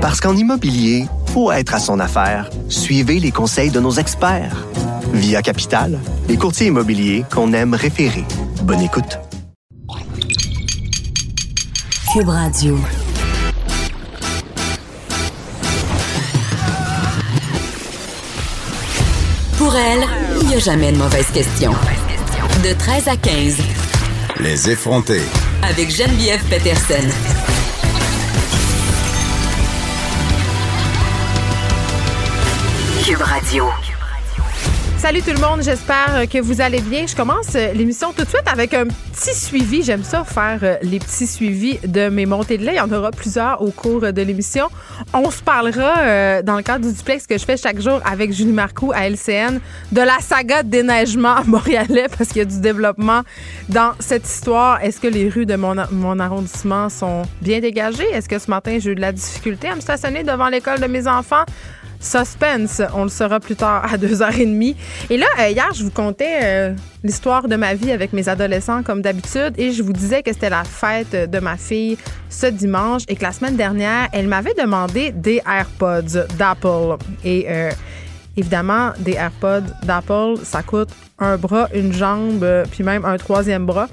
Parce qu'en immobilier, faut être à son affaire. Suivez les conseils de nos experts. Via Capital, les courtiers immobiliers qu'on aime référer. Bonne écoute. Cube Radio. Pour elle, il n'y a jamais de mauvaise question. De 13 à 15. Les effronter. Avec Geneviève Peterson. Cube Radio. Salut tout le monde, j'espère que vous allez bien. Je commence euh, l'émission tout de suite avec un petit suivi. J'aime ça faire euh, les petits suivis de mes montées de lait. Il y en aura plusieurs au cours de l'émission. On se parlera euh, dans le cadre du duplex que je fais chaque jour avec Julie Marcoux à LCN de la saga de déneigement montréalais parce qu'il y a du développement dans cette histoire. Est-ce que les rues de mon, mon arrondissement sont bien dégagées? Est-ce que ce matin j'ai eu de la difficulté à me stationner devant l'école de mes enfants? Suspense, on le saura plus tard à 2h30. Et là, euh, hier, je vous contais euh, l'histoire de ma vie avec mes adolescents comme d'habitude et je vous disais que c'était la fête de ma fille ce dimanche et que la semaine dernière, elle m'avait demandé des AirPods d'Apple. Et euh, évidemment, des AirPods d'Apple, ça coûte un bras, une jambe, puis même un troisième bras.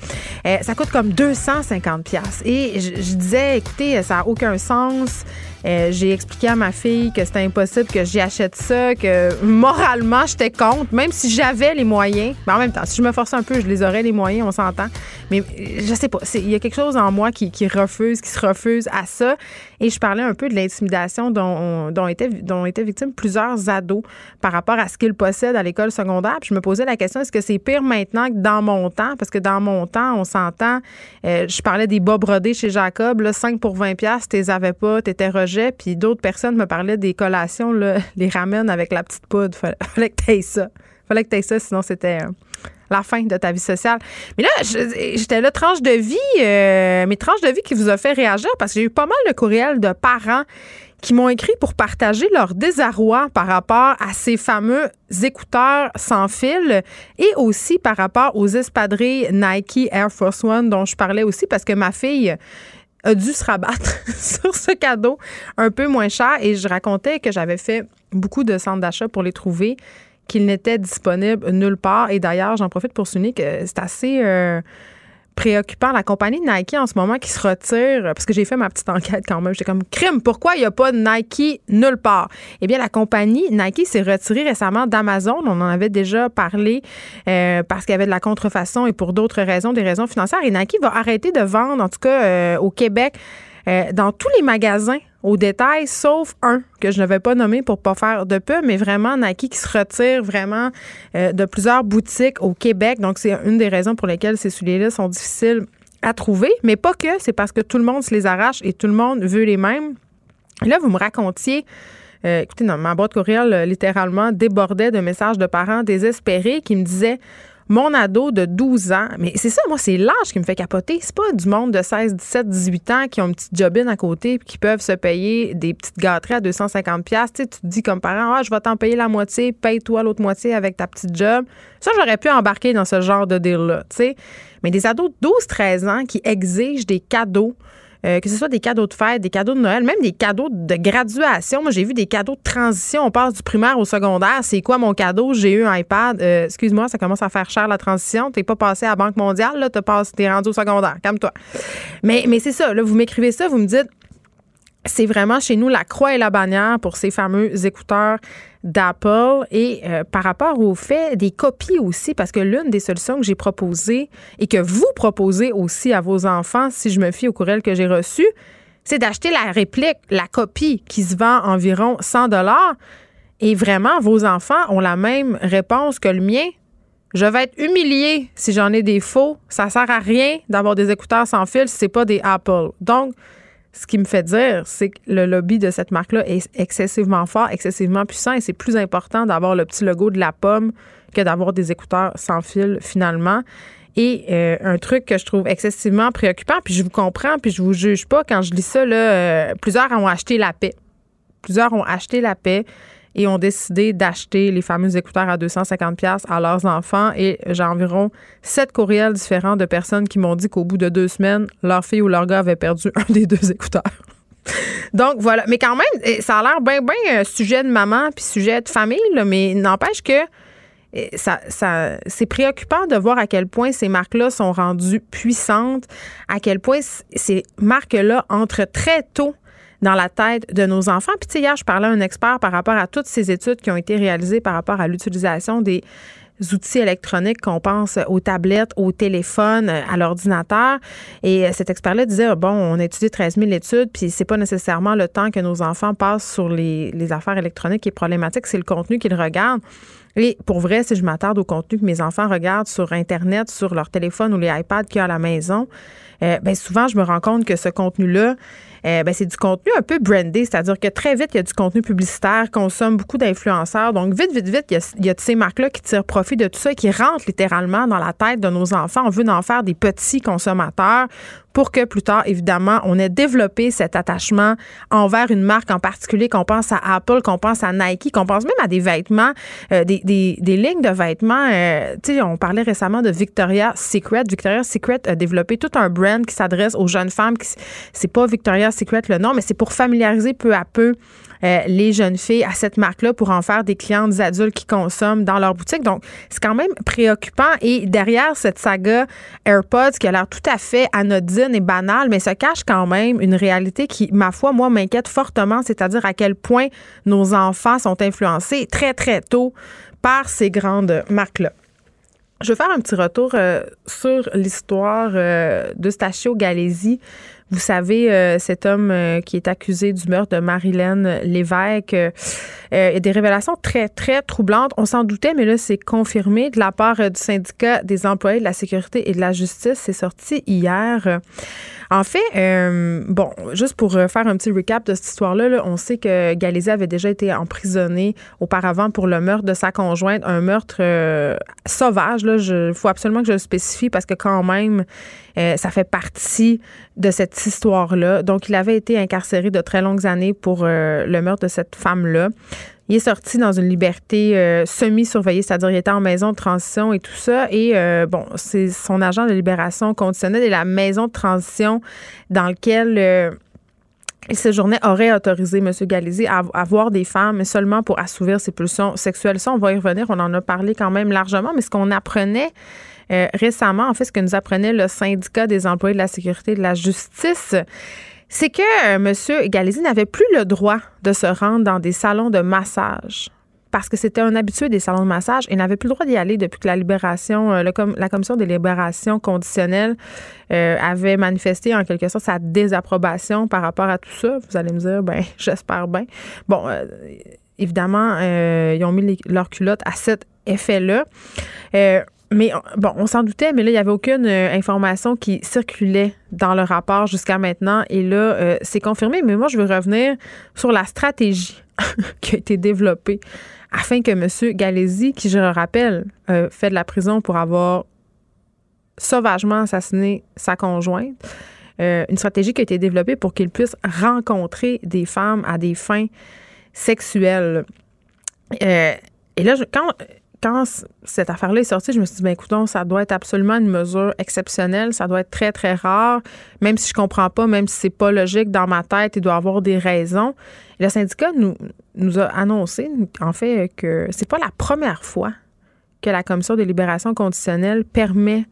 ça coûte comme 250 pièces. Et je, je, disais, écoutez, ça n'a aucun sens. Euh, j'ai expliqué à ma fille que c'était impossible que j'y achète ça, que moralement, j'étais contre, même si j'avais les moyens. Mais en même temps, si je me forçais un peu, je les aurais les moyens, on s'entend. Mais je sais pas, il y a quelque chose en moi qui, refuse, qui se refuse à ça. Et je parlais un peu de l'intimidation dont, dont, étaient, dont étaient victimes plusieurs ados par rapport à ce qu'ils possèdent à l'école secondaire. Puis je me posais la question, est-ce que c'est pire maintenant que dans mon temps? Parce que dans mon temps, on s'entend, euh, je parlais des bas brodés chez Jacob, là, 5 pour 20 pièces, tu les avais pas, tu étais puis d'autres personnes me parlaient des collations, les ramen avec la petite poudre. Fallait, que tu aies ça. Fallait que tu aies ça, sinon c'était euh, la fin de ta vie sociale. Mais là, j'étais là, tranche de vie, euh, mes tranches de vie qui vous a fait réagir parce que j'ai eu pas mal de courriels de parents qui m'ont écrit pour partager leur désarroi par rapport à ces fameux écouteurs sans fil et aussi par rapport aux espadrilles Nike Air Force One dont je parlais aussi parce que ma fille a dû se rabattre sur ce cadeau un peu moins cher. Et je racontais que j'avais fait beaucoup de centres d'achat pour les trouver, qu'ils n'étaient disponibles nulle part. Et d'ailleurs, j'en profite pour souligner que c'est assez... Euh, préoccupant. La compagnie Nike en ce moment qui se retire, parce que j'ai fait ma petite enquête quand même, j'étais comme crime, pourquoi il n'y a pas Nike nulle part? Eh bien, la compagnie Nike s'est retirée récemment d'Amazon. On en avait déjà parlé euh, parce qu'il y avait de la contrefaçon et pour d'autres raisons, des raisons financières. Et Nike va arrêter de vendre, en tout cas euh, au Québec, euh, dans tous les magasins au sauf un que je ne vais pas nommer pour pas faire de peu, mais vraiment Nike qui se retire vraiment euh, de plusieurs boutiques au Québec. Donc, c'est une des raisons pour lesquelles ces souliers-là sont difficiles à trouver, mais pas que, c'est parce que tout le monde se les arrache et tout le monde veut les mêmes. Là, vous me racontiez euh, écoutez, ma boîte courriel littéralement débordait de messages de parents désespérés qui me disaient mon ado de 12 ans, mais c'est ça, moi, c'est l'âge qui me fait capoter. C'est pas du monde de 16, 17, 18 ans qui ont une petite jobine à côté et qui peuvent se payer des petites gâteries à 250 pièces. Tu te dis comme parent, ah, je vais t'en payer la moitié, paye-toi l'autre moitié avec ta petite job. Ça, j'aurais pu embarquer dans ce genre de deal-là, tu sais. Mais des ados de 12, 13 ans qui exigent des cadeaux euh, que ce soit des cadeaux de fête, des cadeaux de Noël, même des cadeaux de graduation. Moi, j'ai vu des cadeaux de transition. On passe du primaire au secondaire. C'est quoi mon cadeau? J'ai eu un iPad. Euh, excuse-moi, ça commence à faire cher la transition. T'es pas passé à la Banque mondiale, là. T'es rendu au secondaire. Calme-toi. Mais, mais c'est ça. Là, vous m'écrivez ça, vous me dites, c'est vraiment chez nous la croix et la bannière pour ces fameux écouteurs d'Apple et euh, par rapport au fait des copies aussi, parce que l'une des solutions que j'ai proposées et que vous proposez aussi à vos enfants, si je me fie au courriel que j'ai reçu, c'est d'acheter la réplique, la copie qui se vend environ 100 dollars. Et vraiment, vos enfants ont la même réponse que le mien. Je vais être humilié si j'en ai des faux. Ça sert à rien d'avoir des écouteurs sans fil si c'est pas des Apple. Donc, ce qui me fait dire, c'est que le lobby de cette marque-là est excessivement fort, excessivement puissant et c'est plus important d'avoir le petit logo de la pomme que d'avoir des écouteurs sans fil finalement. Et euh, un truc que je trouve excessivement préoccupant, puis je vous comprends, puis je vous juge pas quand je lis ça, là, euh, plusieurs ont acheté la paix. Plusieurs ont acheté la paix et ont décidé d'acheter les fameux écouteurs à 250 pièces à leurs enfants et j'ai environ sept courriels différents de personnes qui m'ont dit qu'au bout de deux semaines, leur fille ou leur gars avait perdu un des deux écouteurs. Donc voilà, mais quand même, eh, ça a l'air bien, bien sujet de maman puis sujet de famille, mais n'empêche que eh, ça, ça c'est préoccupant de voir à quel point ces marques-là sont rendues puissantes, à quel point ces marques-là entrent très tôt dans la tête de nos enfants. Puis, hier, je parlais à un expert par rapport à toutes ces études qui ont été réalisées par rapport à l'utilisation des outils électroniques, qu'on pense aux tablettes, aux téléphones, à l'ordinateur. Et cet expert-là disait, bon, on a étudié 13 000 études, puis c'est pas nécessairement le temps que nos enfants passent sur les, les affaires électroniques qui est problématique, c'est le contenu qu'ils regardent. Et pour vrai, si je m'attarde au contenu que mes enfants regardent sur Internet, sur leur téléphone ou les iPads qu'il y a à la maison, euh, ben souvent, je me rends compte que ce contenu-là, euh, ben, c'est du contenu un peu brandé, c'est-à-dire que très vite, il y a du contenu publicitaire, consomme beaucoup d'influenceurs. Donc, vite, vite, vite, il y a, ces marques-là qui tirent profit de tout ça et qui rentrent littéralement dans la tête de nos enfants. On veut en faire des petits consommateurs pour que plus tard, évidemment, on ait développé cet attachement envers une marque en particulier, qu'on pense à Apple, qu'on pense à Nike, qu'on pense même à des vêtements, euh, des, des, des, lignes de vêtements. Euh, tu sais, on parlait récemment de Victoria's Secret. Victoria's Secret a développé tout un brand qui s'adresse aux jeunes femmes. C'est pas Victoria's Secret le nom, mais c'est pour familiariser peu à peu euh, les jeunes filles à cette marque-là pour en faire des clientes adultes qui consomment dans leur boutique. Donc, c'est quand même préoccupant. Et derrière cette saga AirPods, qui a l'air tout à fait anodine et banale, mais se cache quand même une réalité qui, ma foi, moi, m'inquiète fortement, c'est-à-dire à quel point nos enfants sont influencés très, très tôt par ces grandes marques-là. Je vais faire un petit retour euh, sur l'histoire euh, de Stachio Galési. Vous savez, euh, cet homme euh, qui est accusé du meurtre de Marilyn Lévesque, euh, il y a des révélations très, très troublantes. On s'en doutait, mais là, c'est confirmé de la part du syndicat des employés de la sécurité et de la justice. C'est sorti hier. En fait, bon, juste pour faire un petit recap de cette histoire-là, on sait que Galésia avait déjà été emprisonné auparavant pour le meurtre de sa conjointe, un meurtre sauvage. Il faut absolument que je le spécifie parce que quand même, ça fait partie de cette histoire-là. Donc, il avait été incarcéré de très longues années pour euh, le meurtre de cette femme-là. Il est sorti dans une liberté euh, semi-surveillée, c'est-à-dire il était en maison de transition et tout ça. Et euh, bon, c'est son agent de libération conditionnelle et la maison de transition dans lequel il séjournait aurait autorisé M. Galizi à, à, voir des femmes seulement pour assouvir ses pulsions sexuelles. Ça, on va y revenir. On en a parlé quand même largement, mais ce qu'on apprenait euh, récemment, en fait, ce que nous apprenait le syndicat des employés de la sécurité et de la justice, c'est que euh, M. Galizi n'avait plus le droit de se rendre dans des salons de massage parce que c'était un habitué des salons de massage et n'avait plus le droit d'y aller depuis que la libération, euh, la commission des libérations conditionnelles avait manifesté en quelque sorte sa désapprobation par rapport à tout ça. Vous allez me dire, ben j'espère bien. Bon, évidemment, ils ont mis leur culotte à cet effet-là. Mais bon, on s'en doutait, mais là, il n'y avait aucune euh, information qui circulait dans le rapport jusqu'à maintenant. Et là, euh, c'est confirmé. Mais moi, je veux revenir sur la stratégie qui a été développée afin que M. Galési, qui, je le rappelle, euh, fait de la prison pour avoir sauvagement assassiné sa conjointe, une stratégie qui a été développée pour qu'il puisse rencontrer des femmes à des fins sexuelles. et là, quand cette affaire-là est sortie, je me suis dit, ben écoutons, ça doit être absolument une mesure exceptionnelle, ça doit être très, très rare, même si je comprends pas, même si c'est pas logique dans ma tête, il doit avoir des raisons. le syndicat nous, a annoncé, en fait, que c'est pas la première fois que la Commission de libération conditionnelle permet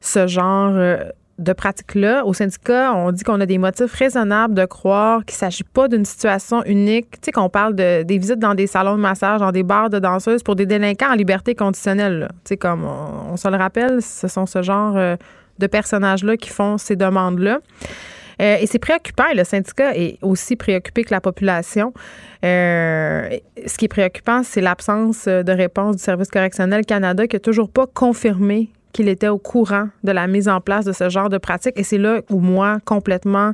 ce genre euh, de pratique-là, au syndicat, on dit qu'on a des motifs raisonnables de croire qu'il ne s'agit pas d'une situation unique. Tu sais, qu'on parle de, des visites dans des salons de massage, dans des bars de danseuses pour des délinquants en liberté conditionnelle. Tu sais, comme on, se le rappelle, ce sont ce genre euh, de personnages-là qui font ces demandes-là. Euh, et c'est préoccupant, et le syndicat est aussi préoccupé que la population. Euh, ce qui est préoccupant, c'est l'absence de réponse du Service correctionnel Canada qui n'a toujours pas confirmé qu'il était au courant de la mise en place de ce genre de pratique. Et c'est là où moi, complètement,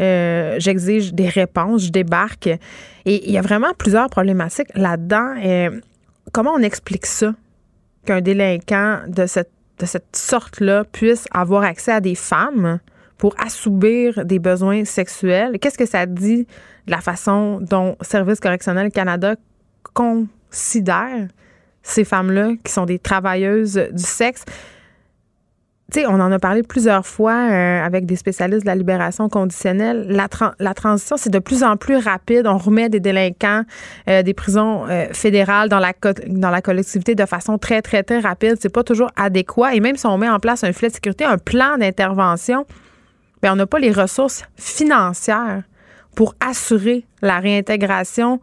euh, j'exige des réponses, je débarque. Et il y a vraiment plusieurs problématiques là-dedans. Comment on explique ça? Qu'un délinquant de cette, de cette sorte-là puisse avoir accès à des femmes pour assoubir des besoins sexuels? Qu'est-ce que ça dit de la façon dont Service correctionnel Canada considère ces femmes-là qui sont des travailleuses du sexe. sais, on en a parlé plusieurs fois euh, avec des spécialistes de la libération conditionnelle. La, la transition, c'est de plus en plus rapide. On remet des délinquants euh, des prisons euh, fédérales dans la, dans la collectivité de façon très, très, très rapide. C'est pas toujours adéquat. Et même si on met en place un filet de sécurité, un plan d'intervention, bien, on n'a pas les ressources financières pour assurer la réintégration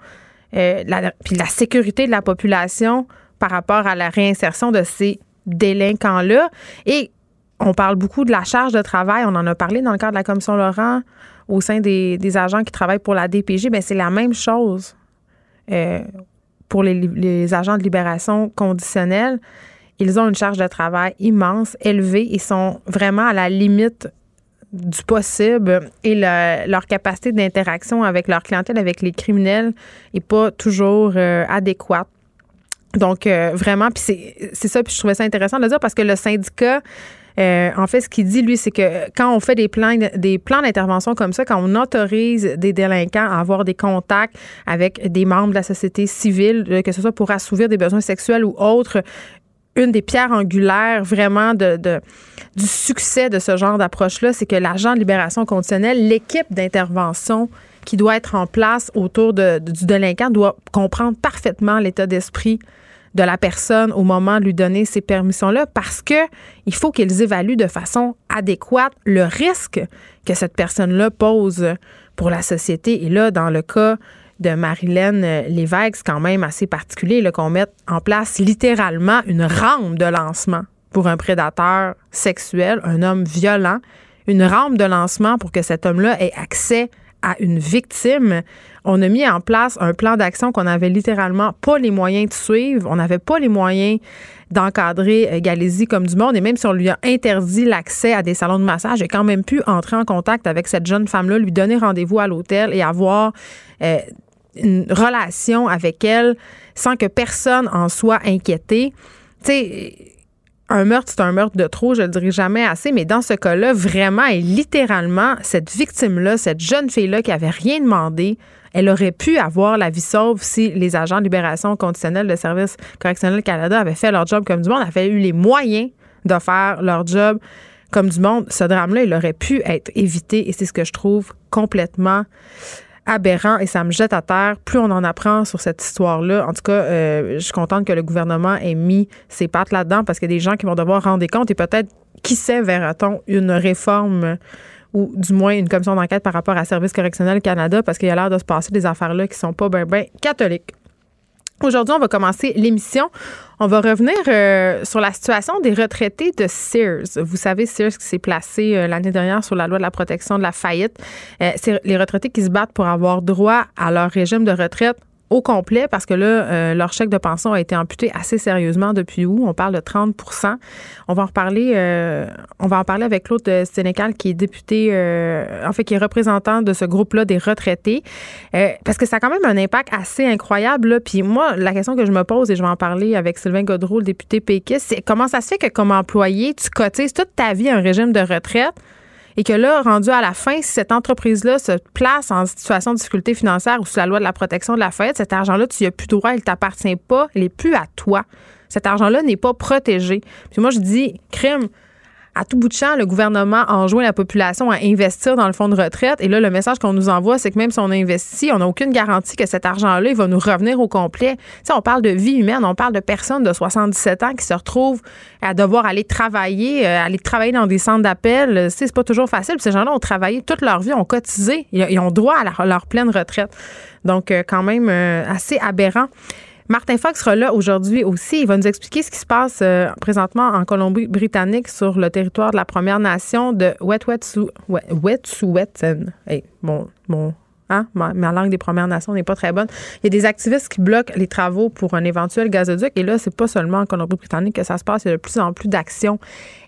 la, puis la sécurité de la population par rapport à la réinsertion de ces délinquants-là. Et on parle beaucoup de la charge de travail. On en a parlé dans le cadre de la commission Laurent au sein des, agents qui travaillent pour la DPG. Bien, c'est la même chose euh, pour les, agents de libération conditionnelle. Ils ont une charge de travail immense, élevée. Ils sont vraiment à la limite du possible et leur capacité d'interaction avec leur clientèle, avec les criminels, n'est pas toujours euh, adéquate. Donc, euh, vraiment, puis c'est ça, puis je trouvais ça intéressant de le dire parce que le syndicat euh, en fait, ce qu'il dit, lui, c'est que quand on fait des plans, des plans d'intervention comme ça, quand on autorise des délinquants à avoir des contacts avec des membres de la société civile, euh, que ce soit pour assouvir des besoins sexuels ou autres, une des pierres angulaires vraiment du succès de ce genre d'approche-là, c'est que l'agent de libération conditionnelle, l'équipe d'intervention qui doit être en place autour du délinquant doit comprendre parfaitement l'état d'esprit de la personne au moment de lui donner ces permissions-là parce que il faut qu'ils évaluent de façon adéquate le risque que cette personne-là pose pour la société. Et là, dans le cas de Marilyn Lévesque, c'est quand même assez particulier qu'on mette en place littéralement une rampe de lancement pour un prédateur sexuel, un homme violent, une rampe de lancement pour que cet homme-là ait accès à une victime, on a mis en place un plan d'action qu'on avait littéralement pas les moyens de suivre. On n'avait pas les moyens d'encadrer euh, Galésie comme du monde. Et même si on lui a interdit l'accès à des salons de massage, a quand même pu entrer en contact avec cette jeune femme-là, lui donner rendez-vous à l'hôtel et avoir euh, une relation avec elle sans que personne en soit inquiété. Tu un meurtre, c'est un meurtre de trop, je le dirai jamais assez, mais dans ce cas-là, vraiment et littéralement, cette victime-là, cette jeune fille-là qui avait rien demandé, elle aurait pu avoir la vie sauve si les agents de libération conditionnelle de Service correctionnel Canada avaient fait leur job comme du monde, avaient eu les moyens de faire leur job comme du monde. Ce drame-là, il aurait pu être évité et c'est ce que je trouve complètement aberrant et ça me jette à terre. Plus on en apprend sur cette histoire-là, en tout cas, euh, je suis contente que le gouvernement ait mis ses pattes là-dedans parce qu'il y a des gens qui vont devoir rendre compte et peut-être, qui sait, verra-t-on une réforme ou du moins une commission d'enquête par rapport à Service correctionnel Canada parce qu'il y a l'air de se passer des affaires-là qui sont pas bien ben catholiques. Aujourd'hui, on va commencer l'émission. On va revenir euh, sur la situation des retraités de Sears. Vous savez, Sears qui s'est placé euh, l'année dernière sur la loi de la protection de la faillite. Euh, c'est les retraités qui se battent pour avoir droit à leur régime de retraite au complet parce que là, euh, leur chèque de pension a été amputé assez sérieusement depuis où? On parle de 30 On va en reparler, euh, on va en parler avec Claude Sénécal qui est député, euh, en fait, qui est représentant de ce groupe-là des retraités. parce que ça a quand même un impact assez incroyable. Là. Puis moi, la question que je me pose, et je vais en parler avec Sylvain Godreau, le député péquiste, c'est comment ça se fait que comme employé, tu cotises toute ta vie un régime de retraite et que là, rendu à la fin, si cette entreprise-là se place en situation de difficulté financière ou sous la loi de la protection de la faillite, cet argent-là, tu n'y as plus droit, il ne t'appartient pas, il n'est plus à toi. Cet argent-là n'est pas protégé. Puis moi, je dis, crime, à tout bout de champ, le gouvernement enjoint la population à investir dans le fonds de retraite. Et là, le message qu'on nous envoie, c'est que même si on investit, on n'a aucune garantie que cet argent-là, il va nous revenir au complet. Tu on parle de vie humaine, on parle de personnes de 77 ans qui se retrouvent à devoir aller travailler, euh, aller travailler dans des centres d'appel. c'est pas toujours facile. ces gens-là ont travaillé toute leur vie, ont cotisé, ils ont droit à leur, pleine retraite. Donc, euh, quand même, euh, assez aberrant. Martin Fox sera là aujourd'hui aussi. Il va nous expliquer ce qui se passe euh, présentement en Colombie-Britannique sur le territoire de la Première Nation de Wet'suwet'en. Wet, hey, bon, bon, Hein? Ma, langue des Premières Nations n'est pas très bonne. Il y a des activistes qui bloquent les travaux pour un éventuel gazoduc. Et là, c'est pas seulement en Colombie-Britannique que ça se passe. Il y a de plus en plus d'actions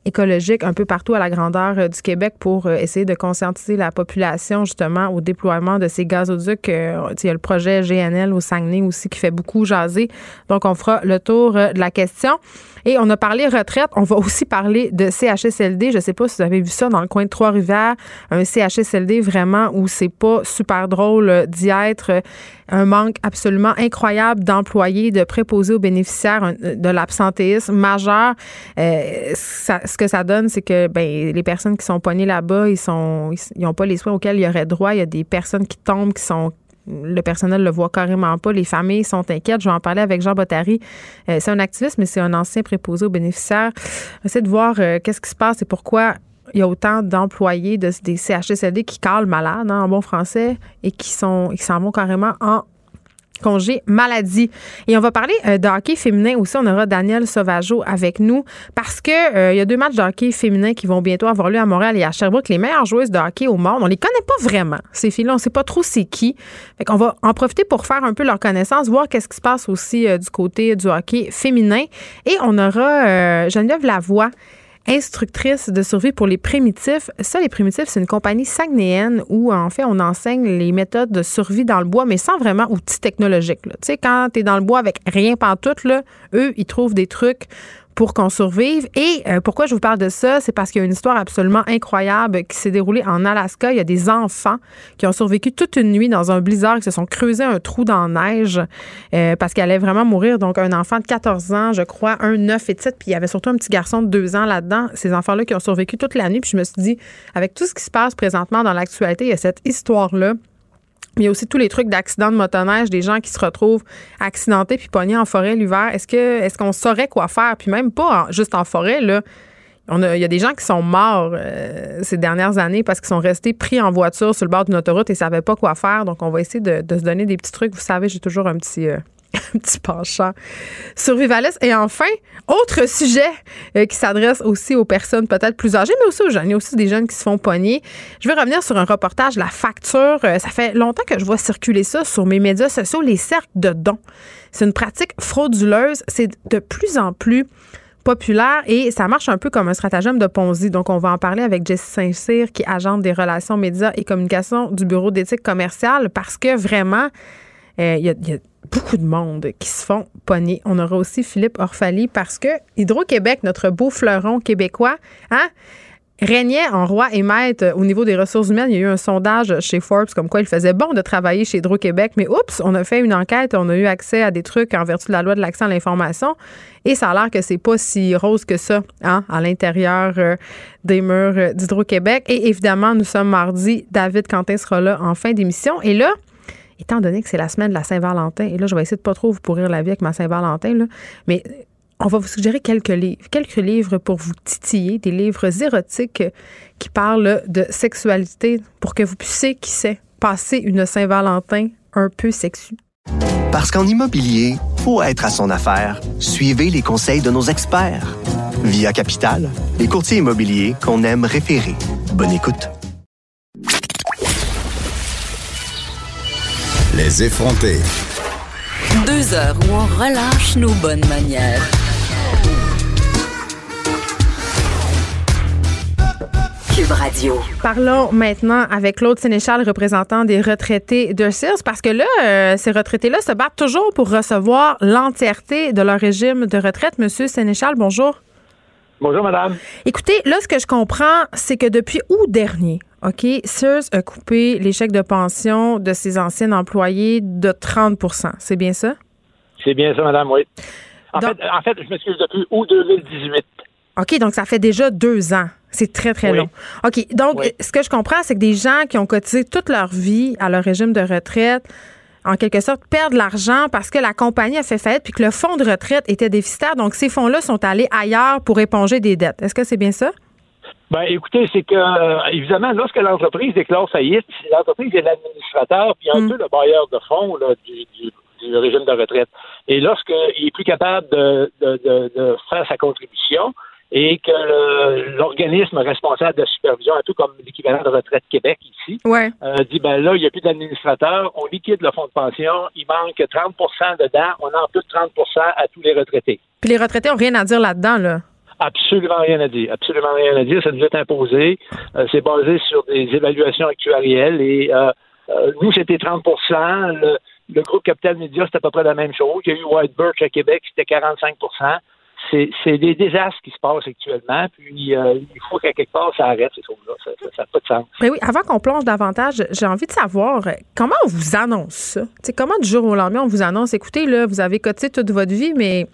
écologiques un peu partout à la grandeur euh, du Québec pour euh, essayer de conscientiser la population justement au déploiement de ces gazoducs. Euh, il y a le projet GNL au Saguenay aussi qui fait beaucoup jaser. Donc, on fera le tour de la question. Et on a parlé retraite. On va aussi parler de CHSLD. Je ne sais pas si vous avez vu ça dans le coin de Trois-Rivières. Un CHSLD vraiment où c'est pas super drôle d'y être. Un manque absolument incroyable d'employés, de préposés aux bénéficiaires, de l'absentéisme majeur. ce que ça donne, c'est que ben, les personnes qui sont pognées là-bas, ils ils n'ont pas les soins auxquels ils auraient droit. Il y a des personnes qui tombent, qui sont le personnel le voit carrément pas. Les familles sont inquiètes. Je vais en parler avec Jean Bottary. Euh, c'est un activiste, mais c'est un ancien préposé aux bénéficiaires. Essayer de voir euh, qu'est-ce qui se passe et pourquoi il y a autant d'employés de, des CHSLD qui calent malades, hein, en bon français, et qui sont qui s'en vont carrément en congé maladie. Et on va parler euh, de hockey féminin aussi. On aura Daniel Sauvageau avec nous parce que euh, y a deux matchs de hockey féminin qui vont bientôt avoir lieu à Montréal et à Sherbrooke. Les meilleures joueuses de hockey au monde, on les connaît pas vraiment. Ces filles-là, on sait pas trop c'est qui. Fait qu'on va en profiter pour faire un peu leur connaissance, voir qu'est-ce qui se passe aussi euh, du côté du hockey féminin. Et on aura Geneviève Lavoie instructrice de survie pour les primitifs. Ça, les primitifs, c'est une compagnie sagnéenne où, en fait, on enseigne les méthodes de survie dans le bois, mais sans vraiment outils technologiques. Tu sais, quand tu dans le bois avec rien pantoute, là, eux, ils trouvent des trucs pour qu'on survive. Et euh, pourquoi je vous parle de ça? C'est parce qu'il y a une histoire absolument incroyable qui s'est déroulée en Alaska. Il y a des enfants qui ont survécu toute une nuit dans un blizzard, qui se sont creusés un trou dans la neige euh, parce qu'elle allait vraiment mourir. Donc, un enfant de 14 ans, je crois, un 9 et 7, puis il y avait surtout un petit garçon de 2 ans là-dedans. Ces enfants-là qui ont survécu toute la nuit. Puis je me suis dit, avec tout ce qui se passe présentement dans l'actualité, il y a cette histoire-là il y a aussi tous les trucs d'accidents de motoneige, des gens qui se retrouvent accidentés puis pognés en forêt l'hiver. Est-ce qu'on saurait quoi faire? Puis même pas juste en forêt, là. On il y a des gens qui sont morts euh, ces dernières années parce qu'ils sont restés pris en voiture sur le bord d'une autoroute et ne savaient pas quoi faire. Donc, on va essayer de, se donner des petits trucs. Vous savez, j'ai toujours un petit, euh, un petit penchant survivaliste. Et enfin, autre sujet euh, qui s'adresse aussi aux personnes peut-être plus âgées, mais aussi aux jeunes. Il y a aussi des jeunes qui se font pogner. Je vais revenir sur un reportage, la facture. Euh, ça fait longtemps que je vois circuler ça sur mes médias sociaux, les cercles de dons. C'est une pratique frauduleuse. C'est de plus en plus populaire et ça marche un peu comme un stratagème de Ponzi. Donc, on va en parler avec Jessie Saint-Cyr, qui est agente des relations médias et communication du Bureau d'éthique commerciale, parce que vraiment, il y, a, beaucoup de monde qui se font pogner. On aura aussi Philippe Orphalie parce que Hydro-Québec, notre beau fleuron québécois, hein, régnait en roi et maître au niveau des ressources humaines. Il y a eu un sondage chez Forbes comme quoi il faisait bon de travailler chez Hydro-Québec. Mais oups, on a fait une enquête, on a eu accès à des trucs en vertu de la loi de l'accès à l'information. Et ça a l'air que c'est pas si rose que ça hein, à l'intérieur euh, des murs d'Hydro-Québec. Et évidemment, nous sommes mardi. David Quentin sera là en fin d'émission. Et là, étant donné que c'est la semaine de la Saint-Valentin, et là, je vais essayer de pas trop vous pourrir la vie avec ma Saint-Valentin, mais on va vous suggérer quelques livres, quelques livres pour vous titiller, des livres érotiques qui parlent de sexualité pour que vous puissiez, qui sait, passer une Saint-Valentin un peu sexue. Parce qu'en immobilier, pour être à son affaire, suivez les conseils de nos experts. Via Capital, les courtiers immobiliers qu'on aime référer. Bonne écoute. Les effronter. Deux heures où on relâche nos bonnes manières. Cube Radio. Parlons maintenant avec Claude Sénéchal, représentant des retraités de Sears, parce que là, euh, ces retraités-là se battent toujours pour recevoir l'entièreté de leur régime de retraite. Monsieur Sénéchal, bonjour. Bonjour, madame. Écoutez, là, ce que je comprends, c'est que depuis août dernier, OK, Sears a coupé les chèques de pension de ses anciens employés de 30% C'est bien ça? C'est bien ça, madame, oui. En, fait, en fait, je m'excuse, depuis août 2018. OK, donc ça fait déjà deux ans. C'est très, très long. OK, donc ce que je comprends, c'est que des gens qui ont cotisé toute leur vie à leur régime de retraite, en quelque sorte, perdent l'argent parce que la compagnie a fait faillite puis que le fonds de retraite était déficitaire. Donc, ces fonds-là sont allés ailleurs pour éponger des dettes. Est-ce que c'est bien ça? Ben, écoutez, c'est que, euh, évidemment, lorsque l'entreprise déclare faillite, l'entreprise est l'administrateur puis un mm. peu le bailleur de fonds du, régime de retraite. Et lorsqu'il est plus capable de, de, faire sa contribution, et que l'organisme responsable de la supervision, un peu comme l'équivalent de Retraite Québec ici, euh, dit ben là, il n'y a plus d'administrateur, on liquide le fonds de pension, il manque 30% dedans, on en plus 30% à tous les retraités. Puis les retraités n'ont rien à dire là-dedans, là? Absolument rien à dire. Absolument rien à dire. Ça nous est imposé. Euh, c'est basé sur des évaluations actuarielles et euh, nous, c'était 30 le, le, groupe Capital Média, c'était à peu près la même chose. Il y a eu White Birch à Québec, c'était 45% c'est des désastres qui se passent actuellement, puis euh, il faut qu'à quelque part ça arrête ces choses-là. Ça n'a pas de sens. Mais oui, avant qu'on plonge davantage, j'ai envie de savoir comment on vous annonce ça? comment du jour au lendemain on vous annonce, écoutez, là, vous avez cotisé toute votre vie, mais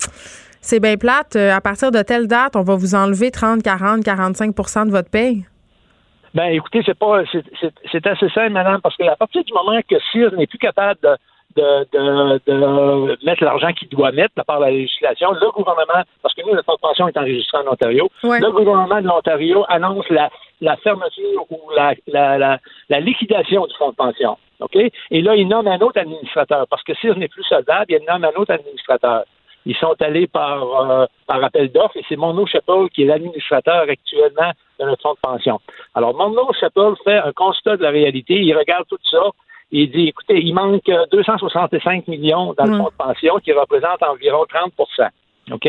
c'est bien plate, euh, à partir de telle date, on va vous enlever 30, 40, 45% de votre paye? Ben, écoutez, c'est pas, c'est assez simple, madame, parce qu'à partir du moment que CIR n'est plus capable de de, de, mettre l'argent qu'il doit mettre de par la législation. Le gouvernement, parce que nous, le fonds de pension est enregistré en Ontario, le gouvernement de l'Ontario annonce la, la fermeture ou la, la, la, liquidation du fonds de pension. OK? Et là, il nomme un autre administrateur, parce que ce n'est plus solvable, il nomme un autre administrateur. Ils sont allés par, euh, par appel d'offres et c'est Monno Chappell qui est l'administrateur actuellement de notre fonds de pension. Alors, Monno Chappell fait un constat de la réalité, il regarde tout ça, il dit, écoutez, il manque 265 millions dans le fonds de pension qui représente environ 30 OK?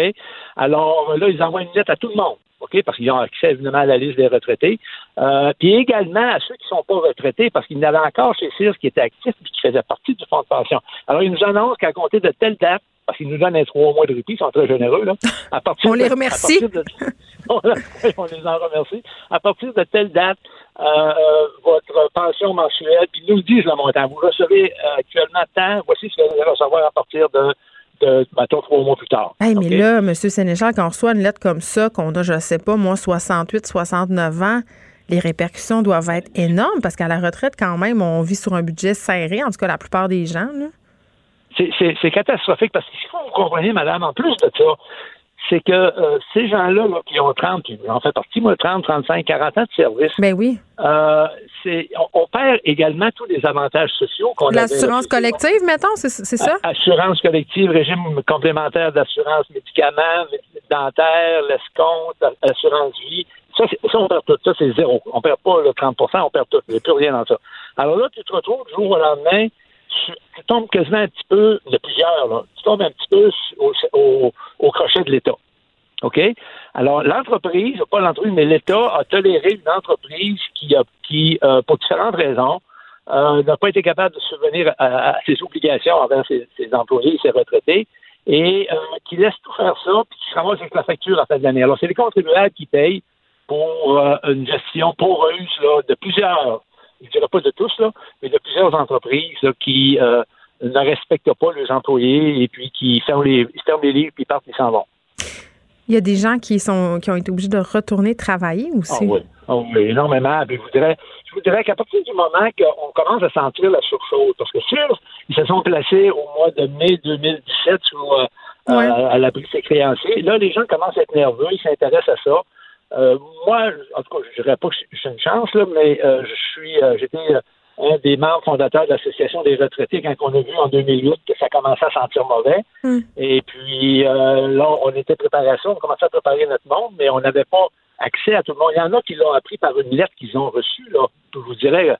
Alors là, ils envoient une lettre à tout le monde. OK? Parce qu'ils ont accès évidemment à la liste des retraités. Euh, puis également à ceux qui ne sont pas retraités, parce qu'il y en avait encore chez CIRS qui étaient actifs et qui faisaient partie du fonds de pension. Alors, ils nous annoncent qu'à compter de telle date, parce qu'ils nous donnent un trois mois de répit, ils sont très généreux, là. À partir on les remercie. on, les en remercie. À partir de telle date, euh, euh, votre pension mensuelle, puis nous disent le montant. Vous recevez euh, actuellement tant, voici ce que vous allez recevoir à partir de de, trois mois plus tard. Hey, Mais là, M. Sénéchal, quand on reçoit une lettre comme ça, qu'on a, je ne sais pas, moi, 68, 69 ans, les répercussions doivent être énormes parce qu'à la retraite, quand même, on vit sur un budget serré, en tout cas la plupart des gens. C'est catastrophique parce qu'il faut vous compreniez, madame, en plus de ça, c'est que euh, ces gens-là qui ont 30, en fait partie, moi, 30, 35, 40 ans de service. Ben oui. Euh, on, perd également tous les avantages sociaux qu'on a. L'assurance collective, mettons, c'est ça? Assurance collective, régime complémentaire d'assurance médicaments, dentaire, l'escompte, assurance vie. Ça, ça, on perd tout. Ça, c'est zéro. On perd pas le 30% on perd tout. Il n'y a plus rien dans ça. Alors là, tu te retrouves du jour au lendemain tu, tombes quasiment un petit peu, de plusieurs, là, tu tombes un petit peu au, crochet de l'État. OK? Alors, l'entreprise, pas l'entreprise, mais l'État a toléré une entreprise qui, a, qui euh, pour différentes raisons, euh, n'a pas été capable de subvenir à, ses obligations envers ses, employés et ses retraités, et euh, qui laisse tout faire ça, puis qui se ramasse avec la facture à la fin de l'année. Alors, c'est les contribuables qui payent pour une gestion poreuse là, de plusieurs je ne dirais pas de tous, là, mais de plusieurs entreprises qui ne respectent pas leurs employés et puis qui ferment les, ferment les livres puis partent, ils s'en vont. Il y a des gens qui sont qui ont été obligés de retourner travailler aussi. Ah oui, ah oui énormément. je vous dirais, je vous dirais qu'à partir du moment qu'on commence à sentir la surchauffe, parce que sûr, ils se sont placés au mois de mai 2017 sur, euh, à l'abri de ses créanciers. Là, les gens commencent à être nerveux, ils s'intéressent à ça. Euh, moi, en tout cas, je dirais pas que j'ai une chance, là, mais euh, je suis, j'étais un des membres fondateurs de l'Association des retraités quand on a vu en 2008 que ça commençait à sentir mauvais. Hmm. Et puis là, on était ça, on commençait à préparer notre monde, mais on n'avait pas accès à tout le monde. Il y en a qui l'ont appris par une lettre qu'ils ont reçue. Là. Je vous dirais,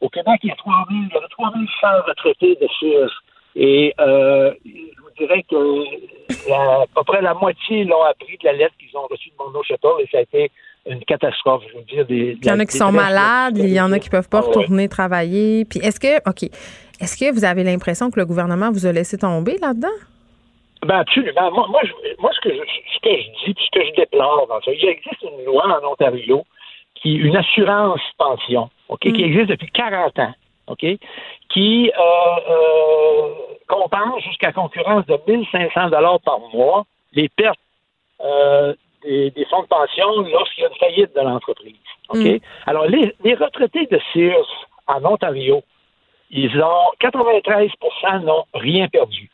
au Québec, il y a 3000, il y a 3100 retraités de CIRS. Et euh, je vous dirais que à peu près la moitié l'ont appris de la lettre qu'ils ont reçue de mon Chateau et ça a été une catastrophe. Je veux dire, des, il y en a qui sont malades, il y en a qui peuvent pas ah retourner travailler. Puis est-ce que, OK, est-ce que vous avez l'impression que le gouvernement vous a laissé tomber là-dedans? Ben absolument. Moi, moi, moi ce, que je, ce que je dis, ce que je déplore dans ça, il existe une loi en Ontario qui une assurance pension, OK, qui mm. existe depuis 40 ans. OK, qui euh, euh, compense jusqu'à concurrence de 1500 dollars par mois les pertes euh, des, fonds de pension lorsqu'il y a une faillite de l'entreprise. OK? Mm. Alors, les, retraités de Sears en Ontario, ils ont 93% n'ont rien perdu.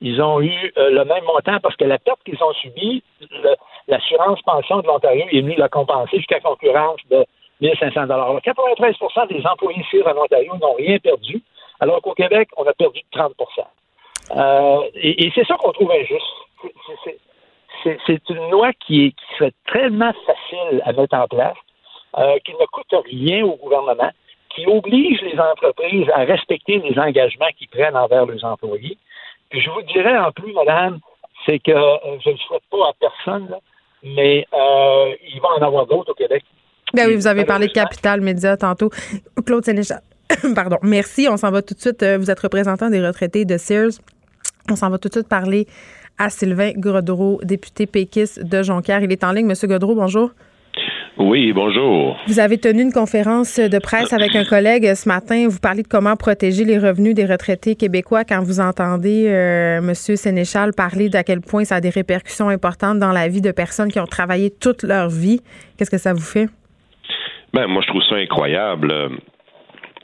Ils ont eu le même montant parce que la perte qu'ils ont subie, l'assurance pension de l'Ontario est venue la compenser jusqu'à concurrence de 1500 dollars. 93 des employés ici en Ontario n'ont rien perdu, alors qu'au Québec, on a perdu 30 euh, Et, c'est ça qu'on trouve injuste. C'est une loi qui, serait tellement facile à mettre en place, euh, qui ne coûte rien au gouvernement, qui oblige les entreprises à respecter les engagements qu'ils prennent envers leurs employés. Puis je vous dirais en plus, madame, c'est que euh, je ne le souhaite pas à personne, mais il va en avoir d'autres au Québec ben oui, vous avez parlé de Capital Média tantôt. Claude Sénéchal. Pardon. Merci. On s'en va tout de suite. Euh, vous êtes représentant des retraités de Sears. On s'en va tout de suite parler à Sylvain Godreau, député péquiste de Jonquière. Il est en ligne. Monsieur Godreau, bonjour. Oui, bonjour. Vous avez tenu une conférence de presse avec un collègue ce matin. Vous parlez de comment protéger les revenus des retraités québécois quand vous entendez euh, M. Sénéchal parler d'à quel point ça a des répercussions importantes dans la vie de personnes qui ont travaillé toute leur vie. Qu'est-ce que ça vous fait? Ben, moi, je trouve ça incroyable.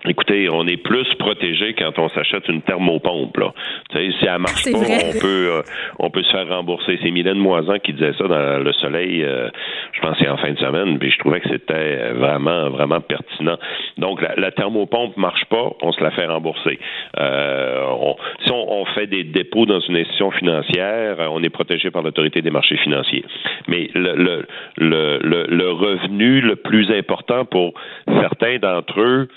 Écoutez, on est plus protégé quand on s'achète une thermopompe. Là. Tu sais, si elle marche pas, on peut euh, on peut se faire rembourser. C'est Mylène Moisan qui disait ça dans Le Soleil, euh, je pensais en fin de semaine, puis je trouvais que c'était vraiment, vraiment pertinent. Donc, la, la, thermopompe marche pas, on se la fait rembourser. Euh, si on, fait des dépôts dans une institution financière, on est protégé par l'autorité des marchés financiers. Mais le, le, le, le revenu le plus important pour certains d'entre eux,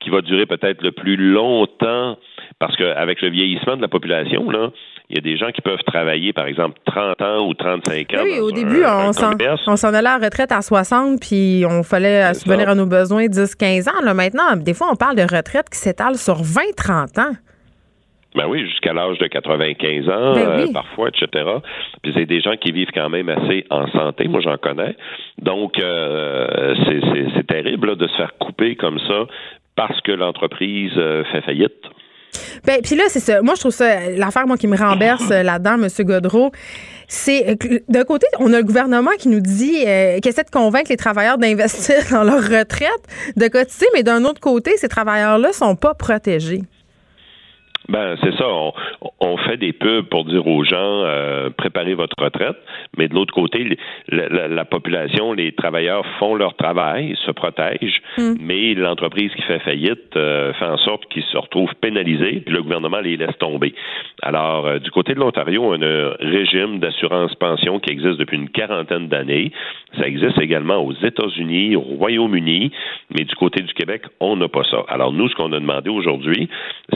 qui va durer peut-être le plus longtemps, parce qu'avec le vieillissement de la population, là, il y a des gens qui peuvent travailler, par exemple, 30 ans ou 35 ans. Oui, au début, on, s'en, allait à la retraite à 60, puis on fallait subvenir à nos besoins 10-15 ans. Là, maintenant, des fois, on parle de retraite qui s'étale sur 20-30 ans. Ben oui, jusqu'à l'âge de 95 ans, ben euh, parfois, etc. Puis c'est des gens qui vivent quand même assez en santé, moi j'en connais. Donc euh, c'est terrible de se faire couper comme ça parce que l'entreprise euh, fait faillite. Ben, puis là, c'est ça. Moi, je trouve ça, l'affaire, moi, qui me renverse euh, là-dedans, M. Godreau, c'est, euh, d'un côté, on a le gouvernement qui nous dit, qui essaie de convaincre les travailleurs d'investir dans leur retraite, de cotiser, mais d'un autre côté, ces travailleurs-là sont pas protégés. Ben, c'est ça. On, fait des pubs pour dire aux gens euh, préparez votre retraite, mais de l'autre côté, la, population, les travailleurs font leur travail, se protègent, hmm. mais l'entreprise qui fait faillite euh, fait en sorte qu'ils se retrouvent pénalisés, puis le gouvernement les laisse tomber. Alors, euh, du côté de l'Ontario, on a un régime d'assurance pension qui existe depuis une quarantaine d'années. Ça existe également aux États-Unis, au Royaume-Uni, mais du côté du Québec, on n'a pas ça. Alors, nous, ce qu'on a demandé aujourd'hui,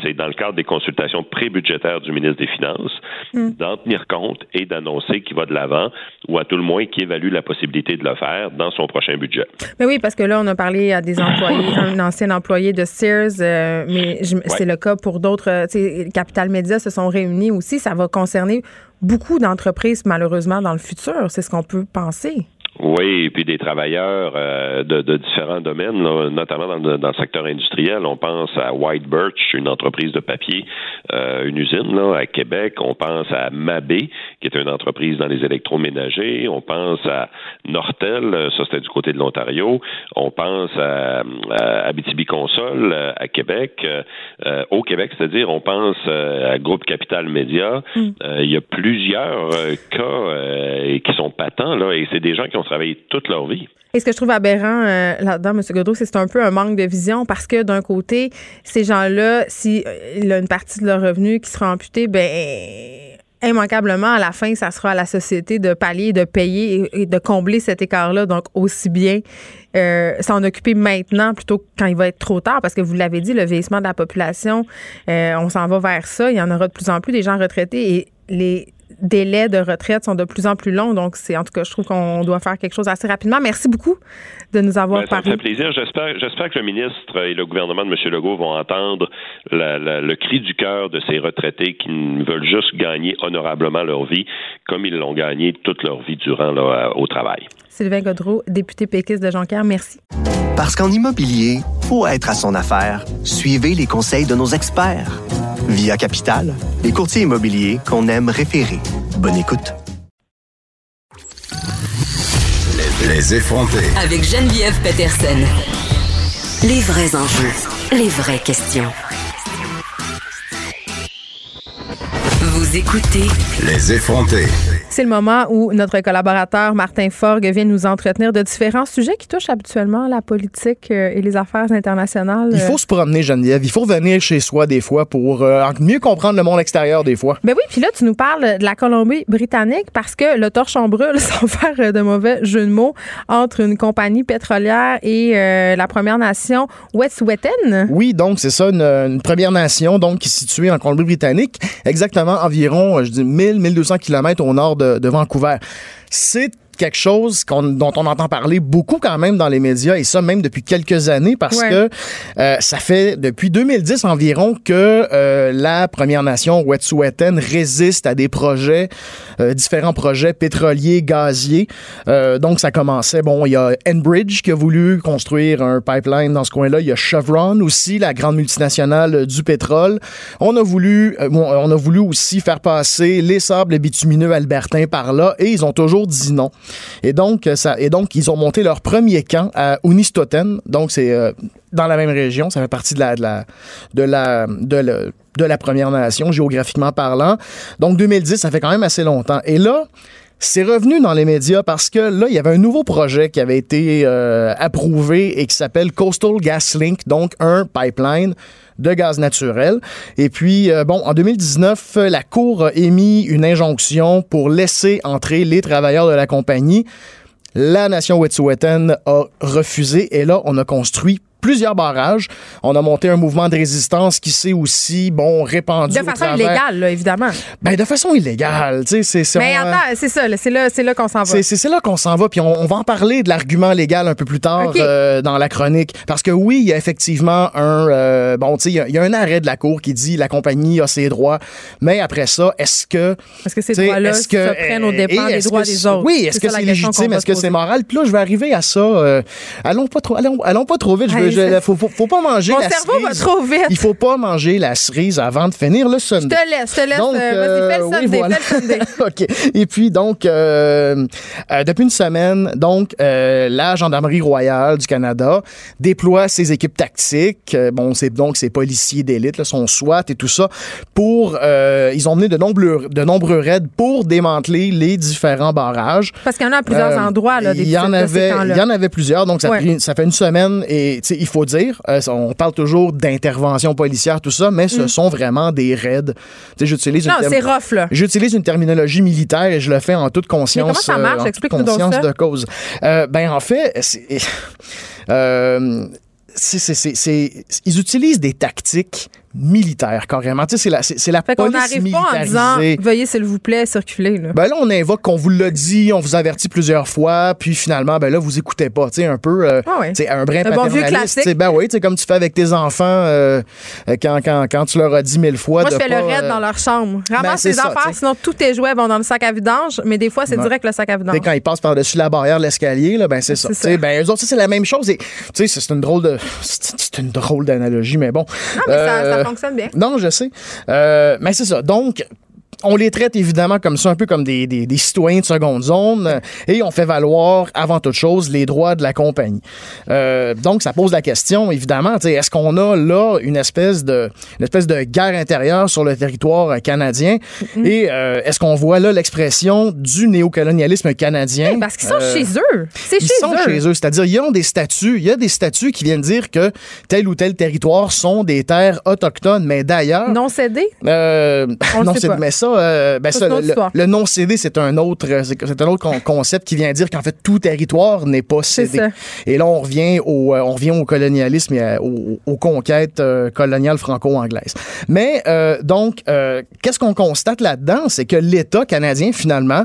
c'est dans le cadre des consultation pré-budgétaire du ministre des Finances, hmm. d'en tenir compte et d'annoncer qu'il va de l'avant, ou à tout le moins qu'il évalue la possibilité de le faire dans son prochain budget. Mais oui, parce que là, on a parlé à des employés, un ancien employé de Sears, euh, mais c'est le cas pour d'autres. Euh, Capital Média se sont réunis aussi. Ça va concerner beaucoup d'entreprises, malheureusement, dans le futur. C'est ce qu'on peut penser. Oui, et puis des travailleurs euh, de, de, différents domaines, notamment dans le, dans le, secteur industriel. On pense à White Birch, une entreprise de papier, euh, une usine là, à Québec. On pense à Mabé, qui est une entreprise dans les électroménagers. On pense à Nortel, ça c'était du côté de l'Ontario. On pense à, à Abitibi Consol euh, à Québec. Euh, au Québec, c'est-à-dire, on pense à Groupe Capital Média. Mm. il y a plusieurs cas qui sont patents là, et c'est des gens qui ont travailler toute leur vie. Et ce que je trouve aberrant euh, là-dedans, M. Godreau, c'est un peu un manque de vision parce que d'un côté, ces gens-là, si euh, a une partie de leur revenu qui sera amputée, ben immanquablement, à la fin, ça sera à la société de pallier, de payer et, de combler cet écart-là. Donc, aussi bien euh, s'en occuper maintenant plutôt que quand il va être trop tard, parce que vous l'avez dit, le vieillissement de la population, on s'en va vers ça. Il y en aura de plus en plus des gens retraités et les délais de retraite sont de plus en plus longs. Donc, c'est en tout cas, je trouve qu'on doit faire quelque chose assez rapidement. Merci beaucoup de nous avoir ben, parlé. Ça me fait plaisir. J'espère, j'espère que le ministre et le gouvernement de M. Legault vont entendre le cri du cœur de ces retraités qui veulent juste gagner honorablement leur vie, comme ils l'ont gagné toute leur vie durant là, au travail. Sylvain Godreau, député péquiste de Jonquière, merci. Parce qu'en immobilier, faut être à son affaire. Suivez les conseils de nos experts. Via Capital, les courtiers immobiliers qu'on aime référer. Bonne écoute. Les effrontés. Avec Geneviève Peterson. Les vrais enjeux, les vraies questions. Vous écoutez. Les effrontés. C'est le moment où notre collaborateur Martin Forgue vient nous entretenir de différents sujets qui touchent habituellement la politique euh, et les affaires internationales. Il faut se promener, Geneviève. Il faut venir chez soi des fois pour euh, mieux comprendre le monde extérieur des fois. Ben oui, puis là, tu nous parles de la Colombie-Britannique parce que le torchon brûle, sans faire de mauvais jeu de mots, entre une compagnie pétrolière et euh, la Première Nation Wet'suwet'en. Oui, donc c'est ça, une, Première Nation donc qui est située en Colombie-Britannique, exactement environ, je dis 1000-1200 km au nord de de, Vancouver. C'est quelque chose dont on entend parler beaucoup quand même dans les médias, et ça même depuis quelques années, parce que euh, ça fait depuis 2010 environ que euh, la Première Nation Wet'suwet'en résiste à des projets, euh, différents projets pétroliers, gaziers. donc ça commençait, bon, il y a Enbridge qui a voulu construire un pipeline dans ce coin-là, il y a Chevron aussi, la grande multinationale du pétrole. On a voulu, on a voulu aussi faire passer les sables bitumineux albertains par là, et ils ont toujours dit non. Et donc, ça, et donc, ils ont monté leur premier camp à Unistoten. Donc, c'est euh, dans la même région. Ça fait partie de la, de la, de la, de, la Première Nation, géographiquement parlant. Donc, 2010, ça fait quand même assez longtemps. Et là, c'est revenu dans les médias parce que là, il y avait un nouveau projet qui avait été euh, approuvé et qui s'appelle Coastal Gas Link, donc un pipeline de gaz naturel. Et puis, euh, bon, en 2019, la Cour a émis une injonction pour laisser entrer les travailleurs de la compagnie. La nation Wet'suwet'en a refusé et là, on a construit plusieurs barrages. On a monté un mouvement de résistance qui s'est aussi, bon, répandu. De façon illégale, là, évidemment. Ben, de façon illégale, tu sais. C'est, Mais attends, c'est ça, c'est là, c'est là qu'on s'en va. C'est, là qu'on s'en va, puis on, va en parler de l'argument légal un peu plus tard euh, dans la chronique. Parce que oui, il y a effectivement un, euh, bon, tu sais, il y, a un arrêt de la Cour qui dit la compagnie a ses droits, mais après ça, est-ce que. Est-ce que ces droits-là se prennent au dépend des droits des autres? Oui, est-ce que c'est légitime? Est-ce que c'est moral? Puis là, je vais arriver à ça. Euh, allons pas trop, allons, allons pas trop vite. Je il faut, faut, pas manger Mon la cerveau va trop vite. Il faut pas manger la cerise avant de finir le Sunday. Je te laisse, je te laisse. Donc, euh, fais le oui, fais le. OK. Et puis, donc, euh, euh, depuis une semaine, donc, la Gendarmerie royale du Canada déploie ses équipes tactiques. bon, c'est donc ces policiers d'élite, son SWAT et tout ça, pour... ils ont mené de nombreux, de nombreux raids pour démanteler les différents barrages. Parce qu'il y en a à plusieurs endroits, là, des il y en avait, Il y en avait plusieurs, donc ça, ça fait une semaine et, il faut dire, euh, on parle toujours d'intervention policière, tout ça, mais ce mm. sont vraiment des raids. J'utilise non, c'est rough, là. J'utilise une terminologie militaire et je le fais en toute conscience. Mais comment ça marche? Euh, Explique-nous conscience de cause. Euh, ben, en fait, c'est... c'est, ils utilisent des tactiques militaire, carrément. Tu sais, c'est la, c'est, la fait police n'arrive pas en disant « Veuillez, s'il vous plaît, circuler. » là. Ben là, on invoque qu'on vous l'a dit, on vous avertit plusieurs fois, puis finalement, ben là, vous écoutez pas. Tu sais, un peu... Euh, ah un brin un bon vieux classique. Ben oui, tu sais, comme tu fais avec tes enfants euh, euh, quand, quand, quand, tu leur as dit mille fois Moi, je fais le raid dans leur chambre. Ramasse ben, tes affaires, sinon tous tes jouets vont dans le sac à vidange, mais des fois, c'est direct le sac à vidange. quand ils passent par-dessus la barrière de l'escalier, là, ben c'est ça. ça. Ben eux autres, c'est la même chose. Tu sais, c'est une drôle de... C'est une drôle d'analogie, mais bon. Fonctionne bien. Non, je sais. Euh, mais c'est ça. Donc, on les traite évidemment comme ça, un peu comme des, des, citoyens de seconde zone, euh, et on fait valoir avant toute chose les droits de la compagnie. Euh, donc, ça pose la question, évidemment, est-ce qu'on a là une espèce de une espèce de guerre intérieure sur le territoire canadien, mm-hmm. et euh, est-ce qu'on voit là l'expression du néocolonialisme canadien? Parce qu'ils sont chez eux, c'est chez eux. Ils sont chez eux, c'est-à-dire ils ont des statuts, il y a des statuts qui viennent dire que tel ou tel territoire sont des terres autochtones, mais d'ailleurs non cédés. non cédés, mais ça euh, ben le, non cédé, c'est un autre, c'est un autre concept qui vient dire qu'en fait tout territoire n'est pas cédé. Et là, on revient au, euh, on revient au colonialisme et aux, conquêtes euh, coloniales franco-anglaises. Mais donc, qu'est-ce qu'on constate là-dedans, c'est que l'État canadien finalement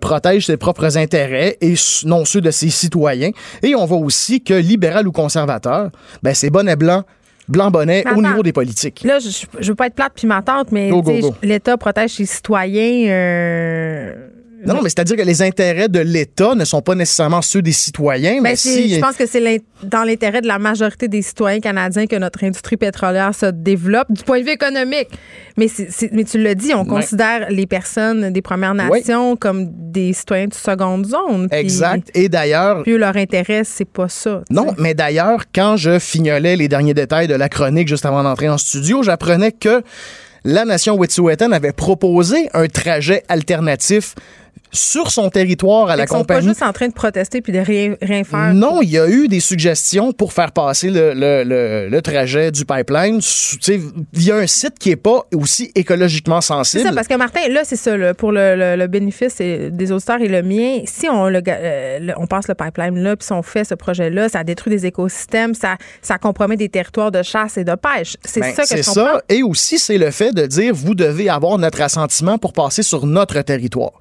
protège ses propres intérêts et non ceux de ses citoyens. Et on voit aussi que libéral ou conservateur, ben c'est bonnet blanc blanc-bonnet au niveau des politiques. Là, je, je veux pas être plate puis ma tante, mais l'État protège ses citoyens. Euh, non, non, mais c'est-à-dire que les intérêts de l'État ne sont pas nécessairement ceux des citoyens. Ben, mais si... Je pense que c'est dans l'intérêt de la majorité des citoyens canadiens que notre industrie pétrolière se développe du point de vue économique. Mais, mais tu l'as dit, on considère les personnes des Premières Nations comme des citoyens de seconde zone. exact. Et d'ailleurs... Puis leur intérêt, c'est pas ça. Non, mais d'ailleurs, quand je fignolais les derniers détails de la chronique juste avant d'entrer en studio, j'apprenais que la nation Wet'suwet'en avait proposé un trajet alternatif sur son territoire à la compagnie. Ils sont pas juste en train de protester puis de rien, rien faire. Non, il y a eu des suggestions pour faire passer le, le, le, trajet du pipeline via un site qui est pas aussi écologiquement sensible. C'est ça, parce que Martin, là, c'est ça, pour le, bénéfice des auditeurs et le mien, si on, euh, on passe le pipeline là, puis si on fait ce projet-là, ça détruit des écosystèmes, ça, ça compromet des territoires de chasse et de pêche. C'est ben, ça que je comprends. ça, et aussi c'est le fait de dire, vous devez avoir notre assentiment pour passer sur notre territoire.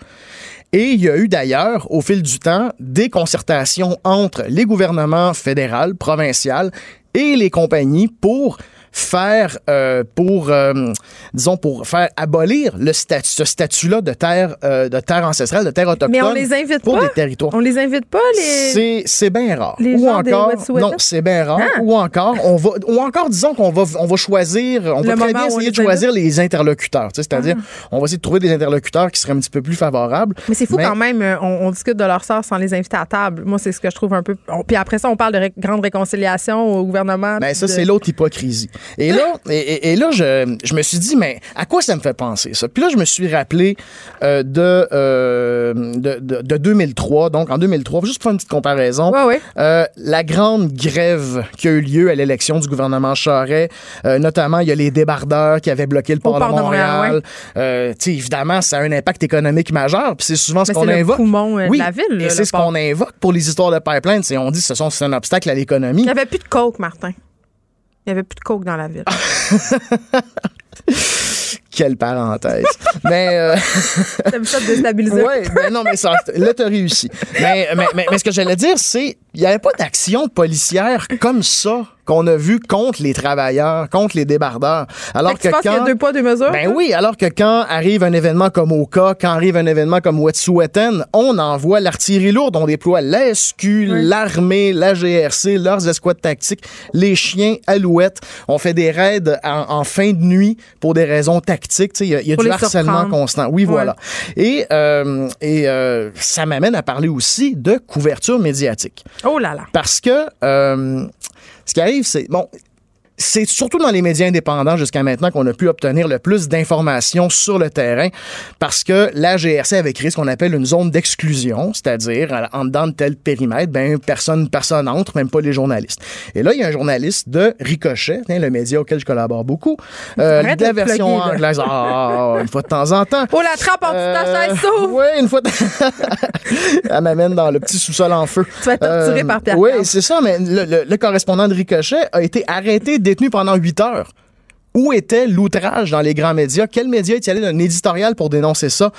Et il y a eu d'ailleurs, au fil du temps, des concertations entre les gouvernements fédéral, provincial et les compagnies pour faire euh, pour euh, disons pour faire abolir le statut ce statut-là de terre euh, de terre ancestrale de terre autochtone Mais on les invite pour pas. des territoires. On les invite pas les C'est c'est bien rare. Les ou encore non, c'est bien rare Ah. ou encore on va ou encore disons qu'on va on va choisir on Le va très bien essayer de choisir les interlocuteurs, tu sais, c'est-à-dire on va essayer de trouver des interlocuteurs qui seraient un petit peu plus favorables. Mais c'est fou quand même, euh, on, on discute de leur sort sans les inviter à table. Moi, c'est ce que je trouve un peu. puis après ça, on parle de ré- grande réconciliation au gouvernement. Ben, puis ça, de- c'est l'autre hypocrisie. Et là, et, là je, je me suis dit, mais à quoi ça me fait penser, ça? Puis là, je me suis rappelé euh, de, euh, de, de, de 2003. Donc, en 2003, juste pour faire une petite comparaison, Ouais, ouais. euh, la grande grève qui a eu lieu à l'élection du gouvernement Charest, euh, notamment, il y a les débardeurs qui avaient bloqué le Au port, de Montréal, Montréal. Évidemment, ça a un impact économique majeur. Puis c'est souvent ce qu'on c'est le invoque. poumon, euh, de oui, la ville, et c'est ce qu'on invoque pour les histoires de pipeline. On dit que ce sont c'est un obstacle à l'économie. Il n'y avait plus de coke, Martin. Il n'y avait plus de coke dans la ville. Quelle parenthèse. mais euh, T'as vu ça de déstabiliser? ouais, ben non, mais ça, là, t'as réussi. Mais, mais, mais, mais ce que j'allais dire, c'est il n'y avait pas d'action policière comme ça qu'on a vu contre les travailleurs, contre les débardeurs. Alors Fait que tu que qu'il y a quand deux poids, deux mesures? ben oui, alors que quand arrive un événement comme Oka, quand arrive un événement comme Wet'suwet'en, on envoie l'artillerie lourde, on déploie la SQ, l'armée, la GRC, leurs escouades tactiques, les chiens, alouettes. On fait des raids en, en fin de nuit pour des raisons Il y a, y du harcèlement surprendre. constant. Oui, Ouais. voilà. Et, euh, et euh, ça m'amène à parler aussi de couverture médiatique. Oh là là. Parce que euh, ce qui arrive, c'est. Bon. C'est surtout dans les médias indépendants jusqu'à maintenant qu'on a pu obtenir le plus d'informations sur le terrain parce que la GRC avait créé ce qu'on appelle une zone d'exclusion, c'est-à-dire euh, en dedans de tel périmètre, ben personne personne entre, même pas les journalistes. Et là, il y a un journaliste de Ricochet, hein, le média auquel je collabore beaucoup, euh, de la version plugger, anglaise, ah, une fois de temps en temps. Oh, la trappe en s'ouvre! Oui, une fois. de- Elle m'amène dans le petit sous-sol en feu. Tu vas être torturé par Pierre Oui, c'est ça, mais le, le- le correspondant de Ricochet a été arrêté, détenu pendant huit heures. Où était l'outrage dans les grands médias? Quel média est allé d'un éditorial pour dénoncer ça?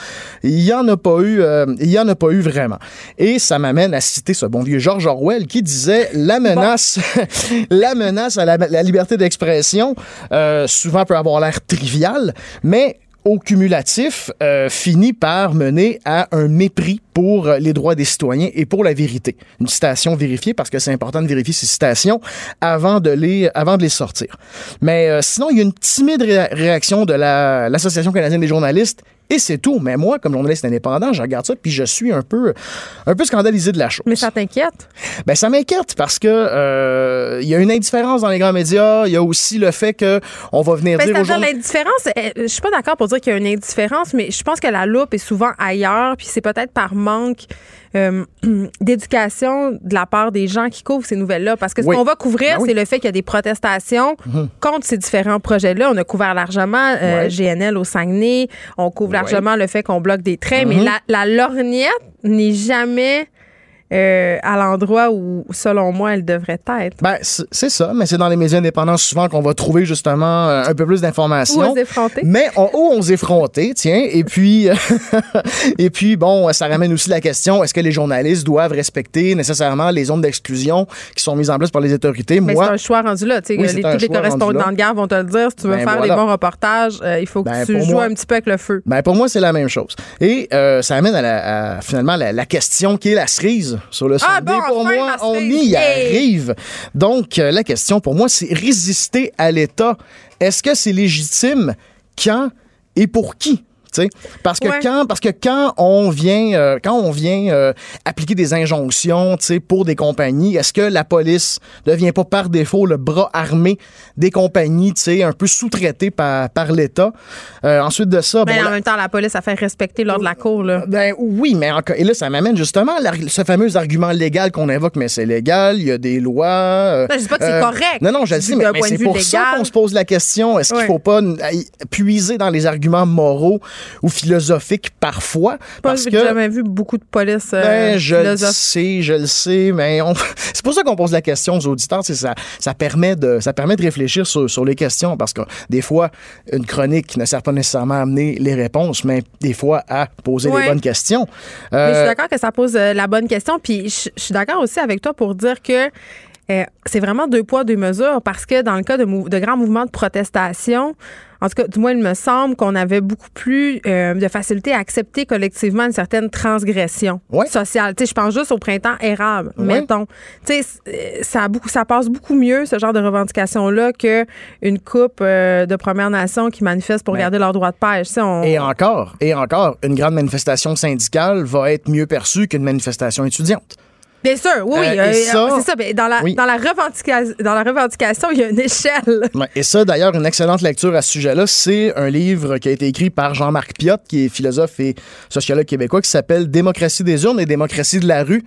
Il n'y en a pas eu, euh, en a pas eu vraiment. Et ça m'amène à citer ce bon vieux George Orwell qui disait la menace, la menace à la, la liberté d'expression, euh, souvent peut avoir l'air trivial, mais au cumulatif, euh, finit par mener à un mépris pour euh, les droits des citoyens et pour la vérité. Une citation vérifiée parce que c'est important de vérifier ces citations avant de les, avant de les sortir. Mais euh, sinon, il y a une timide ré- réaction de la- l'Association canadienne des journalistes et c'est tout. Mais moi, comme journaliste indépendant, je regarde ça puis je suis un peu, un peu scandalisé de la chose. Mais ça t'inquiète? Ben ça m'inquiète parce que euh, il y a une indifférence dans les grands médias. Il y a aussi le fait que on va venir Ben, dire aux l'indifférence, euh, je suis pas d'accord pour dire qu'il y a une indifférence, mais je pense que la loupe est souvent ailleurs, puis c'est peut-être par manque euh, d'éducation de la part des gens qui couvrent ces nouvelles-là. Parce que ce Oui. qu'on va couvrir, Ben oui. Mhm. c'est le fait qu'il y a des protestations contre ces différents projets-là. On a couvert largement euh, Ouais. GNL au Saguenay, on couvre largement le fait qu'on bloque des trains, Mhm. mais la, la lorgnette n'est jamais euh, à l'endroit où, selon moi, elle devrait être. Ben, c'est ça, mais c'est dans les médias indépendants souvent qu'on va trouver justement euh, un peu plus Ou d'informations. aux effrontés. Mais on, ou on effrontés, tiens. Et puis, et puis, bon, ça ramène aussi la question est-ce que les journalistes doivent respecter nécessairement les zones d'exclusion qui sont mises en place par les autorités? Mais c'est un choix rendu là. Oui, les- tous les correspondants de guerre vont te le dire. Si tu veux Ben faire voilà. des bons reportages, euh, il faut que Ben, tu joues moi- un petit peu avec le feu. Ben pour moi, c'est la même chose. Et euh, ça amène à, la- à, finalement la, la question qui est la cerise sur le Ah, bon, pour enfin, moi, on y arrive. Donc, euh, la question pour moi, c'est résister à l'État. Est-ce que c'est légitime? Quand et pour qui? Parce que Ouais. quand parce que quand on vient euh, quand on vient euh, appliquer des injonctions pour des compagnies est-ce que la police devient pas par défaut le bras armé des compagnies un peu sous-traitées par, par l'État? Euh, ensuite de ça Mais bon, en la- même temps, la police a fait respecter l'ordre de la cour. Là. ben oui, mais encore. Et là, ça m'amène justement à ce fameux argument légal qu'on invoque, mais c'est légal, il y a des lois. Non, je dis pas que c'est correct. Non, non, je le dis mais, c'est pour ça qu'on se pose la question est-ce qu'il Ouais. faut pas puiser dans les arguments moraux ou philosophique parfois. Parce J'ai que jamais vu beaucoup de police euh, ben, je le sais, je le sais, mais on... c'est pour ça qu'on pose la question aux auditeurs. c'est Ça, ça, permet de, ça permet de réfléchir sur, sur les questions parce que des fois, une chronique ne sert pas nécessairement à amener les réponses, mais des fois à poser Ouais. les bonnes questions. Mais je suis Euh, d'accord que ça pose euh, la bonne question. Puis je, je suis d'accord aussi avec toi pour dire que euh, c'est vraiment deux poids, deux mesures parce que dans le cas de, grands mouvements de protestation, en tout cas, du moins, il me semble qu'on avait beaucoup plus euh, de facilité à accepter collectivement une certaine transgression Ouais. sociale. Tu sais, je pense juste au printemps érable, Ouais. mettons. Tu sais, euh, ça, a beaucoup, ça passe beaucoup mieux, ce genre de revendication-là, qu'une coupe euh, de Premières Nations qui manifeste pour garder leur droit de pêche. Tu sais, on- Et encore, et encore, une grande manifestation syndicale va être mieux perçue qu'une manifestation étudiante. Bien sûr, oui, oui. Euh, euh, ça- c'est ça. mais dans, la, Oui. dans, la revendication, dans la revendication, il y a une échelle. Ouais, Et ça, d'ailleurs, une excellente lecture à ce sujet-là, c'est un livre qui a été écrit par Jean-Marc Piot, qui est philosophe et sociologue québécois, qui s'appelle Démocratie des urnes et démocratie de la rue.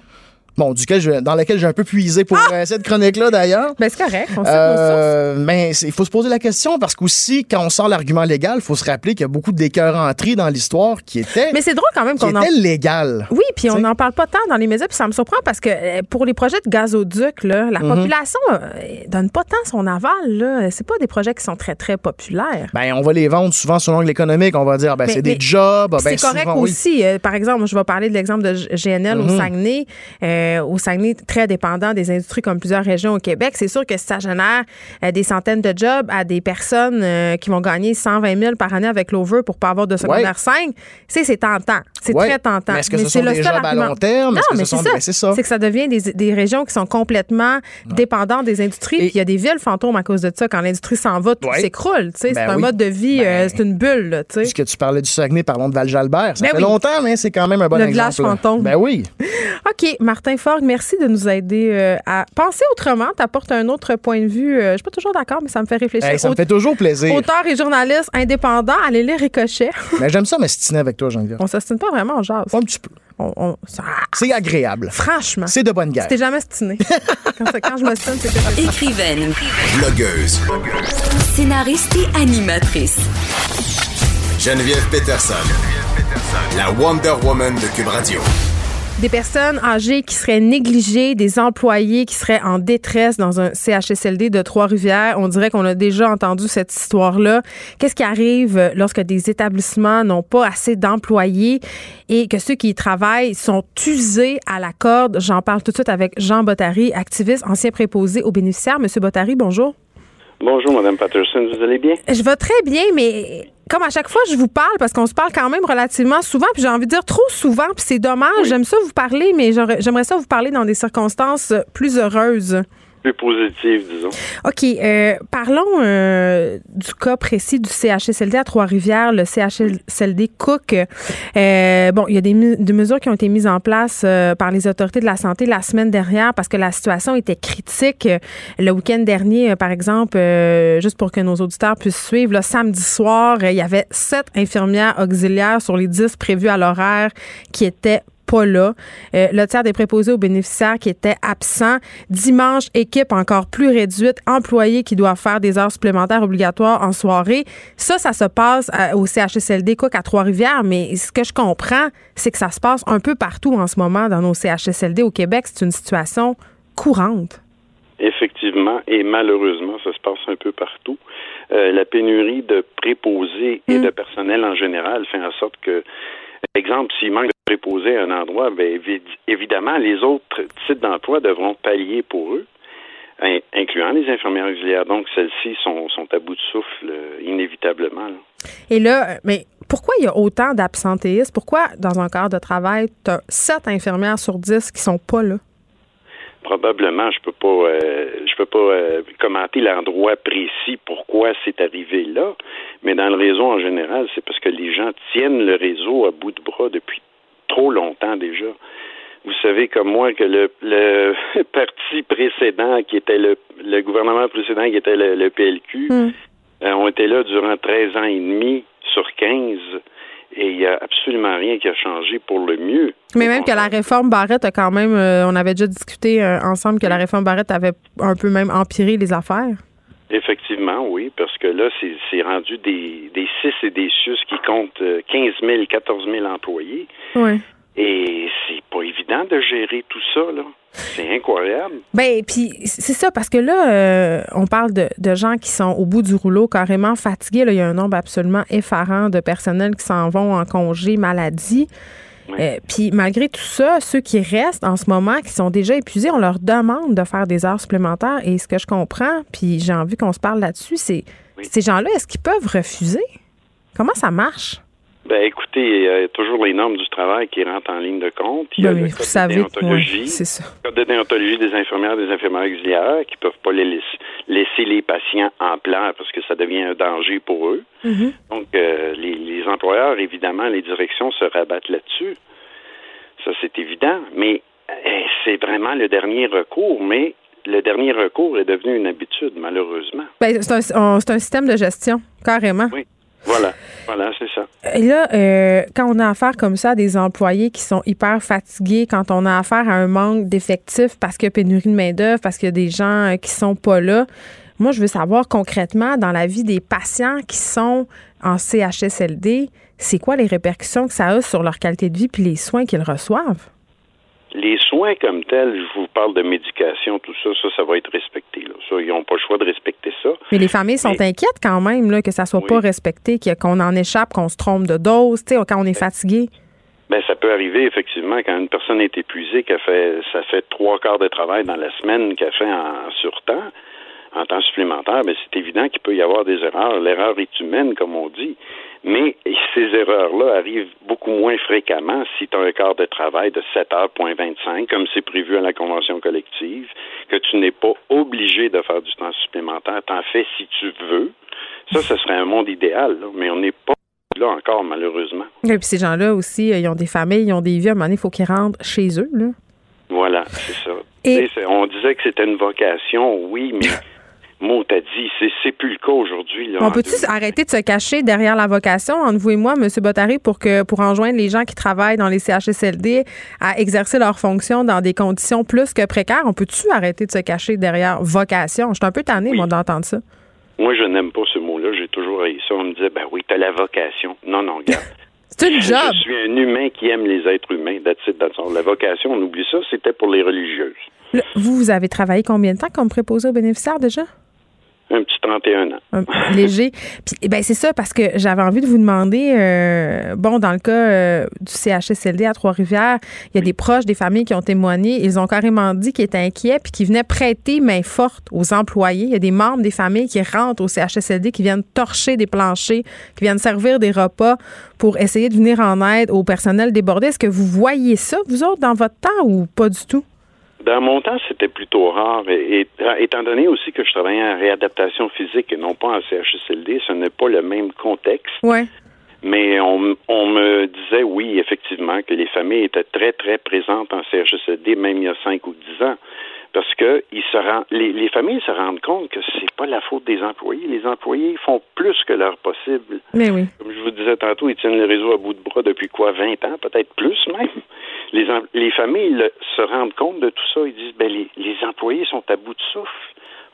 Bon, duquel je- dans lequel j'ai un peu puisé pour euh, cette chronique-là, d'ailleurs. Ben, c'est correct. On sources. Euh, mais c'est- il faut se poser la question parce qu'aussi, quand on sort l'argument légal, il faut se rappeler qu'il y a beaucoup d'écœuranteries dans l'histoire qui étaient, Mais c'est drôle quand même qu'on en. légales. Oui, puis on n'en parle pas tant dans les médias, puis ça me surprend parce que euh, pour les projets de gazoduc, là, Mhm. la population euh, donne pas tant son aval. Là. C'est pas des projets qui sont très, très populaires. Ben, on va les vendre souvent sur l'angle économique. On va dire, ben, Mais- c'est mais des jobs. Puis ben, c'est correct souvent, oui. aussi. Euh, par exemple, je vais parler de l'exemple de GNL Mhm. au Saguenay. Euh, au Saguenay, très dépendant des industries comme plusieurs régions au Québec. C'est sûr que ça génère euh, des centaines de jobs à des personnes euh, qui vont gagner 120 000 par année avec l'over pour pas avoir de secondaire Ouais. 5. Tu sais, c'est tentant. C'est Ouais. très tentant. Mais est-ce que ce c'est sont le des jobs à long terme? Non, mais ce c'est sont- ça. c'est. C'est que ça devient des, des régions qui sont complètement dépendantes des industries. Et- Puis il y a des villes fantômes à cause de ça. Quand l'industrie s'en va, tout Ouais. s'écroule. Ben c'est un oui. mode de vie, Ben- c'est une bulle. là. Puisque tu parlais du Saguenay, parlons de Val-Jalbert. Ça Ben fait oui. longtemps, mais c'est quand même un bon Le exemple. village là. fantôme. Ben oui. OK, Martin Merci de nous aider euh, à penser autrement. Tu apportes un autre point de vue. Euh, je suis pas toujours d'accord, mais ça me fait réfléchir. Hey, ça me fait toujours plaisir. Auteur et journaliste indépendant, allez lire Ricochet. Mais j'aime ça m'estiner avec toi, Geneviève. On s'ostine pas vraiment, on jase. Un petit peu. On, on- ça- C'est agréable. franchement, C'est de bonne guerre. t'es jamais stiné. quand, je m'ostine, c'est que Écrivaine, Blogueuse. scénariste et animatrice. Geneviève Peterson. La Wonder Woman de Cube Radio. Des personnes âgées qui seraient négligées, des employés qui seraient en détresse dans un CHSLD de Trois-Rivières. On dirait qu'on a déjà entendu cette histoire-là. Qu'est-ce qui arrive lorsque des établissements n'ont pas assez d'employés et que ceux qui y travaillent sont usés à la corde? J'en parle tout de suite avec Jean Bottary, activiste, ancien préposé aux bénéficiaires. Monsieur Bottary, bonjour. Bonjour, Madame Patterson, vous allez bien? Je vais très bien, mais comme à chaque fois, je vous parle parce qu'on se parle quand même relativement souvent, puis j'ai envie de dire trop souvent, puis c'est dommage. J'aime ça vous parler, mais j'aimerais ça vous parler dans des circonstances plus heureuses. Plus disons. OK. euh, parlons euh, du cas précis du CHSLD à Trois-Rivières, le CHSLD Cook. Euh, bon, il y a des, des mesures qui ont été mises en place euh, par les autorités de la santé la semaine dernière parce que la situation était critique. Le week-end dernier, euh, par exemple, euh, juste pour que nos auditeurs puissent suivre, là, samedi soir, il y avait sept infirmières auxiliaires sur les dix prévues à l'horaire qui étaient pas là. Euh, le tiers des préposés aux bénéficiaires qui étaient absents. Dimanche, équipe encore plus réduite, employés qui doivent faire des heures supplémentaires obligatoires en soirée. Ça, ça se passe à- au CHSLD Cook à Trois-Rivières, mais ce que je comprends, c'est que ça se passe un peu partout en ce moment dans nos CHSLD au Québec. C'est une situation courante. Effectivement, et malheureusement, ça se passe un peu partout. Euh, la pénurie de préposés et de personnel en général fait en sorte que, exemple, s'il manque de préposés à un endroit, évi- évidemment, les autres types d'emplois devront pallier pour eux, in- incluant les infirmières auxiliaires. Donc, celles-ci sont, à bout de souffle euh, inévitablement. Et là, euh, mais pourquoi il y a autant d'absentéistes? Pourquoi, dans un cadre de travail, tu as sept infirmières sur dix qui sont pas là? Probablement, je peux pas, euh, je peux pas euh, commenter l'endroit précis pourquoi c'est arrivé là, mais dans le réseau en général, c'est parce que les gens tiennent le réseau à bout de bras depuis trop longtemps déjà. Vous savez comme moi que le, le parti précédent, qui était le, le gouvernement précédent, qui était le, le PLQ, Hmm. euh, ont été là durant 13 ans et demi sur 15, et il y a absolument rien qui a changé pour le mieux. Mais même que la réforme Barrette a quand même, euh, on avait déjà discuté euh, ensemble que la réforme Barrette avait un peu même empiré les affaires. Effectivement. effectivement, oui, parce que là, c'est rendu des, des CIS et des SUS qui comptent 15 000, 14 000 employés. Oui. Et c'est pas évident de gérer tout ça, là. C'est incroyable. Ben, puis c'est ça, parce que là, euh, on parle de, de, gens qui sont au bout du rouleau, carrément fatigués. Là. Il y a un nombre absolument effarant de personnels qui s'en vont en congé maladie. Euh, puis malgré tout ça, ceux qui restent en ce moment, qui sont déjà épuisés, on leur demande de faire des heures supplémentaires. Et ce que je comprends, puis j'ai envie qu'on se parle là-dessus, c'est ces gens-là, est-ce qu'ils peuvent refuser? Comment ça marche? Ben, écoutez, il y a toujours les normes du travail qui rentrent en ligne de compte. Il y a ben, le code de déontologie, code de déontologie des infirmières et des infirmières auxiliaires qui peuvent pas les laisser, laisser les patients en plan parce que ça devient un danger pour eux. Mm-hmm. Donc, euh, les, les, employeurs, évidemment, les directions se rabattent là-dessus. Ça, c'est évident. Mais eh, c'est vraiment le dernier recours. Mais le dernier recours est devenu une habitude, malheureusement. Ben, c'est un, un système de gestion, carrément. Oui. Voilà, voilà, c'est ça. Et là, euh, quand on a affaire comme ça à des employés qui sont hyper fatigués, quand on a affaire à un manque d'effectifs parce qu'il y a pénurie de main-d'œuvre, parce qu'il y a des gens euh, qui sont pas là, moi, je veux savoir concrètement, dans la vie des patients qui sont en CHSLD, c'est quoi les répercussions que ça a sur leur qualité de vie puis les soins qu'ils reçoivent? Les soins comme tels, je vous parle de médication, tout ça, ça, ça va être respecté. Là. Ça, ils n'ont pas le choix de respecter ça. Mais les familles sont inquiètes quand même là, que ça soit pas respecté, qu'on en échappe, qu'on se trompe de dose, quand on est fatigué. Ben, ça peut arriver effectivement quand une personne est épuisée, qu'elle fait ça fait trois quarts de travail dans la semaine qu'elle fait en surtemps, en temps supplémentaire, ben c'est évident qu'il peut y avoir des erreurs. L'erreur est humaine, comme on dit. Mais ces erreurs-là arrivent beaucoup moins fréquemment si tu as un quart de travail de 7 heures, point 25, comme c'est prévu à la convention collective, que tu n'es pas obligé de faire du temps supplémentaire. T'en fais si tu veux. Ça, ce serait un monde idéal, mais on n'est pas là encore, malheureusement. Et puis ces gens-là aussi, euh, ils ont des familles, ils ont des vies. À un moment donné, il faut qu'ils rentrent chez eux. Là. Voilà, c'est ça. Et... On disait que c'était une vocation, oui, mais mot t'as dit, c'est plus le cas aujourd'hui. On peut-tu arrêter de se cacher derrière la vocation entre vous et moi, M. Bottary, pour que pour enjoindre les gens qui travaillent dans les CHSLD à exercer leurs fonctions dans des conditions plus que précaires? On peut-tu arrêter de se cacher derrière vocation? Je suis un peu tanné, moi, d'entendre ça. Moi, je n'aime pas ce mot-là. J'ai toujours eu ça. On me disait, ben oui, t'as la vocation. Non, non, regarde. C'est une job. Je suis un humain qui aime les êtres humains. La vocation, on oublie ça, c'était pour les religieuses. vous, vous avez travaillé combien de temps comme préposé aux bénéficiaires déjà? Un petit 31 ans. léger. Puis, eh ben, c'est ça, parce que j'avais envie de vous demander, euh, bon, dans le cas euh, du CHSLD à Trois-Rivières, il y a des proches des familles qui ont témoigné. Ils ont carrément dit qu'ils étaient inquiets puis qu'ils venaient prêter main forte aux employés. Il y a des membres des familles qui rentrent au CHSLD, qui viennent torcher des planchers, qui viennent servir des repas pour essayer de venir en aide au personnel débordé. Est-ce que vous voyez ça, vous autres, dans votre temps ou pas du tout? Dans mon temps, c'était plutôt rare. Et, étant donné aussi que je travaillais en réadaptation physique et non pas en CHSLD, ce n'est pas le même contexte. Ouais. Mais on, on, me disait, oui, effectivement, que les familles étaient très, très présentes en CHSLD, même il y a cinq ou dix ans. Parce que ils se rend, les, les, familles se rendent compte que c'est pas la faute des employés. Les employés font plus que leur possible. Mais oui. Comme je vous disais tantôt, ils tiennent le réseau à bout de bras depuis quoi, 20 ans, peut-être plus même les, les familles se rendent compte de tout ça. Ils disent, ben, les, les employés sont à bout de souffle.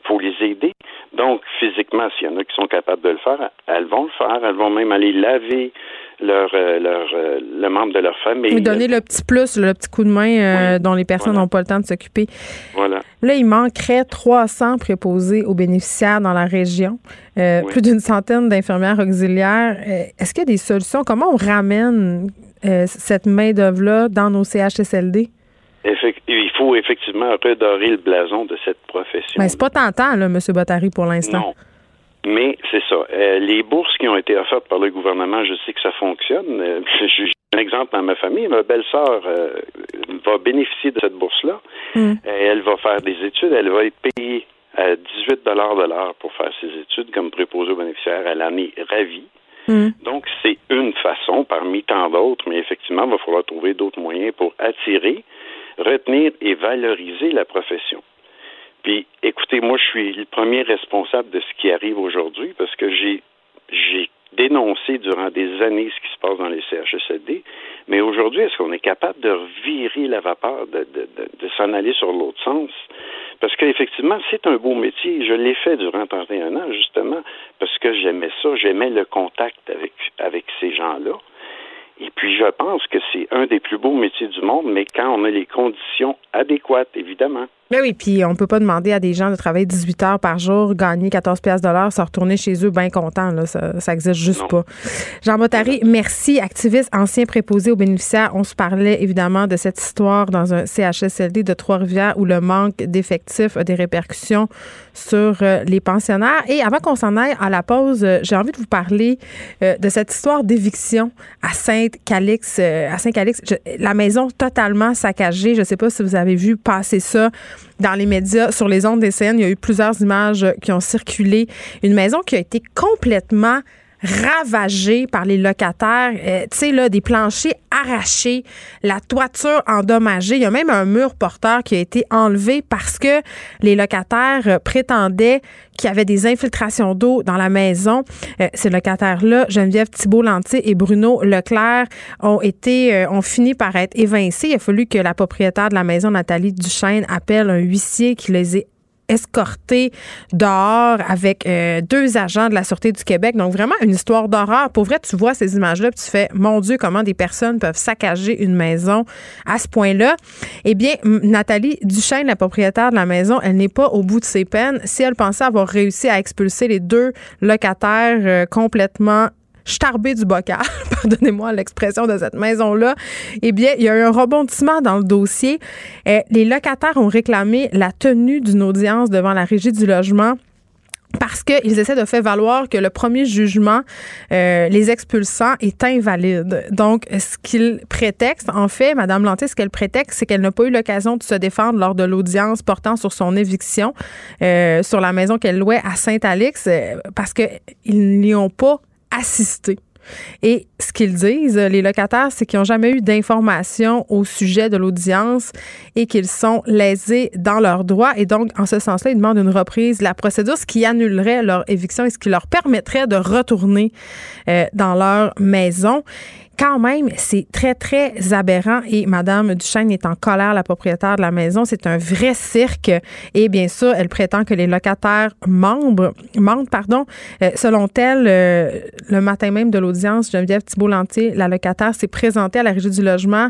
faut les aider. Donc, physiquement, s'il y en a qui sont capables de le faire, elles vont le faire. Elles vont même aller laver leur, euh, leur, euh, le membre de leur famille. Lui donner le petit plus, le petit coup de main euh, dont les personnes n'ont pas le temps de s'occuper. Voilà. Là, il manquerait 300 préposés aux bénéficiaires dans la région, plus d'une centaine d'infirmières auxiliaires. Est-ce qu'il y a des solutions? Comment on ramène euh, cette main-d'œuvre-là dans nos CHSLD? il faut effectivement redorer le blason de cette profession. Mais c'est pas tentant, là, M. Bottary, pour l'instant. Non. Mais c'est ça. Euh, les bourses qui ont été offertes par le gouvernement, je sais que ça fonctionne. Euh, J'ai un exemple dans ma famille. Ma belle-sœur va bénéficier de cette bourse-là. Hmm. elle va faire des études. Elle va être payée à 18 de l'heure pour faire ses études comme préposé aux bénéficiaires. Elle en est ravie. Mm. Donc, c'est une façon parmi tant d'autres, mais effectivement, il va falloir trouver d'autres moyens pour attirer, retenir et valoriser la profession. Puis, écoutez, moi, je suis le premier responsable de ce qui arrive aujourd'hui parce que j'ai, j'ai dénoncé durant des années ce qui se passe dans les CHSLD. Mais aujourd'hui, est-ce qu'on est capable de revirer la vapeur, de, de, de, s'en aller sur l'autre sens? Parce qu'effectivement, c'est un beau métier. Je l'ai fait durant 31 ans, justement, parce que j'aimais ça, j'aimais le contact avec, avec ces gens-là. Et puis, je pense que c'est un des plus beaux métiers du monde, mais quand on a les conditions adéquates, évidemment. Ben oui, puis on peut pas demander à des gens de travailler 18 heures par jour, gagner 14 pièces de l'heure, se retourner chez eux bien contents. Là, ça, ça existe juste pas. Jean Bottary, merci, activiste, ancien préposé aux bénéficiaires. On se parlait évidemment de cette histoire dans un CHSLD de Trois-Rivières où le manque d'effectifs a des répercussions sur euh, les pensionnaires. Et avant qu'on s'en aille à la pause, euh, j'ai envie de vous parler euh, de cette histoire d'éviction à Sainte-Calix. à Saint-Calix, la maison totalement saccagée. Je sais pas si vous avez vu passer ça dans les médias, sur les ondes des scènes, il y a eu plusieurs images qui ont circulé. Une maison qui a été complètement ravagée par les locataires. Euh, tu sais, là, des planchers arrachés, la toiture endommagée. Il y a même un mur porteur qui a été enlevé parce que les locataires prétendaient qu'il y avait des infiltrations d'eau dans la maison. Euh, ces locataires-là, Geneviève Thibault-Lantier et Bruno Leclerc, ont été, euh, ont fini par être évincés. Il a fallu que la propriétaire de la maison, Nathalie Duchesne, appelle un huissier qui les ait escorté dehors avec euh, deux agents de la Sûreté du Québec. Donc, vraiment une histoire d'horreur. Pour vrai, tu vois ces images-là, tu fais, mon Dieu, comment des personnes peuvent saccager une maison à ce point-là. Eh bien, Nathalie Duchesne, la propriétaire de la maison, elle n'est pas au bout de ses peines. Si elle pensait avoir réussi à expulser les deux locataires euh, complètement starbé du bocal, pardonnez-moi l'expression de cette maison-là, eh bien, il y a eu un rebondissement dans le dossier. Euh, les locataires ont réclamé la tenue d'une audience devant la régie du logement parce qu'ils essaient de faire valoir que le premier jugement euh, les expulsant est invalide. Donc, ce qu'ils prétextent, en fait, Madame Lanté, ce qu'elle prétexte, c'est qu'elle n'a pas eu l'occasion de se défendre lors de l'audience portant sur son éviction euh, sur la maison qu'elle louait à Saint-Alix, parce qu'ils n'y ont pas assisté. Et ce qu'ils disent, les locataires, c'est qu'ils n'ont jamais eu d'informations au sujet de l'audience et qu'ils sont lésés dans leurs droits. Et donc, en ce sens-là, ils demandent une reprise de la procédure, ce qui annulerait leur éviction et ce qui leur permettrait de retourner euh, dans leur maison quand même, c'est très, très aberrant et Madame Duchesne est en colère, la propriétaire de la maison. C'est un vrai cirque et bien sûr, elle prétend que les locataires membres, mentent, pardon. Euh, selon elle, euh, le matin même de l'audience, Geneviève Thibault-Lantier, la locataire, s'est présentée à la régie du logement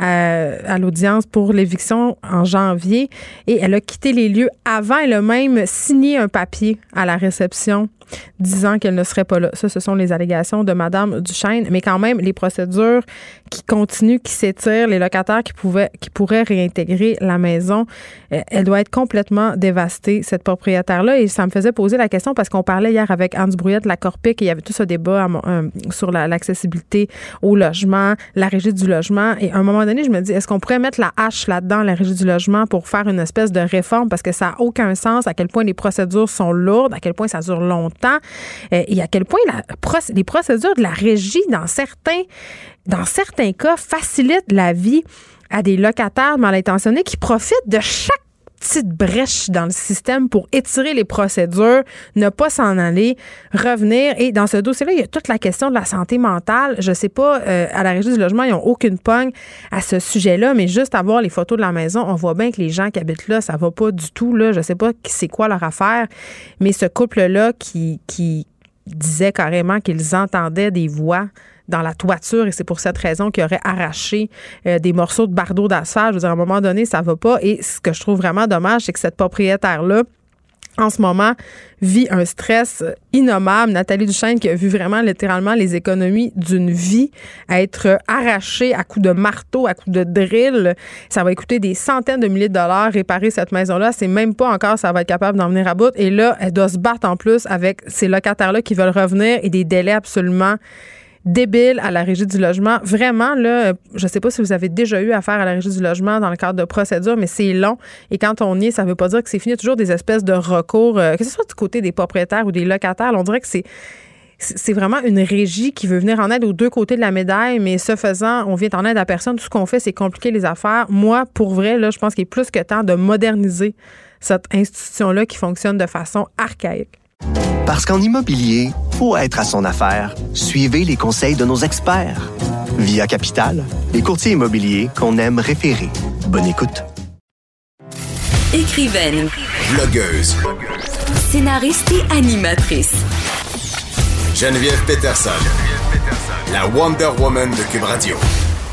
à l'audience pour l'éviction en janvier et elle a quitté les lieux avant. Elle a même signé un papier à la réception disant qu'elle ne serait pas là. Ça, ce sont les allégations de Mme Duchesne. Mais quand même, les procédures qui continuent, qui s'étirent, les locataires qui, pouvaient, qui pourraient réintégrer la maison, euh, elle doit être complètement dévastée, cette propriétaire-là. Et ça me faisait poser la question parce qu'on parlait hier avec Hans Brouillette, la Corpic, et il y avait tout ce débat euh, sur l'accessibilité au logement, la régie du logement. Et à un moment je me dis, est-ce qu'on pourrait mettre la hache là-dedans, la régie du logement, pour faire une espèce de réforme? Parce que ça n'a aucun sens à quel point les procédures sont lourdes, à quel point ça dure longtemps temps euh, et à quel point les procédures de la régie, dans certains, dans certains cas, facilitent la vie à des locataires mal intentionnés qui profitent de chaque petite brèche dans le système pour étirer les procédures, ne pas s'en aller, revenir. Et dans ce dossier-là, il y a toute la question de la santé mentale. Je sais pas, euh, à la régie du logement, ils n'ont aucune pogne à ce sujet-là, mais juste à voir les photos de la maison, on voit bien que les gens qui habitent là, ça va pas du tout. Là. Je sais pas c'est quoi leur affaire, mais ce couple-là qui, qui disait carrément qu'ils entendaient des voix dans la toiture et c'est pour cette raison qu'il aurait arraché euh, des morceaux de bardeau d'asphalte. Je veux dire, à un moment donné, ça va pas. Et ce que je trouve vraiment dommage, c'est que cette propriétaire-là, en ce moment, vit un stress innommable. Nathalie Duchesne qui a vu vraiment littéralement les économies d'une vie être arrachées à coups de marteau, à coups de drill. Ça va coûter des centaines de milliers de dollars réparer cette maison-là. C'est même pas encore ça va être capable d'en venir à bout. Et là, elle doit se battre en plus avec ces locataires-là qui veulent revenir et des délais absolument débile à la régie du logement. Vraiment, là, je sais pas si vous avez déjà eu affaire à la régie du logement dans le cadre de procédures, mais c'est long. Et quand on y est, ça veut pas dire que c'est fini. Toujours des espèces de recours, euh, que ce soit du côté des propriétaires ou des locataires. on dirait que c'est c'est vraiment une régie qui veut venir en aide aux deux côtés de la médaille, mais ce faisant, on vient en aide à personne. Tout ce qu'on fait, c'est compliquer les affaires. Moi, pour vrai, là, je pense qu'il est plus que temps de moderniser cette institution-là qui fonctionne de façon archaïque. Parce qu'en immobilier, pour être à son affaire, suivez les conseils de nos experts. Via Capital, les courtiers immobiliers qu'on aime référer. Bonne écoute. Écrivaine, Blogueuse. scénariste et animatrice. Geneviève Peterson. La Wonder Woman de Cube Radio.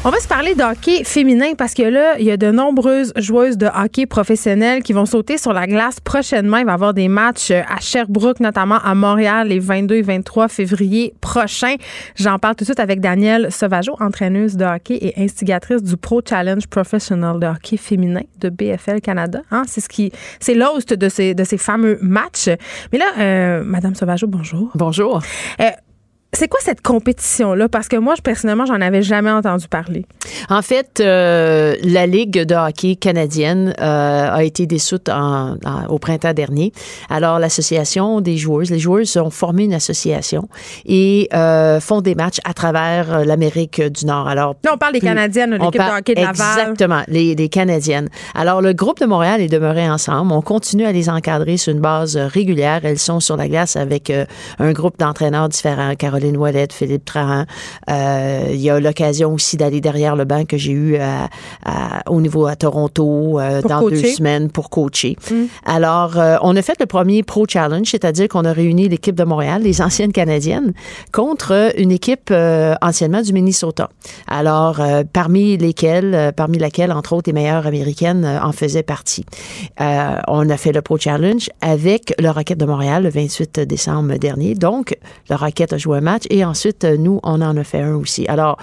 On va se parler de hockey féminin parce que là, il y a de nombreuses joueuses de hockey professionnelles qui vont sauter sur la glace prochainement. Il va y avoir des matchs à Sherbrooke, notamment à Montréal, les 22 et 23 février prochains. J'en parle tout de suite avec Danielle Sauvageau, entraîneuse de hockey et instigatrice du Pro Challenge Professional de hockey féminin de BFL Canada. Hein, c'est ce qui, c'est l'host de ces, de ces fameux matchs. Mais là, euh, Madame Sauvageau, bonjour. Bonjour. Euh, c'est quoi cette compétition-là? Parce que moi, je, personnellement, j'en avais jamais entendu parler. En fait, euh, la Ligue de hockey canadienne euh, a été dissoute en, en- au printemps dernier. Alors, l'association des joueuses, les joueuses ont formé une association et euh, font des matchs à travers l'Amérique du Nord. Alors, Là, on parle des Canadiennes, on l'équipe de hockey de Laval. Exactement, les, les Canadiennes. Alors, le groupe de Montréal est demeuré ensemble. On continue à les encadrer sur une base régulière. Elles sont sur la glace avec un groupe d'entraîneurs différents. Caroline Ouellette, Philippe Trahan. Euh, il y a l'occasion aussi d'aller derrière le banc que j'ai eu à- à- au niveau à Toronto euh, dans coacher? deux semaines pour coacher. Alors, euh, on a fait le premier Pro Challenge, c'est-à-dire qu'on a réuni l'équipe de Montréal, les anciennes Canadiennes, contre une équipe anciennement du Minnesota. Alors, parmi lesquelles, parmi laquelle, entre autres, les meilleures américaines en faisaient partie. On a fait le Pro Challenge avec le Rocket de Montréal le 28 décembre dernier. Donc, le Rocket a joué un match et ensuite, euh, nous, on en a fait un aussi. Alors,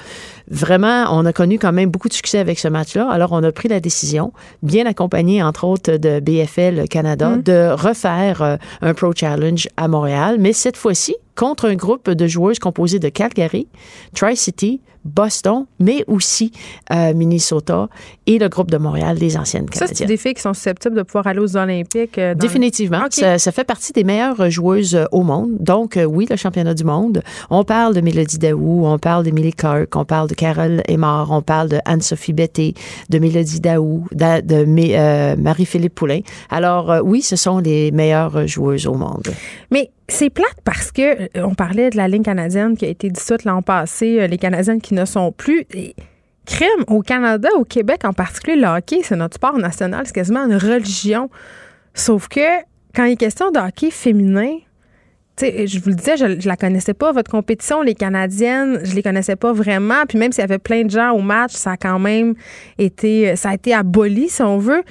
vraiment, on a connu quand même beaucoup de succès avec ce match-là. Alors, on a pris la décision, bien accompagné, entre autres, de BFL Canada, de refaire euh, un Pro Challenge à Montréal, mais cette fois-ci, contre un groupe de joueuses composé de Calgary, Tri-City, Boston, mais aussi euh, Minnesota et le groupe de Montréal, les anciennes Ça, c'est Canadiennes. des filles qui sont susceptibles de pouvoir aller aux Olympiques. euh, dans- Définitivement. OK. Ça, ça fait partie des meilleures joueuses euh, au monde. Donc, euh, oui, le championnat du monde. On parle de Mélodie Daou, on parle d'Emily Kirk, on parle de Carole Aymar, on parle de Anne-Sophie Betté, de Mélodie Daou, de, de Marie-Philippe Poulain. Alors, oui, ce sont les meilleures joueuses au monde. Mais c'est plate parce que euh, on parlait de la ligne canadienne qui a été dissoute l'an passé, euh, les Canadiennes qui ne sont plus. Et crème au Canada, au Québec en particulier, le hockey, c'est notre sport national, c'est quasiment une religion. Sauf que quand il est question de hockey féminin, je vous le disais, je, je la connaissais pas, votre compétition, les Canadiennes, je les connaissais pas vraiment. Puis même s'il y avait plein de gens au match, ça a quand même été, ça a été aboli, si on veut.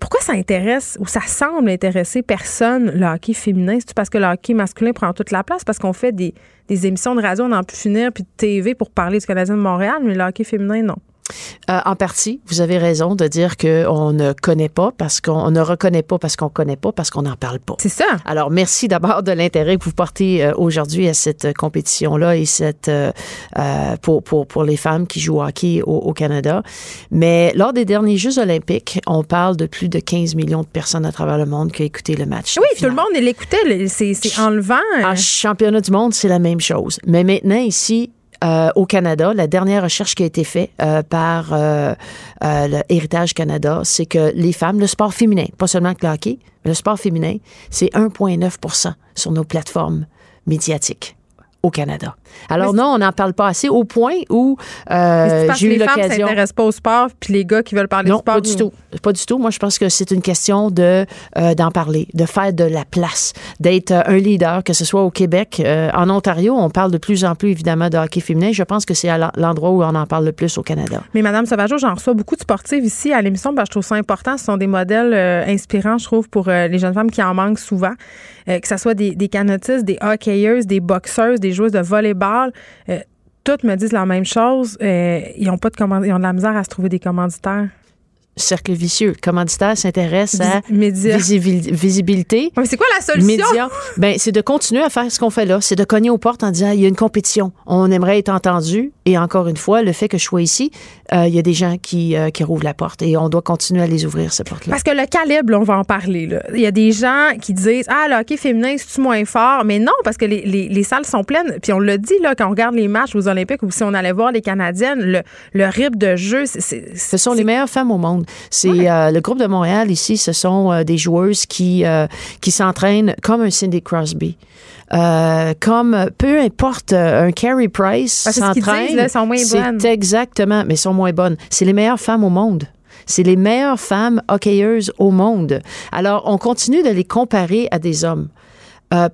Pourquoi ça intéresse ou ça semble intéresser personne, le hockey féminin? C'est parce que le hockey masculin prend toute la place? Parce qu'on fait des, émissions de radio, on n'en peut finir, puis de TV pour parler du Canadien de Montréal, mais le hockey féminin, non. Euh, en partie, vous avez raison de dire qu'on ne connaît pas parce qu'on ne reconnaît pas parce qu'on connaît pas parce qu'on n'en parle pas. C'est ça. Alors, merci d'abord de l'intérêt que vous portez euh, aujourd'hui à cette compétition-là et cette euh, euh, pour, pour, pour les femmes qui jouent au hockey au, au Canada. Mais lors des derniers Jeux olympiques, on parle de plus de 15 millions de personnes à travers le monde qui ont écouté le match. Oui, tout le monde l'écoutait, c'est enlevant. En championnat du monde, c'est la même chose. Mais maintenant, ici, euh, au Canada, la dernière recherche qui a été faite euh, par euh, euh, le Héritage Canada, c'est que les femmes, le sport féminin, pas seulement le hockey, mais le sport féminin, c'est 1,9 sur nos plateformes médiatiques au Canada. Alors non, on n'en parle pas assez au point où euh, j'ai eu les femmes l'occasion. s'intéressent pas au sport, puis les gars qui veulent parler Non, sport. pas du tout. Pas du tout. Moi, je pense que c'est une question de euh, d'en parler, de faire de la place, d'être euh, un leader, que ce soit au Québec, en Ontario, on parle de plus en plus évidemment de hockey féminin. Je pense que c'est à l'en- l'endroit où on en parle le plus au Canada. Mais Madame Sauvageau, j'en reçois beaucoup de sportives ici à l'émission. parce que je trouve ça important. Ce sont des modèles inspirants, je trouve, pour les jeunes femmes qui en manquent souvent. Que ce soit des, des canotistes, des hockeyeuses, des boxeuses, des joueuses de volleyball. Euh, toutes me disent la même chose. Euh, ils ont pas de ils ont de la misère à se trouver des commanditaires. Cercle vicieux. Le commanditaire s'intéresse à visibilité. Mais c'est quoi la solution? Médias, ben c'est de continuer à faire ce qu'on fait là, c'est de cogner aux portes en disant il y a une compétition, on aimerait être entendu et encore une fois le fait que je sois ici, euh, il y a des gens qui euh, qui rouvrent la porte et on doit continuer à les ouvrir ces portes là. Parce que le calibre, là, on va en parler. là. Il y a des gens qui disent Ah, le hockey féminin, c'est-tu moins fort? Mais non, parce que les, les- les salles sont pleines. Puis on l'a dit, là, quand on regarde les matchs aux Olympiques ou si on allait voir les Canadiennes, le, le rythme de jeu, c'est. Ce sont les meilleures femmes au monde. C'est Ouais. euh, le groupe de Montréal ici. Ce sont euh, des joueuses qui euh, qui s'entraînent comme un Cindy Crosby. comme peu importe un Carey Price s'entraîne. C'est exactement, mais sont moins bonnes. C'est les meilleures femmes au monde. C'est les meilleures femmes hockeyeuses au monde. Alors, on continue de les comparer à des hommes.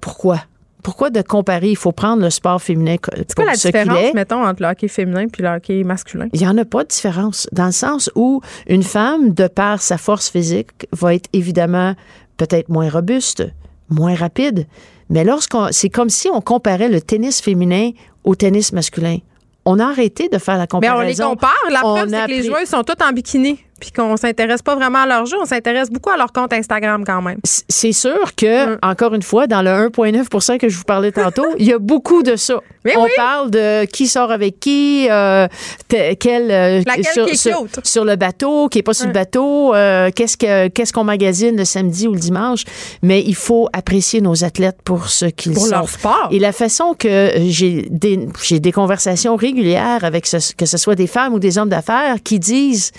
Pourquoi? Pourquoi de comparer? Il faut prendre le sport féminin C'est quoi la différence, mettons, entre le hockey féminin et le hockey masculin? Il n'y en a pas de différence, dans le sens où une femme, de par sa force physique, va être évidemment peut-être moins robuste, moins rapide. Mais lorsqu'on, c'est comme si on comparait le tennis féminin au tennis masculin. On a arrêté de faire la comparaison. Mais on les compare. La preuve, c'est que les joueurs sont tous en bikini puis qu'on s'intéresse pas vraiment à leur jeu, on s'intéresse beaucoup à leur compte Instagram quand même. C'est sûr que, mm. encore une fois, dans le 1,9% que je vous parlais tantôt, il y a beaucoup de ça. Mais on parle de qui sort avec qui, euh, quel, euh, sur, sur, sur, le bateau, qui est pas sur le bateau, euh, qu'est-ce que qu'est-ce qu'on magasine le samedi ou le dimanche. Mais il faut apprécier nos athlètes pour ce qu'ils sont. Pour leur sport. Et la façon que j'ai des j'ai des conversations régulières avec ce, que ce soit des femmes ou des hommes d'affaires qui disent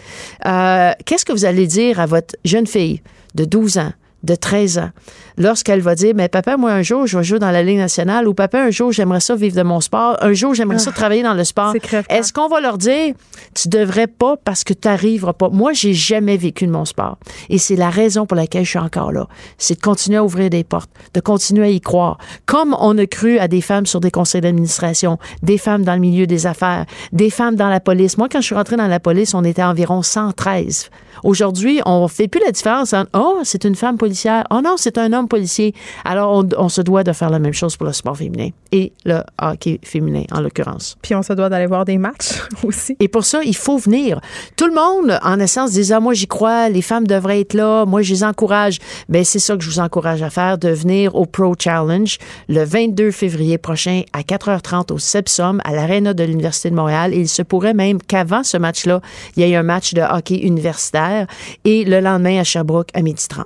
euh, qu'est-ce que vous allez dire à votre jeune fille de 12 ans, de 13 ans, lorsqu'elle va dire, mais papa, moi, un jour, je vais jouer dans la Ligue nationale ou papa, un jour, j'aimerais ça vivre de mon sport, un jour, j'aimerais ça ah. travailler dans le sport. Est-ce qu'on va leur dire, tu devrais pas parce que tu n'arriveras pas? Moi, j'ai jamais vécu de mon sport. Et c'est la raison pour laquelle je suis encore là. C'est de continuer à ouvrir des portes, de continuer à y croire. Comme on a cru à des femmes sur des conseils d'administration, des femmes dans le milieu des affaires, des femmes dans la police. Moi, quand je suis rentrée dans la police, on était environ 113. Aujourd'hui, on fait plus la différence entre, oh, c'est une femme policière. Oh non, c'est un homme policier. Alors, on, se doit de faire la même chose pour le sport féminin et le hockey féminin, en l'occurrence. Puis on se doit d'aller voir des matchs aussi. Et pour ça, il faut venir. Tout le monde, en essence, dit, ah, moi, j'y crois, les femmes devraient être là, moi, je les encourage. Mais c'est ça que je vous encourage à faire, de venir au Pro Challenge le 22 février prochain à 4h30 au Sepsum, à l'Arena de l'Université de Montréal. Et il se pourrait même qu'avant ce match-là, il y ait un match de hockey universitaire et le lendemain à Sherbrooke à 12h30.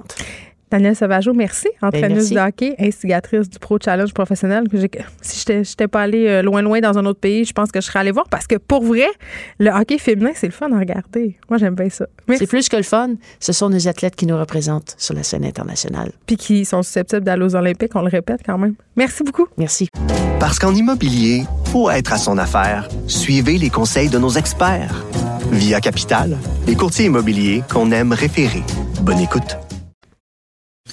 Danielle Sauvageau, merci. Ben, Entraîneuse de hockey, instigatrice du Pro Challenge professionnel. si je n'étais pas allée euh, loin, loin dans un autre pays, je pense que je serais allée voir parce que pour vrai, le hockey féminin, c'est le fun à regarder. Moi, j'aime bien ça. C'est plus que le fun. Ce sont des athlètes qui nous représentent sur la scène internationale. Puis qui sont susceptibles d'aller aux Olympiques, on le répète quand même. Merci beaucoup. Merci. Parce qu'en immobilier, faut être à son affaire. Suivez les conseils de nos experts. Via Capital, les courtiers immobiliers qu'on aime référer. Bonne écoute.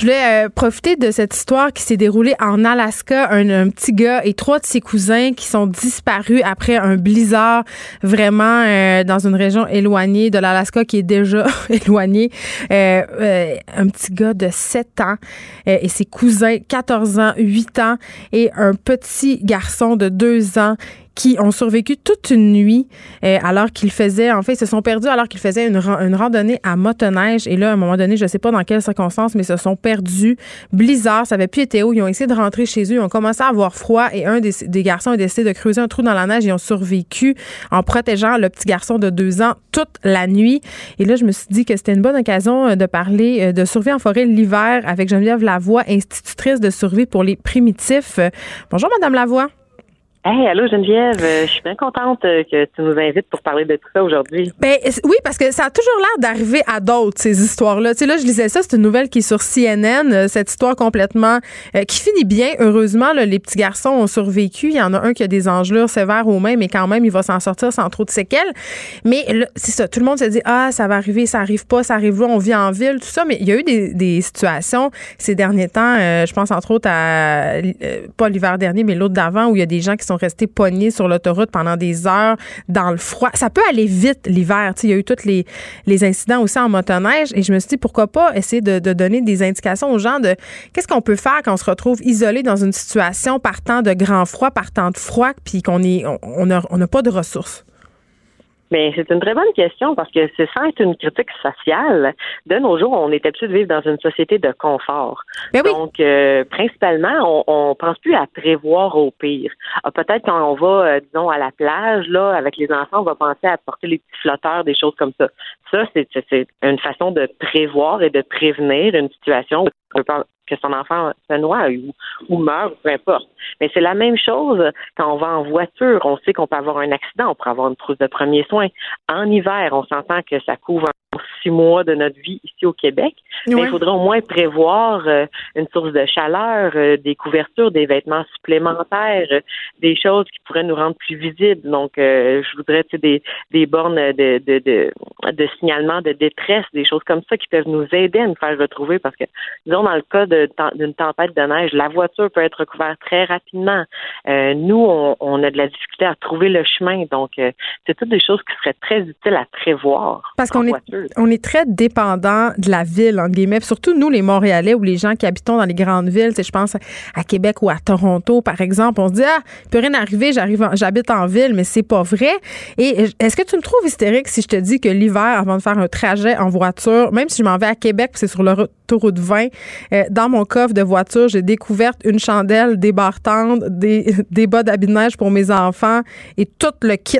Je voulais euh, profiter de cette histoire qui s'est déroulée en Alaska. Un, petit gars et trois de ses cousins qui sont disparus après un blizzard vraiment euh, dans une région éloignée de l'Alaska qui est déjà éloignée. Euh, un petit gars de 7 ans et ses cousins 14 ans, 8 ans et un petit garçon de 2 ans qui ont survécu toute une nuit euh, alors qu'ils faisaient, en fait, ils se sont perdus alors qu'ils faisaient une, randonnée à motoneige. Et là, à un moment donné, je ne sais pas dans quelles circonstances, mais ils se sont perdus. Blizzard, ça avait plus été où. Ils ont essayé de rentrer chez eux. Ils ont commencé à avoir froid et un des, des garçons a décidé de creuser un trou dans la neige. Ils ont survécu en protégeant le petit garçon de deux ans toute la nuit. Et là, je me suis dit que c'était une bonne occasion euh, de parler euh, de survie en forêt l'hiver avec Geneviève Lavoie, institutrice de survie pour les primitifs. Bonjour, Madame Lavoie. Hey, allô Geneviève, euh, je suis bien contente euh, que tu nous invites pour parler de tout ça aujourd'hui. Ben oui, parce que ça a toujours l'air d'arriver à d'autres ces histoires-là. Tu sais là, je lisais ça, c'est une nouvelle qui est sur CNN, euh, cette histoire complètement qui finit bien. Heureusement, les petits garçons ont survécu. Il y en a un qui a des engelures sévères aux mains, mais quand même, il va s'en sortir sans trop de séquelles. Mais c'est ça, tout le monde se dit ah ça va arriver, ça arrive pas, ça arrive là, on vit en ville, tout ça. Mais il y a eu des, des situations ces derniers temps. je pense entre autres à pas l'hiver dernier, mais l'autre d'avant où il y a des gens qui sont restés pognés sur l'autoroute pendant des heures dans le froid. Ça peut aller vite l'hiver. Il y a eu tous les, incidents aussi en motoneige et je me suis dit pourquoi pas essayer de, donner des indications aux gens de qu'est-ce qu'on peut faire quand on se retrouve isolé dans une situation partant de grand froid, partant de froid, puis qu'on est n'a pas de ressources. Mais c'est une très bonne question parce que c'est sans être une critique sociale. De nos jours, on est habitué de vivre dans une société de confort. Ben Donc, euh, principalement, on, on pense plus à prévoir au pire. Ah, peut-être quand on va, euh, disons, à la plage, là, avec les enfants, on va penser à porter les petits flotteurs, des choses comme ça. Ça, c'est une façon de prévoir et de prévenir une situation que son enfant se noie ou, ou meurt, peu importe. Mais c'est la même chose quand on va en voiture. On sait qu'on peut avoir un accident, on peut avoir une trousse de premiers soins. En hiver, on s'entend que ça couvre six mois de notre vie ici au Québec. Mais il faudrait au moins prévoir euh, une source de chaleur, euh, des couvertures, des vêtements supplémentaires, euh, des choses qui pourraient nous rendre plus visibles. Donc, je voudrais des, des bornes de, de, de, de, signalement de détresse, des choses comme ça qui peuvent nous aider à nous faire retrouver parce que, disons, dans le cas d'une tempête de neige, la voiture peut être recouverte très rapidement. nous, on, on, a de la difficulté à trouver le chemin. Donc, c'est toutes des choses qui seraient très utiles à prévoir. Parce qu'on est, on est très dépendant de la ville, entre guillemets. surtout nous, les Montréalais ou les gens qui habitons dans les grandes villes, je pense à Québec ou à Toronto, par exemple, on se dit, ah, il peut rien arriver, j'habite en ville, mais c'est pas vrai. Et est-ce que tu me trouves hystérique si je te dis que l'hiver, avant de faire un trajet en voiture, même si je m'en vais à Québec, c'est sur l'autoroute 20, euh, dans mon coffre de voiture, j'ai découvert une chandelle, des bartendes, des, des bas d'habit neige pour mes enfants et tout le kit.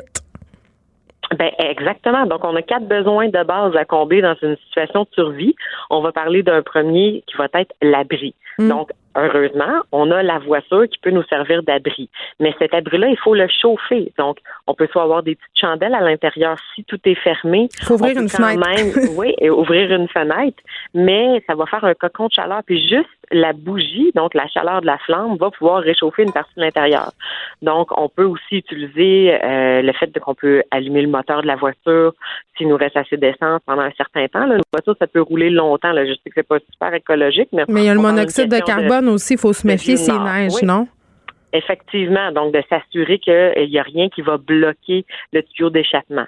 Ben exactement. Donc on a quatre besoins de base à combler dans une situation de survie. On va parler d'un premier qui va être l'abri. Mm. Donc heureusement, on a la voiture qui peut nous servir d'abri. Mais cet abri-là, il faut le chauffer. Donc, on peut soit avoir des petites chandelles à l'intérieur si tout est fermé. Faut ouvrir une fenêtre. oui, et ouvrir une fenêtre, mais ça va faire un cocon de chaleur. Puis juste la bougie, donc la chaleur de la flamme, va pouvoir réchauffer une partie de l'intérieur. Donc, on peut aussi utiliser euh, le fait qu'on peut allumer le moteur de la voiture s'il nous reste assez d'essence pendant un certain temps. Là. Une voiture, ça peut rouler longtemps. Là. Je sais que c'est pas super écologique, mais... Mais il y a le monoxyde de carbone aussi, il faut se méfier s'il neige, non? Effectivement, donc de s'assurer qu'il n'y a rien qui va bloquer le tuyau d'échappement.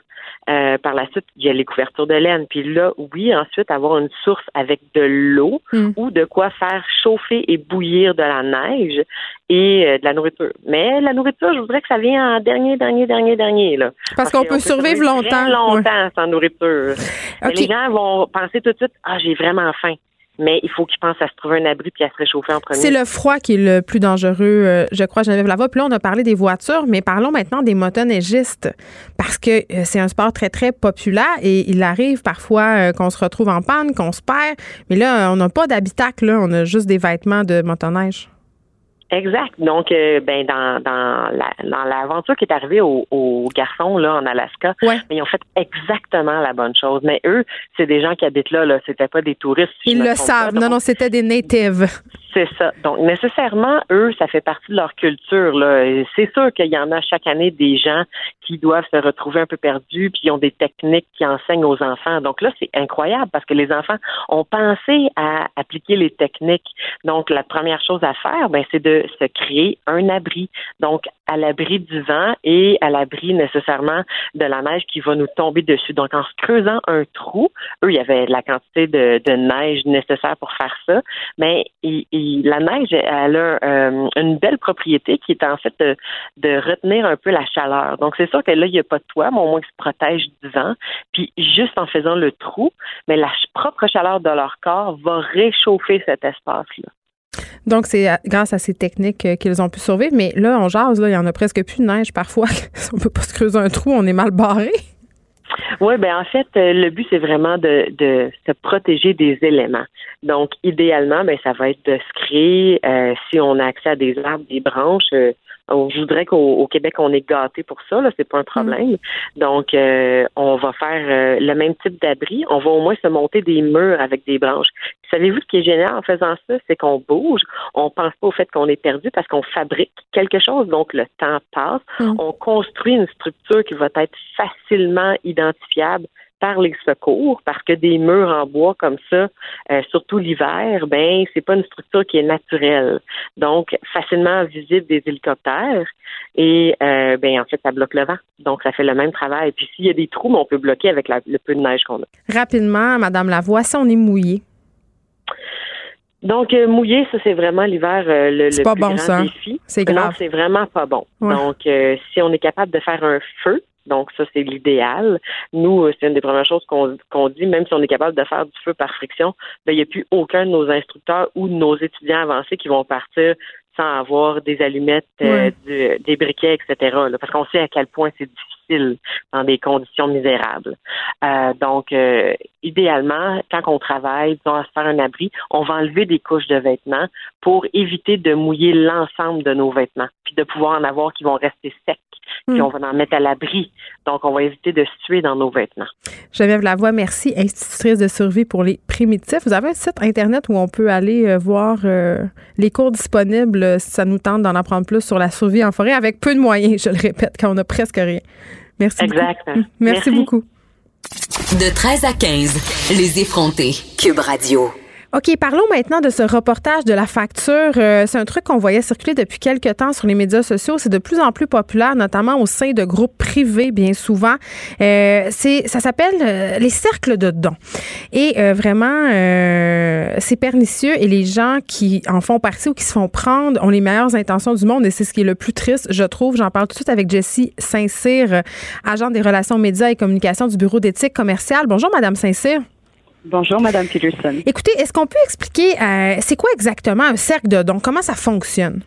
Euh, par la suite, il y a les couvertures de laine. Puis là, oui, ensuite, avoir une source avec de l'eau hmm. ou de quoi faire chauffer et bouillir de la neige et euh, de la nourriture. Mais la nourriture, je voudrais que ça vienne en dernier, dernier, dernier, dernier. Là. Parce, qu'on peut, survivre longtemps. longtemps sans nourriture. Les gens vont penser tout de suite, ah, j'ai vraiment faim mais il faut qu'ils pensent à se trouver un abri puis à se réchauffer en premier. C'est le froid qui est le plus dangereux, euh, je crois, Geneviève Lavoie. Puis là, on a parlé des voitures, mais parlons maintenant des motoneigistes parce que euh, c'est un sport très, très populaire et il arrive parfois euh, qu'on se retrouve en panne, qu'on se perd, mais là, on n'a pas d'habitacle, on a juste des vêtements de motoneige. Exact. Donc, euh, ben dans dans la, dans l'aventure qui est arrivée aux, aux garçons là en Alaska, ouais. ils ont fait exactement la bonne chose. Mais eux, c'est des gens qui habitent là. Là, c'était pas des touristes. ils le savent. non, non, c'était des natives. C'est ça. Donc, nécessairement, eux, ça fait partie de leur culture. C'est sûr qu'il y en a chaque année des gens qui doivent se retrouver un peu perdus, puis ils ont des techniques qui enseignent aux enfants. Donc là, c'est incroyable parce que les enfants ont pensé à appliquer les techniques. Donc, la première chose à faire, ben, c'est de se créer un abri. Donc, à l'abri du vent et à l'abri nécessairement de la neige qui va nous tomber dessus. Donc, en se creusant un trou, eux, il y avait la quantité de, neige nécessaire pour faire ça, mais la neige, elle a euh, une belle propriété qui est en fait de, retenir un peu la chaleur. Donc, c'est sûr que là, il n'y a pas de toit, mais au moins, ils se protègent du vent. Puis, juste en faisant le trou, mais la propre chaleur de leur corps va réchauffer cet espace-là. Donc, c'est grâce à ces techniques euh, qu'ils ont pu survivre. Mais là, on jase, il y en a presque plus de neige parfois. on peut pas se creuser un trou, on est mal barré. Oui, ben en fait, euh, le but c'est vraiment de, de se protéger des éléments. Donc, idéalement, ben ça va être de se créer, euh, si on a accès à des arbres, des branches, je voudrais qu'au Québec, on est gâté pour ça, là, c'est pas un problème. Donc, euh, on va faire euh, le même type d'abri. On va au moins se monter des murs avec des branches. Savez-vous ce qui est génial en faisant ça? C'est qu'on bouge. On pense pas au fait qu'on est perdu parce qu'on fabrique quelque chose. Donc, le temps passe. Mm. On construit une structure qui va être facilement identifiable par les secours parce que des murs en bois comme ça, euh, surtout l'hiver, ben c'est pas une structure qui est naturelle. Donc facilement visible des hélicoptères et euh, ben en fait ça bloque le vent. Donc ça fait le même travail. Puis s'il y a des trous, ben, on peut bloquer avec le peu de neige qu'on a. Rapidement, Madame Lavoie, si on est mouillé. Donc, euh, mouillé, ça, c'est vraiment l'hiver le, le pas plus bon, grand défi. C'est grave. C'est vraiment pas bon. Donc, si on est capable de faire un feu, donc, ça, c'est l'idéal. Nous, euh, c'est une des premières choses qu'on dit, même si on est capable de faire du feu par friction, ben, il n'y a plus aucun de nos instructeurs ou de nos étudiants avancés qui vont partir sans avoir des allumettes, euh, des briquets, etc. parce qu'on sait à quel point c'est difficile dans des conditions misérables. Euh, donc, euh, idéalement, quand on travaille, disons, à se faire un abri, on va enlever des couches de vêtements pour éviter de mouiller l'ensemble de nos vêtements, puis de pouvoir en avoir qui vont rester secs puis hmm. on va en mettre à l'abri. Donc, on va éviter de se tuer dans nos vêtements. Geneviève Lavoie, merci, institutrice de survie pour les primitifs. Vous avez un site Internet où on peut aller euh, voir euh, les cours disponibles si ça nous tente d'en apprendre plus sur la survie en forêt avec peu de moyens, je le répète, quand on a presque rien. Merci exact. beaucoup. Merci, merci beaucoup. De 13 à 15, les effrontés. Cube Radio. OK, parlons maintenant de ce reportage de la facture. Euh, c'est un truc qu'on voyait circuler depuis quelques temps sur les médias sociaux. C'est de plus en plus populaire, notamment au sein de groupes privés, bien souvent. Euh, c'est, ça s'appelle euh, les cercles de dons. Et vraiment, c'est pernicieux et les gens qui en font partie ou qui se font prendre ont les meilleures intentions du monde et c'est ce qui est le plus triste, je trouve. J'en parle tout de suite avec Jessie Saint-Cyr, agent des relations médias et communication du Bureau d'éthique commerciale. Bonjour, Madame Saint-Cyr. Bonjour, Madame Peterson. Écoutez, est-ce qu'on peut expliquer euh, c'est quoi exactement un cercle de dons? Comment ça fonctionne?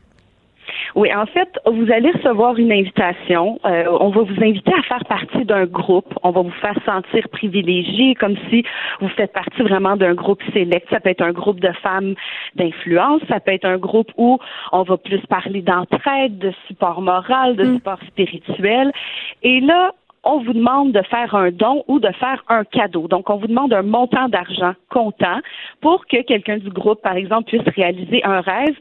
Oui, en fait, vous allez recevoir une invitation. Euh, on va vous inviter à faire partie d'un groupe. On va vous faire sentir privilégié, comme si vous faites partie vraiment d'un groupe sélect. Ça peut être un groupe de femmes d'influence. Ça peut être un groupe où on va plus parler d'entraide, de support moral, de mm. support spirituel. Et là, on vous demande de faire un don ou de faire un cadeau. Donc, on vous demande un montant d'argent comptant pour que quelqu'un du groupe, par exemple, puisse réaliser un rêve.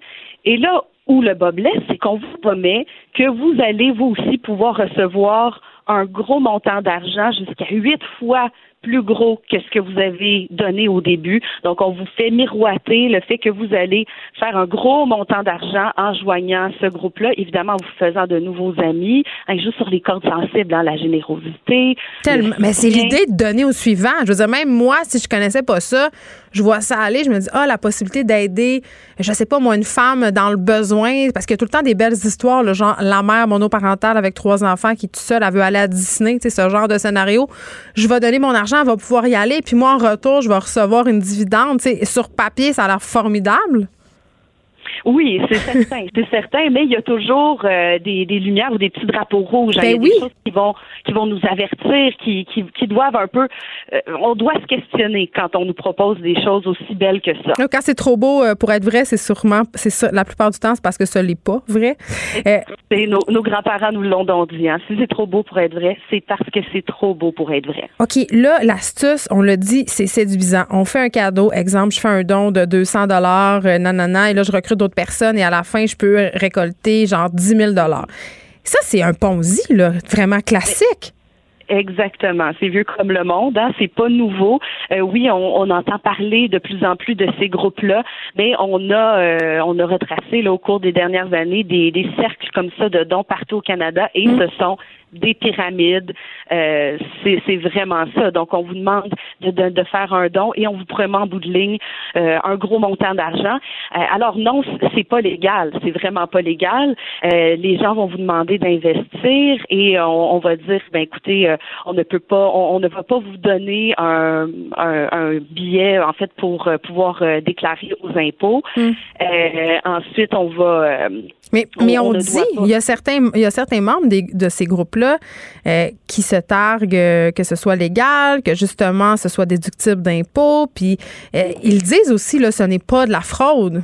Et là où le bas blesse, c'est qu'on vous promet que vous allez, vous aussi, pouvoir recevoir un gros montant d'argent jusqu'à huit fois plus gros que ce que vous avez donné au début. Donc, on vous fait miroiter le fait que vous allez faire un gros montant d'argent en joignant ce groupe-là, évidemment en vous faisant de nouveaux amis, hein, juste sur les cordes sensibles, dans la générosité. Tellement. Mais c'est l'idée de donner au suivant. Je veux dire, même moi, si je connaissais pas ça, je vois ça aller, je me dis, ah, la possibilité d'aider, je sais pas, moi, une femme dans le besoin, parce qu'il y a tout le temps des belles histoires, le genre, la mère monoparentale avec trois enfants qui est toute seule, elle veut aller à Disney, tu sais, ce genre de scénario. Je vais donner mon argent va pouvoir y aller, puis moi, en retour, je vais recevoir une dividende. sur papier, ça a l'air formidable. Oui, c'est certain, c'est certain, mais il y a toujours euh, des, lumières ou des petits drapeaux rouges. Ben des choses qui vont qui vont nous avertir, qui, qui, doivent un peu. Euh, on doit se questionner quand on nous propose des choses aussi belles que ça. quand c'est trop beau euh, pour être vrai, c'est sûrement, c'est ça. La plupart du temps, c'est parce que ça l'est pas vrai. nos, nos grands-parents nous l'ont donc dit. Hein. Si c'est trop beau pour être vrai, c'est parce que c'est trop beau pour être vrai. Ok, là, l'astuce, on l'a dit, c'est séduisant. On fait un cadeau, exemple, je fais un don de 200 dollars, nanana, et là, je recrute d'autres personnes et à la fin, je peux récolter genre 10 000 Ça, c'est un ponzi, là, vraiment classique. Exactement. C'est vieux comme le monde. Hein? C'est pas nouveau. Euh, oui, on, entend parler de plus en plus de ces groupes-là, mais on a euh, on a retracé au cours des dernières années des, cercles comme ça de dons partout au Canada et ce sont des pyramides. Euh, c'est vraiment ça. Donc, on vous demande de, de, de, faire un don et on vous promet en bout de ligne euh, un gros montant d'argent. Euh, alors, non, c'est pas légal. C'est vraiment pas légal. Les gens vont vous demander d'investir et on, on, va dire, ben écoutez, on ne peut pas, on, ne va pas vous donner un, un, un billet, en fait, pour pouvoir déclarer aux impôts. Mm. ensuite, on va... mais, mais on, dit, il y a certains, il y a certains membres des, de ces euh, qui se targuent euh, que ce soit légal, que justement ce soit déductible d'impôts. Puis euh, ils disent aussi là, ce n'est pas de la fraude.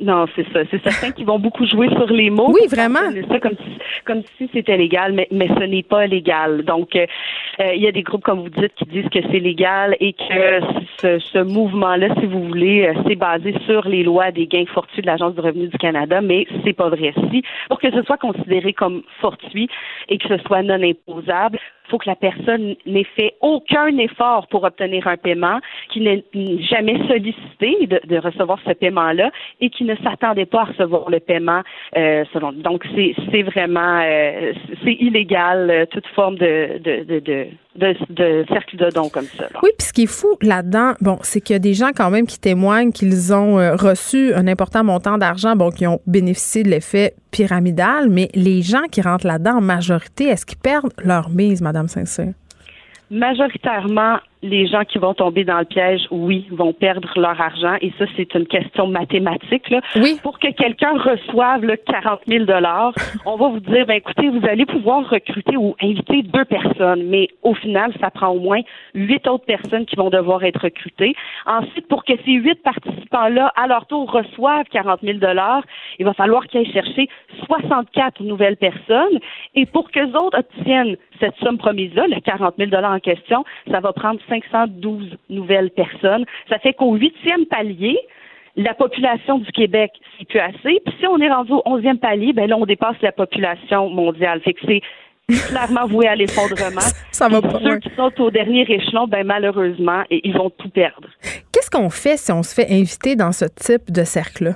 Non, c'est ça. C'est certains qui vont beaucoup jouer sur les mots. Oui, vraiment. Ça comme si, comme si c'était légal, mais, mais ce n'est pas légal. Donc, euh, euh, il y a des groupes, comme vous dites, qui disent que c'est légal et que ce, ce mouvement-là, si vous voulez, euh, c'est basé sur les lois des gains fortuits de l'Agence du revenu du Canada, mais c'est pas vrai. Si, pour que ce soit considéré comme fortuit et que ce soit non imposable, faut que la personne n'ait fait aucun effort pour obtenir un paiement, qui n'ait jamais sollicité de, recevoir ce paiement-là et qui ne s'attendait pas à recevoir le paiement. Euh, selon. Donc, c'est vraiment euh, c'est illégal euh, toute forme de, de, de, de, cercle de dons comme ça. Oui, puis ce qui est fou là-dedans, bon, c'est qu'il y a des gens quand même qui témoignent qu'ils ont reçu un important montant d'argent, bon, qui ont bénéficié de l'effet pyramidal, mais les gens qui rentrent là-dedans en majorité, est-ce qu'ils perdent leur mise, Madame Saint-Cyr? Majoritairement, les gens qui vont tomber dans le piège, oui, vont perdre leur argent. Et ça, c'est une question mathématique. Là. Oui. Pour que quelqu'un reçoive le 40 000 on va vous dire, ben, écoutez, vous allez pouvoir recruter ou inviter deux personnes. Mais au final, ça prend au moins huit autres personnes qui vont devoir être recrutées. Ensuite, pour que ces huit participants-là, à leur tour, reçoivent 40 000 il va falloir qu'ils aillent chercher 64 nouvelles personnes. Et pour qu'eux autres obtiennent cette somme promise-là, le 40 000 en question, ça va prendre 512 nouvelles personnes. Ça fait qu'au huitième palier, la population du Québec, c'est plus assez. Puis si on est rendu au onzième palier, ben là, on dépasse la population mondiale. Fait que c'est clairement voué à l'effondrement. Ça va pas. Ceux qui sont au dernier échelon, ben malheureusement, ils vont tout perdre. Qu'est-ce qu'on fait si on se fait inviter dans ce type de cercle-là?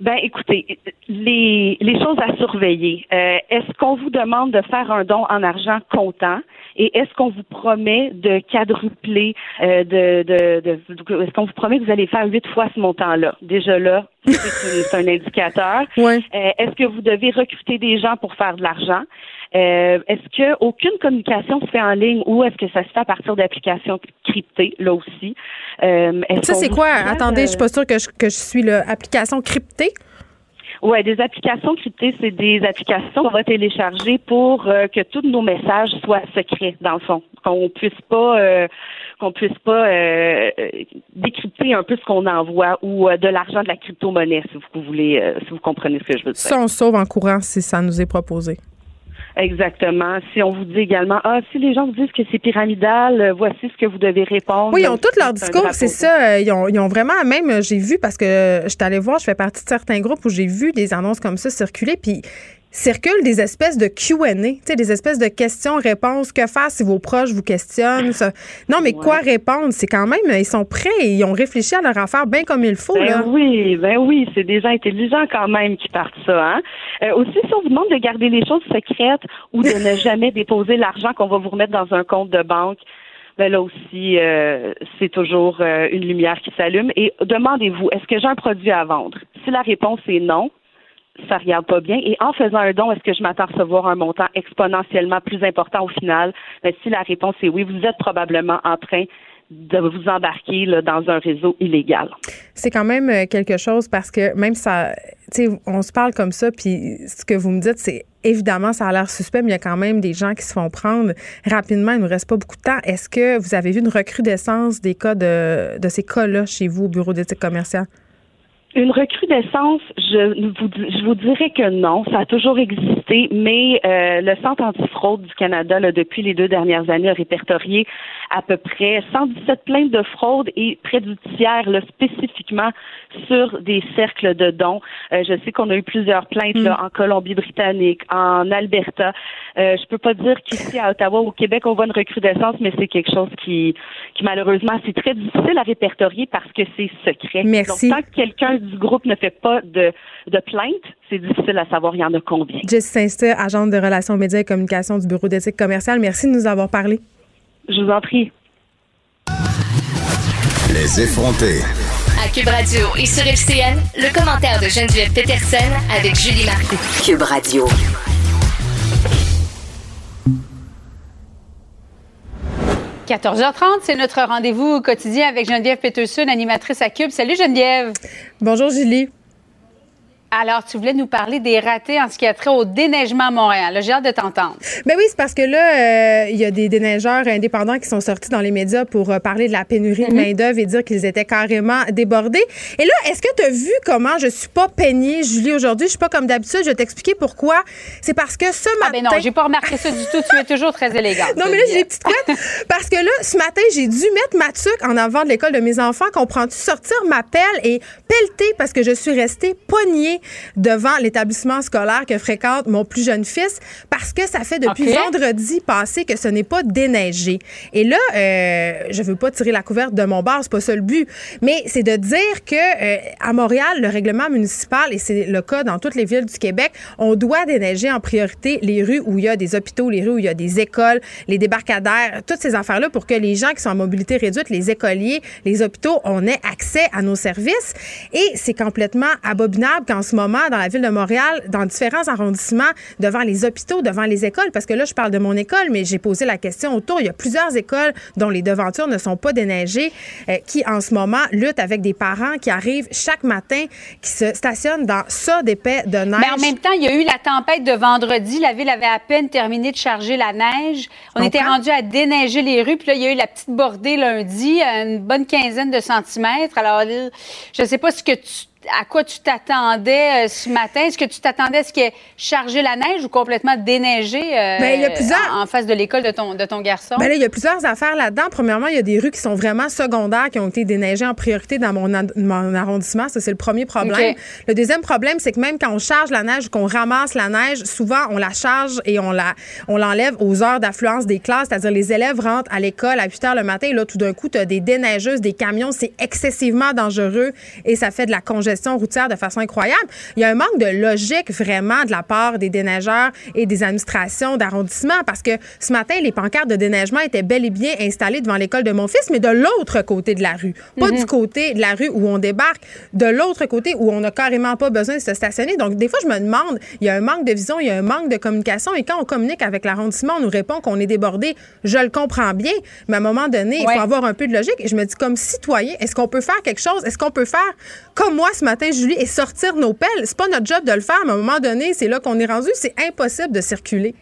Ben, écoutez, les, les choses à surveiller. Euh, est-ce qu'on vous demande de faire un don en argent comptant? Et est-ce qu'on vous promet de quadrupler, euh, de, de, de est-ce qu'on vous promet que vous allez faire huit fois ce montant-là? Déjà là, c'est un indicateur. Ouais. Euh, est-ce que vous devez recruter des gens pour faire de l'argent? Euh, est-ce que aucune communication se fait en ligne ou est-ce que ça se fait à partir d'applications cryptées, là aussi? Euh, ça, c'est quoi? Attendez, je suis pas sûre que je, que je suis là. Application cryptée? Oui, des applications cryptées, c'est des applications qu'on va télécharger pour euh, que tous nos messages soient secrets, dans le fond. Qu'on puisse pas euh, qu'on puisse pas euh, décrypter un peu ce qu'on envoie ou de l'argent de la crypto-monnaie, si vous voulez, si vous comprenez ce que je veux dire. Ça, on sauve en courant si ça nous est proposé. Exactement. Si on vous dit également, ah, si les gens vous disent que c'est pyramidal, euh, voici ce que vous devez répondre. Oui, ils ont tout leur discours, c'est ça. Ils ont, ils ont, vraiment, même, j'ai vu, parce que je suis allée voir, je fais partie de certains groupes où j'ai vu des annonces comme ça circuler, puis circulent des espèces de Q&A, des espèces de questions-réponses. Que faire si vos proches vous questionnent? Non, mais quoi répondre? C'est quand même, ils sont prêts ils ont réfléchi à leur affaire bien comme il faut. Ben oui, ben oui, c'est des gens intelligents quand même qui partent ça. Hein? Euh, aussi, si on vous demande de garder les choses secrètes ou de ne jamais déposer l'argent qu'on va vous remettre dans un compte de banque, ben là aussi, euh, c'est toujours euh, une lumière qui s'allume. Et demandez-vous, est-ce que j'ai un produit à vendre? Si la réponse est non, ça regarde pas bien. Et en faisant un don, est-ce que je m'attends à recevoir un montant exponentiellement plus important au final? Mais ben, si la réponse est oui, vous êtes probablement en train de vous embarquer dans un réseau illégal. C'est quand même euh, quelque chose parce que même ça, on se parle comme ça, puis ce que vous me dites, c'est évidemment, ça a l'air suspect, mais il y a quand même des gens qui se font prendre rapidement. Il ne nous reste pas beaucoup de temps. Est-ce que vous avez vu une recrudescence des cas de, de ces cas-là chez vous au bureau d'éthique commerciale? Une recrudescence, je vous, je vous dirais que non, ça a toujours existé, mais euh, le Centre antifraude du Canada, là, depuis les deux dernières années, a répertorié à peu près 117 plaintes de fraude et près du tiers là, spécifiquement sur des cercles de dons. Euh, je sais qu'on a eu plusieurs plaintes là, mm. en Colombie-Britannique, en Alberta. Euh, je peux pas dire qu'ici à Ottawa, au Québec, on voit une recrudescence, mais c'est quelque chose qui, qui malheureusement, c'est très difficile à répertorier parce que c'est secret. Merci. Donc, tant que quelqu'un du groupe ne fait pas de, de plainte, c'est difficile à savoir il y en a combien. Jess Saint-Cyr, agente de relations médias et communication du Bureau d'éthique commerciale, merci de nous avoir parlé. Je vous en prie. Les effrontés. À Cube Radio et sur FCN, le commentaire de Geneviève Peterson avec Julie Marcoux. Cube Radio. – 14h30, c'est notre rendez-vous quotidien avec Geneviève Peterson, animatrice à Cube. Salut Geneviève. Bonjour Julie. Alors, tu voulais nous parler des ratés en ce qui a trait au déneigement à Montréal. J'ai hâte de t'entendre. Ben oui, c'est parce que là, euh, il y a des déneigeurs indépendants qui sont sortis dans les médias pour euh, parler de la pénurie de mhm. main-d'œuvre et dire qu'ils étaient carrément débordés. Et là, est-ce que tu as vu comment je suis pas peignée, Julie, aujourd'hui? Je suis pas comme d'habitude. Je vais t'expliquer pourquoi. C'est parce que ce matin. Ah, ben non, j'ai pas remarqué ça du tout. Tu es toujours très élégante. non, mais là, j'ai des petites couettes. parce que là, ce matin, j'ai dû mettre ma tuque en avant de l'école de mes enfants. Comprends-tu? Sortir ma pelle et pelleter parce que je suis restée poignée devant l'établissement scolaire que fréquente mon plus jeune fils parce que ça fait depuis vendredi passé que ce n'est pas déneigé. Et là, euh, je veux pas tirer la couverte de mon bar, c'est pas ça le but, mais c'est de dire que euh, à Montréal, le règlement municipal et c'est le cas dans toutes les villes du Québec, on doit déneiger en priorité les rues où il y a des hôpitaux, les rues où il y a des écoles, les débarcadères, toutes ces affaires-là pour que les gens qui sont en mobilité réduite, les écoliers, les hôpitaux, on ait accès à nos services. Et c'est complètement abominable qu'en ce moment dans la ville de Montréal, dans différents arrondissements, devant les hôpitaux, devant les écoles, parce que là, je parle de mon école, mais j'ai posé la question autour. Il y a plusieurs écoles dont les devantures ne sont pas déneigées, euh, qui en ce moment luttent avec des parents qui arrivent chaque matin, qui se stationnent dans ça d'épais de neige. Mais en même temps, il y a eu la tempête de vendredi. La ville avait à peine terminé de charger la neige. On était rendu à déneiger les rues. Puis là, il y a eu la petite bordée lundi, une bonne quinzaine de centimètres. Alors, je ne sais pas ce que tu à quoi tu t'attendais euh, ce matin? Est-ce que tu t'attendais à ce qu'il ait chargé la neige ou complètement déneigé euh, ben, en, face de l'école de ton, de ton garçon? Ben il y a plusieurs affaires là-dedans. Premièrement, il y a des rues qui sont vraiment secondaires, qui ont été déneigées en priorité dans mon, mon arrondissement. Ça, c'est le premier problème. Le deuxième problème, c'est que même quand on charge la neige ou qu'on ramasse la neige, souvent, on la charge et on la on l'enlève aux heures d'affluence des classes, c'est-à-dire les élèves rentrent à l'école à 8 heures le matin et là, tout d'un coup, tu as des déneigeuses, des camions. C'est excessivement dangereux et ça fait de la congestion routière de façon incroyable. Il y a un manque de logique vraiment de la part des déneigeurs et des administrations d'arrondissement parce que ce matin, les pancartes de déneigement étaient bel et bien installées devant l'école de mon fils, mais de l'autre côté de la rue. Pas mhm. du côté de la rue où on débarque, de l'autre côté où on n'a carrément pas besoin de se stationner. Donc, des fois, je me demande, il y a un manque de vision, il y a un manque de communication et quand on communique avec l'arrondissement, on nous répond qu'on est débordé. Je le comprends bien, mais à un moment donné, il faut avoir un peu de logique. Et je me dis, comme citoyen, est-ce qu'on peut faire quelque chose? Est-ce qu'on peut faire comme moi ce matin, Julie, et sortir nos pelles. C'est pas notre job de le faire, mais à un moment donné, c'est là qu'on est rendu. C'est impossible de circuler.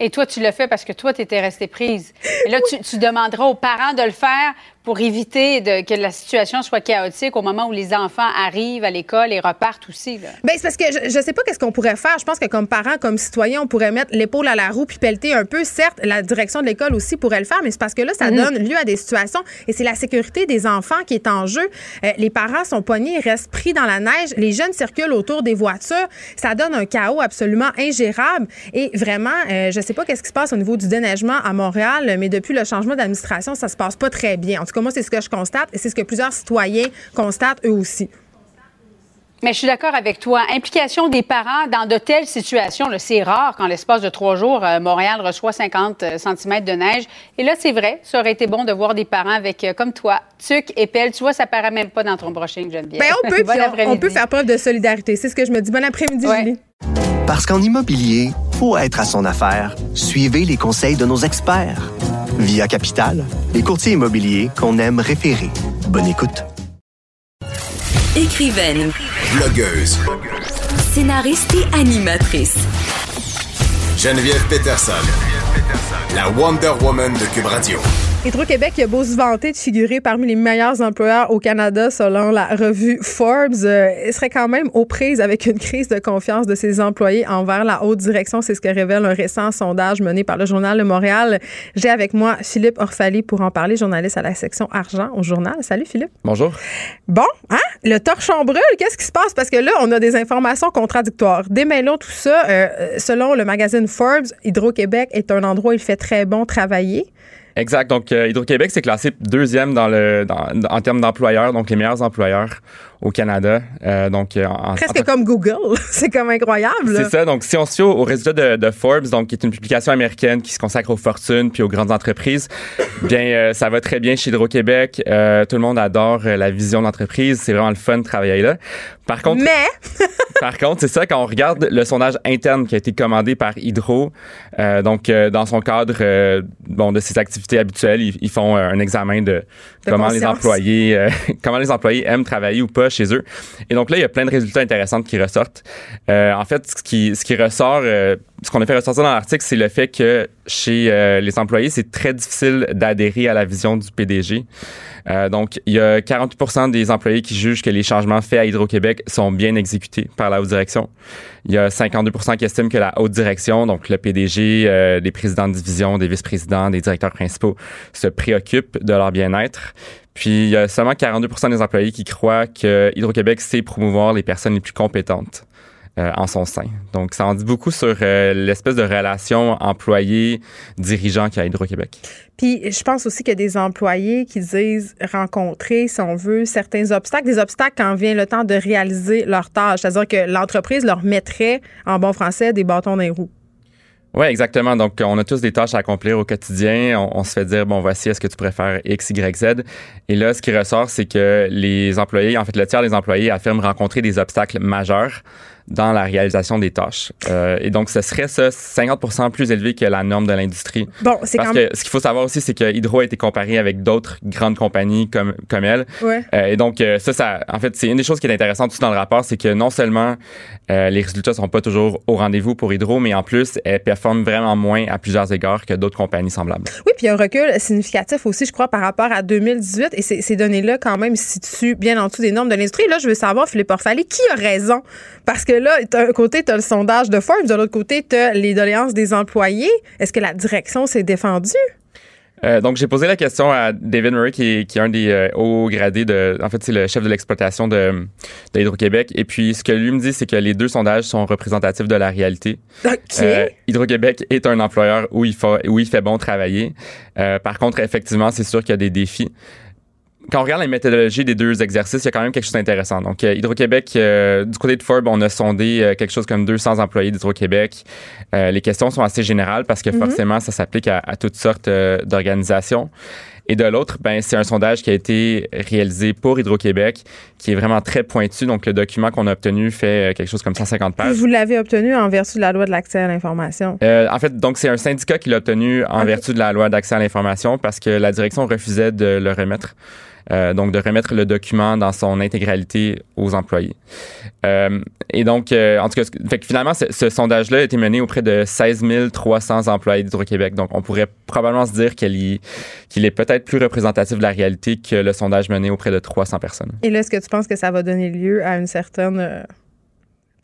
Et toi, tu le fais parce que toi, tu étais restée prise. Et là, tu, tu, demanderas aux parents de le faire pour éviter de, que la situation soit chaotique au moment où les enfants arrivent à l'école et repartent aussi. Là. Bien, c'est parce que je, ne sais pas qu'est-ce qu'on pourrait faire. Je pense que comme parents, comme citoyens, on pourrait mettre l'épaule à la roue puis pelleter un peu. Certes, la direction de l'école aussi pourrait le faire, mais c'est parce que là, ça mhm. donne lieu à des situations et c'est la sécurité des enfants qui est en jeu. Euh, les parents sont poignés, restent pris dans la neige. Les jeunes circulent autour des voitures. Ça donne un chaos absolument ingérable. Et vraiment, euh, je sais pas qu'est-ce qui se passe au niveau du déneigement à Montréal, mais depuis le changement d'administration, ça se passe pas très bien. En tout moi, c'est ce que je constate et c'est ce que plusieurs citoyens constatent eux aussi. Mais je suis d'accord avec toi. Implication des parents dans de telles situations, c'est rare qu'en l'espace de trois jours, euh, Montréal reçoit 50 euh, cm de neige. Et là, c'est vrai, ça aurait été bon de voir des parents avec, euh, comme toi, tuc et pelle. Tu vois, ça paraît même pas dans ton brushing, Geneviève. Bien, on peut, on, peut faire preuve de solidarité. C'est ce que je me dis. Bon après-midi, Julie. Parce qu'en immobilier, faut être à son affaire. Suivez les conseils de nos experts. Via Capital, les courtiers immobiliers qu'on aime référer. Bonne écoute. Écrivaine. Blogueuse. Scénariste et animatrice. Geneviève Peterson. La Wonder Woman de Cube Radio. Hydro-Québec a beau se vanter de figurer parmi les meilleurs employeurs au Canada selon la revue Forbes, euh, serait quand même aux prises avec une crise de confiance de ses employés envers la haute direction. C'est ce que révèle un récent sondage mené par le Journal de Montréal. J'ai avec moi Philippe Orfali pour en parler, journaliste à la section argent au journal. Salut Philippe. Bonjour. Bon, hein? Le torchon brûle, qu'est-ce qui se passe? Parce que là, on a des informations contradictoires. Démêlons tout ça. Euh, selon le magazine Forbes, Hydro-Québec est un endroit où il fait très bon travailler. Exact. Donc, euh, Hydro-Québec, c'est classé deuxième dans le, dans, en termes d'employeurs, donc les meilleurs employeurs au Canada. Euh, donc, euh, Presque comme Google. c'est comme incroyable. C'est ça. Donc, si on se fie aux, résultats de, de, Forbes, donc, qui est une publication américaine qui se consacre aux fortunes puis aux grandes entreprises, bien, euh, ça va très bien chez Hydro-Québec. tout le monde adore la vision d'entreprise. C'est vraiment le fun de travailler là. Par contre, mais par contre, c'est ça quand on regarde le sondage interne qui a été commandé par Hydro. donc, dans son cadre, bon, de ses activités habituelles, ils, font un examen de, comment les employés, comment les employés aiment travailler ou pas chez eux. Et donc là, il y a plein de résultats intéressants qui ressortent. Euh, en fait, ce qui, ressort, euh, ce qu'on a fait ressortir dans l'article, c'est le fait que chez euh, les employés, c'est très difficile d'adhérer à la vision du PDG. donc, il y a 48% des employés qui jugent que les changements faits à Hydro-Québec sont bien exécutés par la haute direction. Il y a 52% qui estiment que la haute direction, donc le PDG, des présidents de division, des vice-présidents, des directeurs principaux, se préoccupent de leur bien-être. Puis il y a seulement 42 des employés qui croient que Hydro-Québec sait promouvoir les personnes les plus compétentes. Euh, en son sein. Donc, ça en dit beaucoup sur euh, l'espèce de relation employé-dirigeant qu'il y a à Hydro-Québec. Puis, je pense aussi qu'il y a des employés qui disent rencontrer, si on veut, certains obstacles, des obstacles quand vient le temps de réaliser leur tâche. C'est-à-dire que l'entreprise leur mettrait, en bon français, des bâtons dans les roues. Oui, exactement. Donc, on a tous des tâches à accomplir au quotidien. On, se fait dire, bon, voici, est-ce que tu préfères X, Y, Z? Et là, ce qui ressort, c'est que les employés, en fait, le tiers des employés affirment rencontrer des obstacles majeurs dans la réalisation des tâches. Euh, et donc, ce serait ça 50 plus élevé que la norme de l'industrie. Bon, c'est Parce que ce qu'il faut savoir aussi, c'est que Hydro a été comparé avec d'autres grandes compagnies comme, comme elle. Ouais. Euh, et donc, euh, ça, ça, en fait, c'est une des choses qui est intéressante aussi dans le rapport, c'est que non seulement euh, les résultats sont pas toujours au rendez-vous pour Hydro, mais en plus, elle performe vraiment moins à plusieurs égards que d'autres compagnies semblables. Oui, puis un recul significatif aussi, je crois, par rapport à 2018. Et ces, ces données-là, quand même, se situent bien en dessous des normes de l'industrie. Là, je veux savoir, Philippe Orphalie, qui a raison? Parce que là, d'un côté, tu as le sondage de Forbes, de l'autre côté, tu as les doléances des employés. Est-ce que la direction s'est défendue? Euh, donc, j'ai posé la question à David Murray, qui est, qui est un des euh, hauts gradés de. En fait, c'est le chef de l'exploitation de, de Hydro-Québec. Et puis, ce que lui me dit, c'est que les deux sondages sont représentatifs de la réalité. Euh, Hydro-Québec est un employeur où il, où il fait bon travailler. Par contre, effectivement, c'est sûr qu'il y a des défis quand on regarde les méthodologies des deux exercices, il y a quand même quelque chose d'intéressant. Donc, euh, Hydro-Québec, euh, du côté de Forbes, on a sondé euh, quelque chose comme 200 employés d'Hydro-Québec. les questions sont assez générales parce que Mhm. forcément, ça s'applique à, à toutes sortes d'organisations. Et de l'autre, ben, c'est un sondage qui a été réalisé pour Hydro-Québec, qui est vraiment très pointu. Donc, le document qu'on a obtenu fait quelque chose comme 150 pages. Vous l'avez obtenu en vertu de la loi de l'accès à l'information. Euh, en fait, donc c'est un syndicat qui l'a obtenu en vertu de la loi d'accès à l'information parce que la direction refusait de le remettre. Euh, donc de remettre le document dans son intégralité aux employés. Euh, et donc, euh, en tout cas, fait que finalement, ce, sondage-là a été mené auprès de 16 300 employés d'Hydro-Québec. Donc, on pourrait probablement se dire qu'il est peut-être plus représentatif de la réalité que le sondage mené auprès de 300 personnes. Et là, est-ce que tu penses que ça va donner lieu à une certaine euh,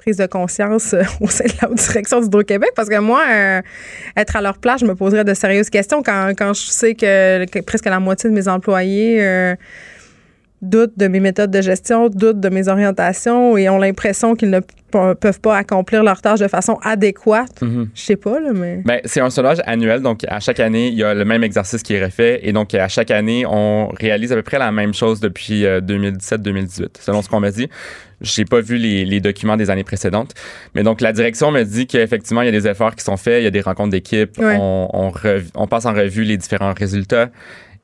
prise de conscience euh, au sein de la direction d'Hydro-Québec? Parce que moi, euh, être à leur place, je me poserais de sérieuses questions quand, quand je sais que, que presque la moitié de mes employés euh, doutent de mes méthodes de gestion, doutent de mes orientations et ont l'impression qu'ils ne peuvent pas accomplir leurs tâches de façon adéquate. Mhm. Je sais pas, là, mais... Ben, c'est un sondage annuel, donc à chaque année, il y a le même exercice qui est refait. Et donc, à chaque année, on réalise à peu près la même chose depuis euh, 2017-2018, selon ce qu'on m'a dit. J'ai pas vu les, les documents des années précédentes. Mais donc, la direction me dit qu'effectivement, il y a des efforts qui sont faits, il y a des rencontres d'équipe, Ouais. on, on, on passe en revue les différents résultats.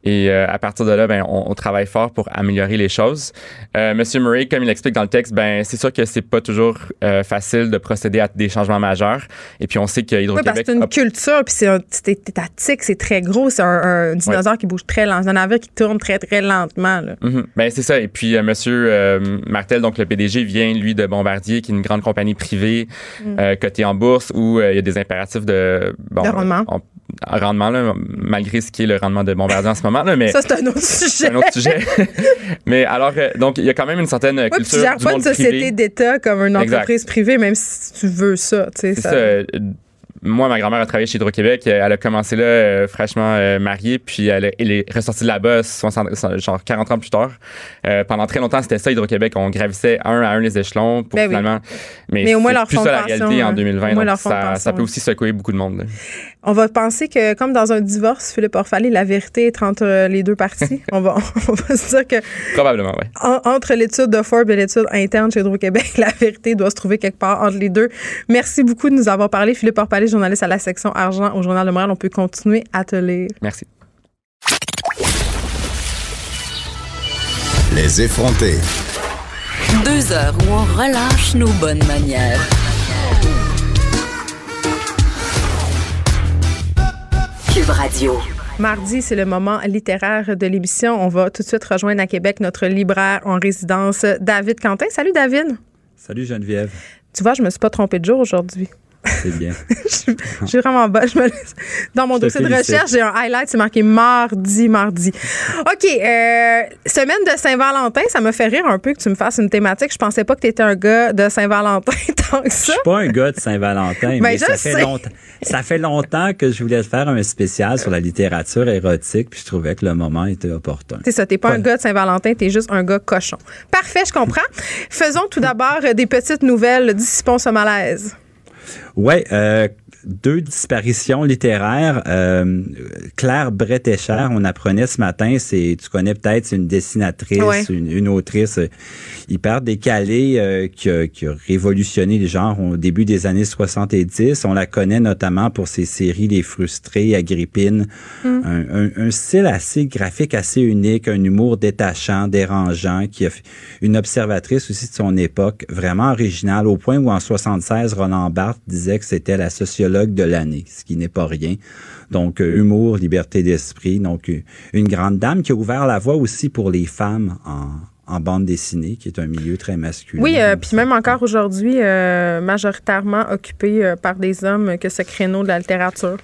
Et euh, à partir de là, ben, on, on travaille fort pour améliorer les choses. Euh, Monsieur Murray, comme il explique dans le texte, ben, c'est sûr que c'est pas toujours euh, facile de procéder à des changements majeurs. Et puis on sait que Oui, parce que Hydro-Québec c'est une a culture, puis c'est un- c'est étatique, c'est très gros. C'est un, un dinosaure qui bouge très lent. C'est un navire qui tourne très, très lentement. Là. Mhm. Ben c'est ça. Et puis euh, Monsieur euh, Martel, donc le PDG, vient lui de Bombardier, qui est une grande compagnie privée Mm. euh, cotée en bourse où euh, il y a des impératifs de bon, De rendement. on- rendement là, malgré ce qui est le rendement de Bombardier en ce moment là, mais Ça, c'est un autre sujet. un autre sujet. mais alors euh, donc il y a quand même une certaine Oui, puis culture tu pas une société d'État comme une Exact. entreprise privée, même si tu veux ça. tu sais, ça- ça. euh, moi, ma grand-mère a travaillé chez Hydro-Québec. Euh, Elle a commencé là, euh, fraîchement euh, mariée, puis elle, a- elle est ressortie de là-bas 60 genre 40 ans plus tard. Euh, pendant très longtemps, c'était ça, Hydro-Québec. On gravissait un à un les échelons pour Ben oui. finalement... Mais, Mais au moins leur plus ça la réalité en hein. 2020. Au moins donc ça, pension, ça peut hein. aussi secouer beaucoup de monde. là. On va penser que, comme dans un divorce, Philippe Orphalie, la vérité est entre euh, les deux parties. on, va, on va se dire que Probablement, oui. en- entre l'étude de Forbes et l'étude interne chez Hydro-Québec, la vérité doit se trouver quelque part entre les deux. Merci beaucoup de nous avoir parlé. Philippe Orphalie, journaliste à la section argent au Journal de Montréal. On peut continuer à te lire. Merci. Les effrontés. Deux heures où on relâche nos bonnes manières. Cube Radio. Mardi, c'est le moment littéraire de l'émission. On va tout de suite rejoindre à Québec notre libraire en résidence, David Quentin. Salut, David. Salut Geneviève, Tu vois, je me suis pas trompée de jour aujourd'hui. C'est bien. Je suis vraiment bas. Je me laisse- Dans mon Je dossier de recherche, j'ai un highlight, c'est marqué mardi, mardi. OK. euh, semaine de Saint-Valentin, ça me fait rire un peu que tu me fasses une thématique. Je pensais pas que tu étais un gars de Saint-Valentin tant que Je ça. suis pas un gars de Saint-Valentin, Ben, mais je ça fait, longtemps, ça fait longtemps que je voulais faire un spécial sur la littérature érotique, puis je trouvais que le moment était opportun. C'est ça, t'es pas un gars de Saint-Valentin, t'es juste un gars cochon. Parfait, je comprends. Faisons tout d'abord des petites nouvelles, dissipons ce malaise. Ouais, euh, deux disparitions littéraires. Euh, Claire Bretécher, on apprenait ce matin, c'est tu connais peut-être, c'est une dessinatrice, une, autrice euh, hyper décalée euh, qui, a, qui, a, révolutionné les genres au début des années 70. On la connaît notamment pour ses séries Les Frustrés, Agrippine, mm. un, un, style assez graphique, assez unique, un humour détachant, dérangeant, qui a une observatrice aussi de son époque, vraiment originale, au point où en 76, Roland Barthes disait que c'était la de l'année, ce qui n'est pas rien. Donc, euh, humour, liberté d'esprit. Donc, euh, une grande dame qui a ouvert la voie aussi pour les femmes en, en bande dessinée, qui est un milieu très masculin. Oui, euh, puis même encore aujourd'hui, majoritairement occupé par des hommes que ce créneau de la littérature.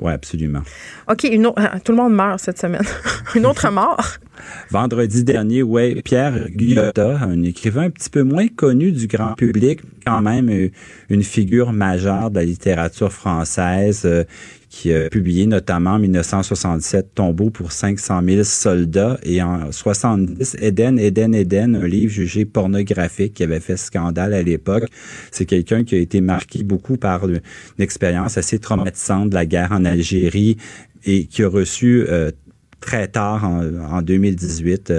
Oui, absolument. OK, une autre, tout le monde meurt cette semaine. une autre mort. Vendredi dernier, ouais, Pierre Guyotta, un écrivain un petit peu moins connu du grand public, quand même une figure majeure de la littérature française, qui a publié notamment en 1967 Tombeau pour 500 000 soldats et en 70 Eden, Eden, Eden, un livre jugé pornographique qui avait fait scandale à l'époque. C'est quelqu'un qui a été marqué beaucoup par une expérience assez traumatisante de la guerre en Algérie et qui a reçu euh, très tard en, en 2018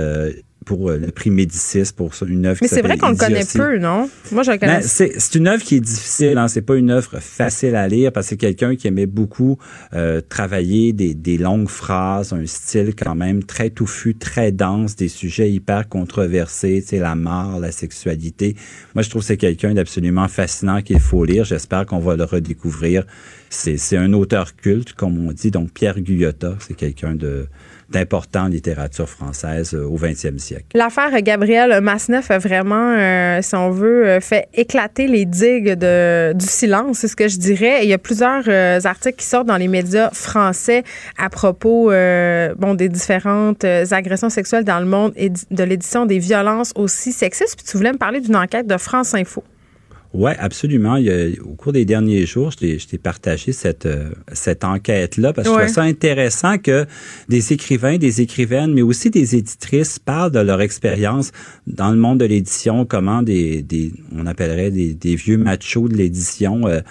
pour euh, le prix Médicis pour une œuvre. Mais c'est vrai qu'on le connaît peu, non? Moi, je le connais. C'est une œuvre qui est difficile. Hein? C'est pas une œuvre facile à lire parce que c'est quelqu'un qui aimait beaucoup euh, travailler des, des, longues phrases, un style quand même très touffu, très dense, des sujets hyper controversés, tu sais, la mort, la sexualité. Moi, je trouve que c'est quelqu'un d'absolument fascinant qu'il faut lire. J'espère qu'on va le redécouvrir. C'est un auteur culte, comme on dit. Donc, Pierre Guyotta, c'est quelqu'un de d'importante littérature française euh, au 20e siècle. L'affaire Gabriel Masneff a vraiment, euh, si on veut, euh, fait éclater les digues du silence, c'est ce que je dirais. Il y a plusieurs articles qui sortent dans les médias français à propos des différentes agressions sexuelles dans le monde et de l'édition des violences aussi sexistes. Puis tu voulais me parler d'une enquête de France Info. Oui, absolument. au cours des derniers jours, je t'ai partagé cette, euh, cette enquête-là parce que je trouve ça intéressant que des écrivains, des écrivaines, mais aussi des éditrices parlent de leur expérience dans le monde de l'édition, comment des, des on appellerait des, des vieux machos de l'édition euh,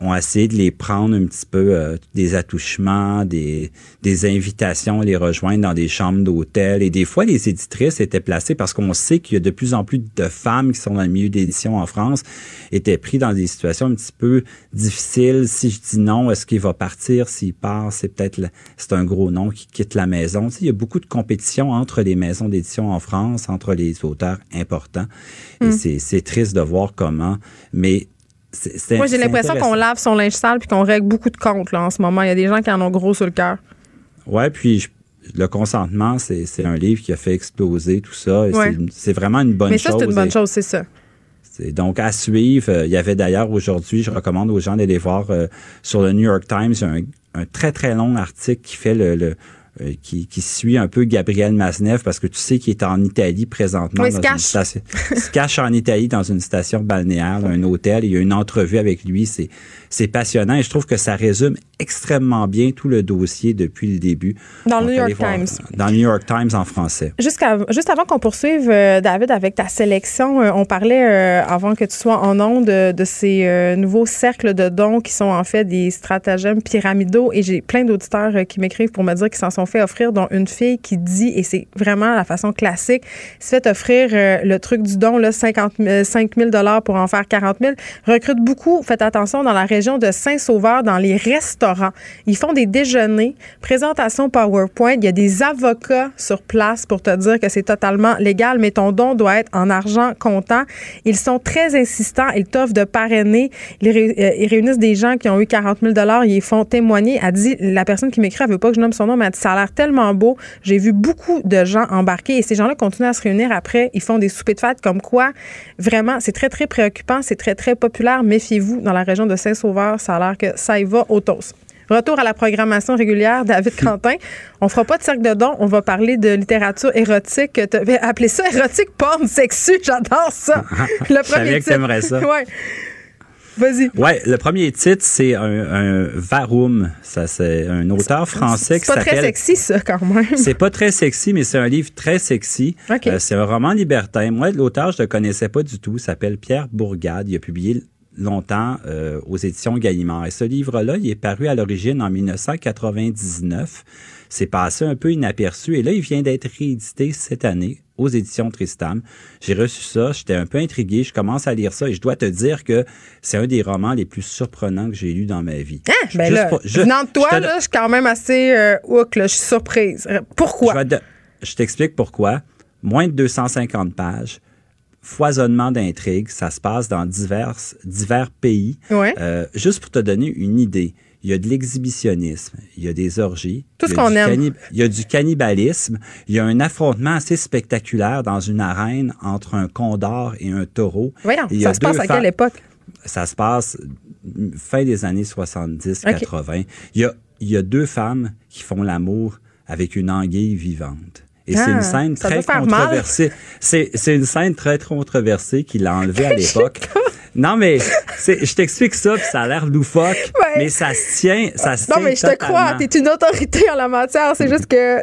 ont essayé de les prendre un petit peu euh, des attouchements, des, des invitations à les rejoindre dans des chambres d'hôtel. Et des fois, les éditrices étaient placées parce qu'on sait qu'il y a de plus en plus de femmes qui sont dans le milieu d'édition en France, étaient pris dans des situations un petit peu difficiles. Si je dis non, est-ce qu'il va partir? S'il part, c'est peut-être c'est un gros nom qui quitte la maison. Tu sais, il y a beaucoup de compétition entre les maisons d'édition en France, entre les auteurs importants. Et mm. c'est triste de voir comment. Mais moi, j'ai l'impression qu'on lave son linge sale puis qu'on règle beaucoup de comptes là, en ce moment. Il y a des gens qui en ont gros sur le cœur. Oui, puis le consentement, c'est un livre qui a fait exploser tout ça. C'est vraiment une bonne chose. Mais ça, c'est une bonne chose, c'est ça. Donc, à suivre, euh, il y avait d'ailleurs aujourd'hui, je recommande aux gens d'aller voir euh, sur le New York Times un, un, très, très long article qui fait le euh, qui, qui, suit un peu Gabriel Masnev parce que tu sais qu'il est en Italie présentement. Oui, dans se cache. Une station, se cache en Italie dans une station balnéaire, un hôtel. Il y a une entrevue avec lui. C'est passionnant et je trouve que ça résume extrêmement bien tout le dossier depuis le début. Dans le New York Times. Dans le New York Times en français. juste avant qu'on poursuive, euh, David, avec ta sélection, euh, on parlait euh, avant que tu sois en onde de, de ces nouveaux cercles de dons qui sont en fait des stratagèmes pyramidaux et j'ai plein d'auditeurs qui m'écrivent pour me dire qu'ils s'en sont fait offrir, dont une fille qui dit, et c'est vraiment la façon classique, se fait offrir le truc du don, là, 50 5 000 pour en faire 40 000. Recrute beaucoup, faites attention, dans la région de Saint-Sauveur dans les restaurants. Ils font des déjeuners, présentation PowerPoint. Il y a des avocats sur place pour te dire que c'est totalement légal, mais ton don doit être en argent comptant. Ils sont très insistants. Ils t'offrent de parrainer. Ils, euh, réunissent des gens qui ont eu 40 000 Ils font témoigner. Elle dit, la personne qui m'écrit, elle veut pas que je nomme son nom, mais elle dit, ça a l'air tellement beau. J'ai vu beaucoup de gens embarquer et ces gens-là continuent à se réunir après. Ils font des soupers de fête comme quoi, vraiment, c'est très, très préoccupant. C'est très, très populaire. Méfiez-vous dans la région de Saint-Sauveur ça a l'air que ça y va au toast. Retour à la programmation régulière, David Quentin. On fera pas de cercle de dons, on va parler de littérature érotique. Appelé ça érotique porn sexu, j'adore ça. Le premier Je que ça. Ouais. Vas-y. Ouais, le premier titre, c'est un, Varum. Ça, c'est un auteur français qui s'appelle. C'est pas très sexy, ça, quand même. C'est pas très sexy, mais c'est un livre très sexy. Euh, c'est un roman libertin. Moi, l'auteur, je le connaissais pas du tout. Il s'appelle Pierre Bourgade. Il a publié longtemps euh, aux éditions Gallimard. Et ce livre-là, il est paru à l'origine en 1999. C'est passé un peu inaperçu et là, il vient d'être réédité cette année aux éditions Tristam. J'ai reçu ça, j'étais un peu intrigué, je commence à lire ça et je dois te dire que c'est un des romans les plus surprenants que j'ai lu dans ma vie. Ah, ben là, venant de toi, là, je suis quand même assez euh, je suis surprise. Pourquoi? Je, t'explique pourquoi. Moins de 250 pages, foisonnement d'intrigues, ça se passe dans divers, divers pays. Euh, juste pour te donner une idée, il y a de l'exhibitionnisme, il y a des orgies. Tout ce qu'on aime. Il y a du cannibalisme, il y a un affrontement assez spectaculaire dans une arène entre un condor et un taureau. Voyons, ça se passe à quelle époque? Ça se passe fin des années 70-80. Il, y a, il y a deux femmes qui font l'amour avec une anguille vivante. Et c'est une ah, scène très controversée. C'est, c'est une scène très controversée qu'il a enlevée à l'époque. Non, mais je t'explique ça, puis ça a l'air loufoque, mais ça se tient, ça se Non, mais je te crois, t'es une autorité en la matière. C'est juste que,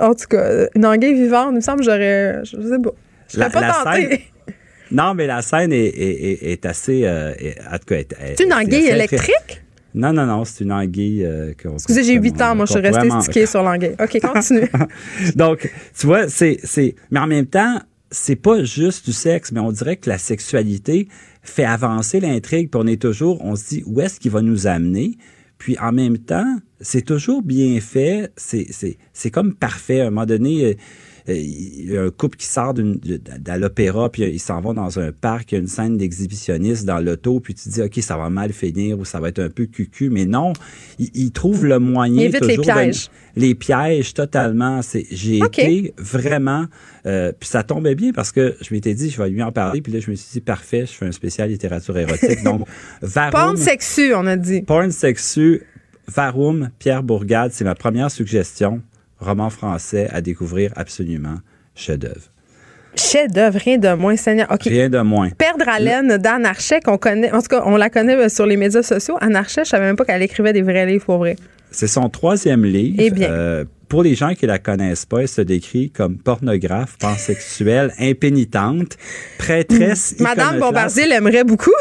en tout cas, une anguille vivante, il me semble, j'aurais, je sais pas, je la, pas tenté. non, mais la scène est, est, est assez, euh, en tout cas, C'est une anguille électrique? Non, non, non, c'est une anguille euh, Excusez, j'ai 8 ans, moi, je suis restée stickée sur l'anguille. OK, continue. Donc, tu vois, c'est, c'est. Mais en même temps, c'est pas juste du sexe, mais on dirait que la sexualité fait avancer l'intrigue, puis on est toujours, on se dit où est-ce qu'il va nous amener? Puis en même temps, c'est toujours bien fait, c'est, c'est, c'est comme parfait. À un moment donné, euh, il y a un couple qui sort de, l'opéra, puis ils s'en vont dans un parc, il y a une scène d'exhibitionniste dans l'auto, puis tu te dis, OK, ça va mal finir ou ça va être un peu cucu, mais non, ils, trouvent le moyen. toujours les pièges. les pièges, totalement. J'ai été vraiment... Euh, puis ça tombait bien parce que je m'étais dit, je vais lui en parler, puis là, je me suis dit, parfait, je fais un spécial littérature érotique. Donc, Varum... Porn sexu, on a dit. Porn sexu, Varum, Pierre Bourgade, c'est ma première suggestion roman français à découvrir absolument. Chef-d'œuvre. Chef-d'œuvre, rien de moins, Seigneur. Rien de moins. Perdre haleine d'Anne Archet, qu'on connaît, en tout cas, on la connaît euh, sur les médias sociaux. Anne Archet, je savais même pas qu'elle écrivait des vrais livres pour vrai. C'est son troisième livre. Eh bien. Euh, pour les gens qui la connaissent pas, elle se décrit comme pornographe, pansexuelle, impénitente, prêtresse. Madame Bombardier l'aimerait beaucoup.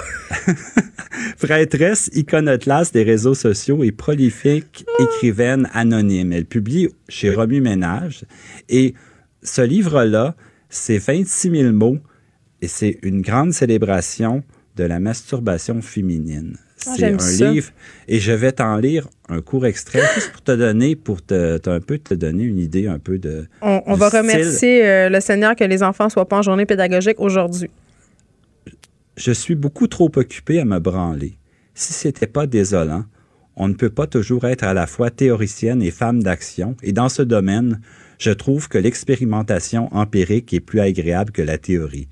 prêtresse iconoclaste des réseaux sociaux et prolifique écrivaine anonyme. Elle publie chez Romu Ménage et ce livre-là, c'est 26 000 mots et c'est une grande célébration de la masturbation féminine. Ah, c'est un livre et je vais t'en lire un court extrait juste pour te donner, pour te, un peu te donner une idée un peu de. On, va remercier euh, le Seigneur que les enfants soient pas en journée pédagogique aujourd'hui. Je suis beaucoup trop occupé à me branler. Si c'était pas désolant, on ne peut pas toujours être à la fois théoricienne et femme d'action, et dans ce domaine, je trouve que l'expérimentation empirique est plus agréable que la théorie.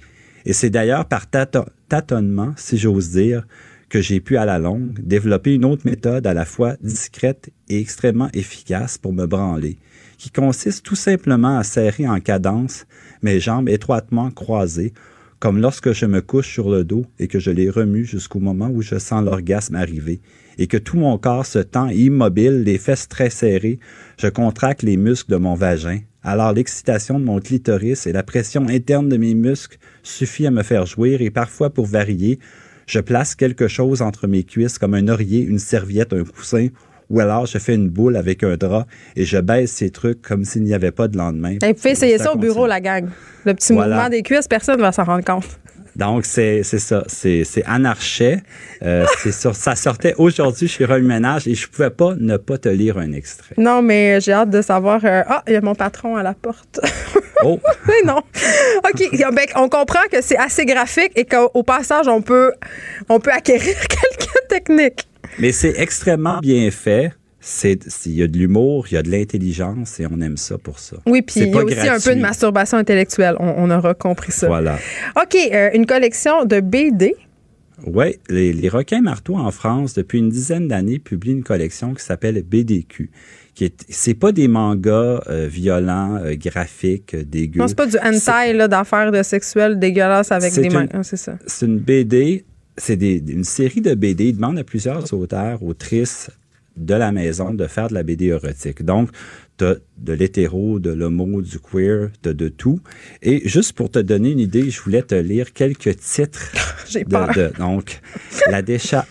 Et c'est d'ailleurs par tâtonnement, si j'ose dire, que j'ai pu à la longue développer une autre méthode à la fois discrète et extrêmement efficace pour me branler, qui consiste tout simplement à serrer en cadence mes jambes étroitement croisées, comme lorsque je me couche sur le dos et que je les remue jusqu'au moment où je sens l'orgasme arriver, et que tout mon corps se tend immobile, les fesses très serrées, je contracte les muscles de mon vagin. Alors l'excitation de mon clitoris et la pression interne de mes muscles suffit à me faire jouir et parfois pour varier, je place quelque chose entre mes cuisses comme un oreiller, une serviette, un coussin, ou alors je fais une boule avec un drap et je baisse ces trucs comme s'il n'y avait pas de lendemain. Vous pouvez essayer ça, au bureau, la gang. Le petit mouvement des cuisses, personne ne va s'en rendre compte. Donc, c'est ça. C'est Anarchet. Euh, ça sortait aujourd'hui chez Revue Ménage et je pouvais pas ne pas te lire un extrait. Non, mais j'ai hâte de savoir. Euh, ah, il y a mon patron à la porte. Oh! mais non. OK. Ben, on comprend que c'est assez graphique et qu'au passage, on peut, on peut acquérir quelques techniques. Mais c'est extrêmement bien fait. Il y a de l'humour, il y a de l'intelligence et on aime ça pour ça. Oui, puis il y a aussi un peu de masturbation intellectuelle. On, aura compris ça. Voilà. OK, euh, une collection de BD. Oui, les, requins marteaux en France, depuis une dizaine d'années, publient une collection qui s'appelle BDQ. Qui est, c'est pas des mangas euh, violents, euh, graphiques, dégueux. Non, c'est pas du hentai d'affaires de sexuelles dégueulasses avec des mains. c'est ça. C'est une BD, c'est une série de BD. Ils demandent à plusieurs auteurs, autrices, de la maison de faire de la BD érotique. Donc, t'as de l'hétéro, de l'homo, du queer, t'as de tout. Et juste pour te donner une idée, je voulais te lire quelques titres. J'ai peur. donc, la,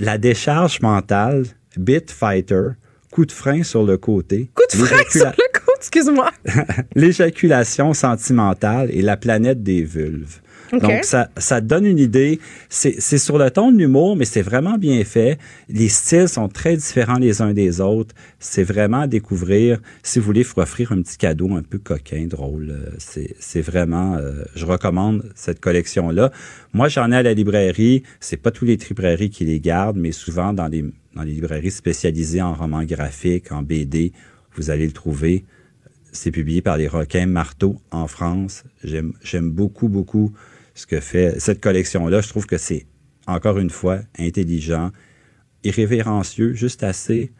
la décharge mentale, Bit Fighter, coup de frein sur le côté. Coup de frein sur le côté, excuse-moi. L'éjaculation sentimentale et la planète des vulves. Donc, ça, ça donne une idée. C'est sur le ton de l'humour, mais c'est vraiment bien fait. Les styles sont très différents les uns des autres. C'est vraiment à découvrir. Si vous voulez, faut offrir un petit cadeau un peu coquin, drôle. Euh, c'est vraiment... Euh, je recommande cette collection-là. Moi, j'en ai à la librairie. C'est pas tous les librairies qui les gardent, mais souvent dans les, dans les librairies spécialisées en romans graphiques, en BD, vous allez le trouver. C'est publié par les Requins Marteau en France. J'aime beaucoup, beaucoup ce que fait cette collection-là. Je trouve que c'est, encore une fois, intelligent, irrévérencieux, juste assez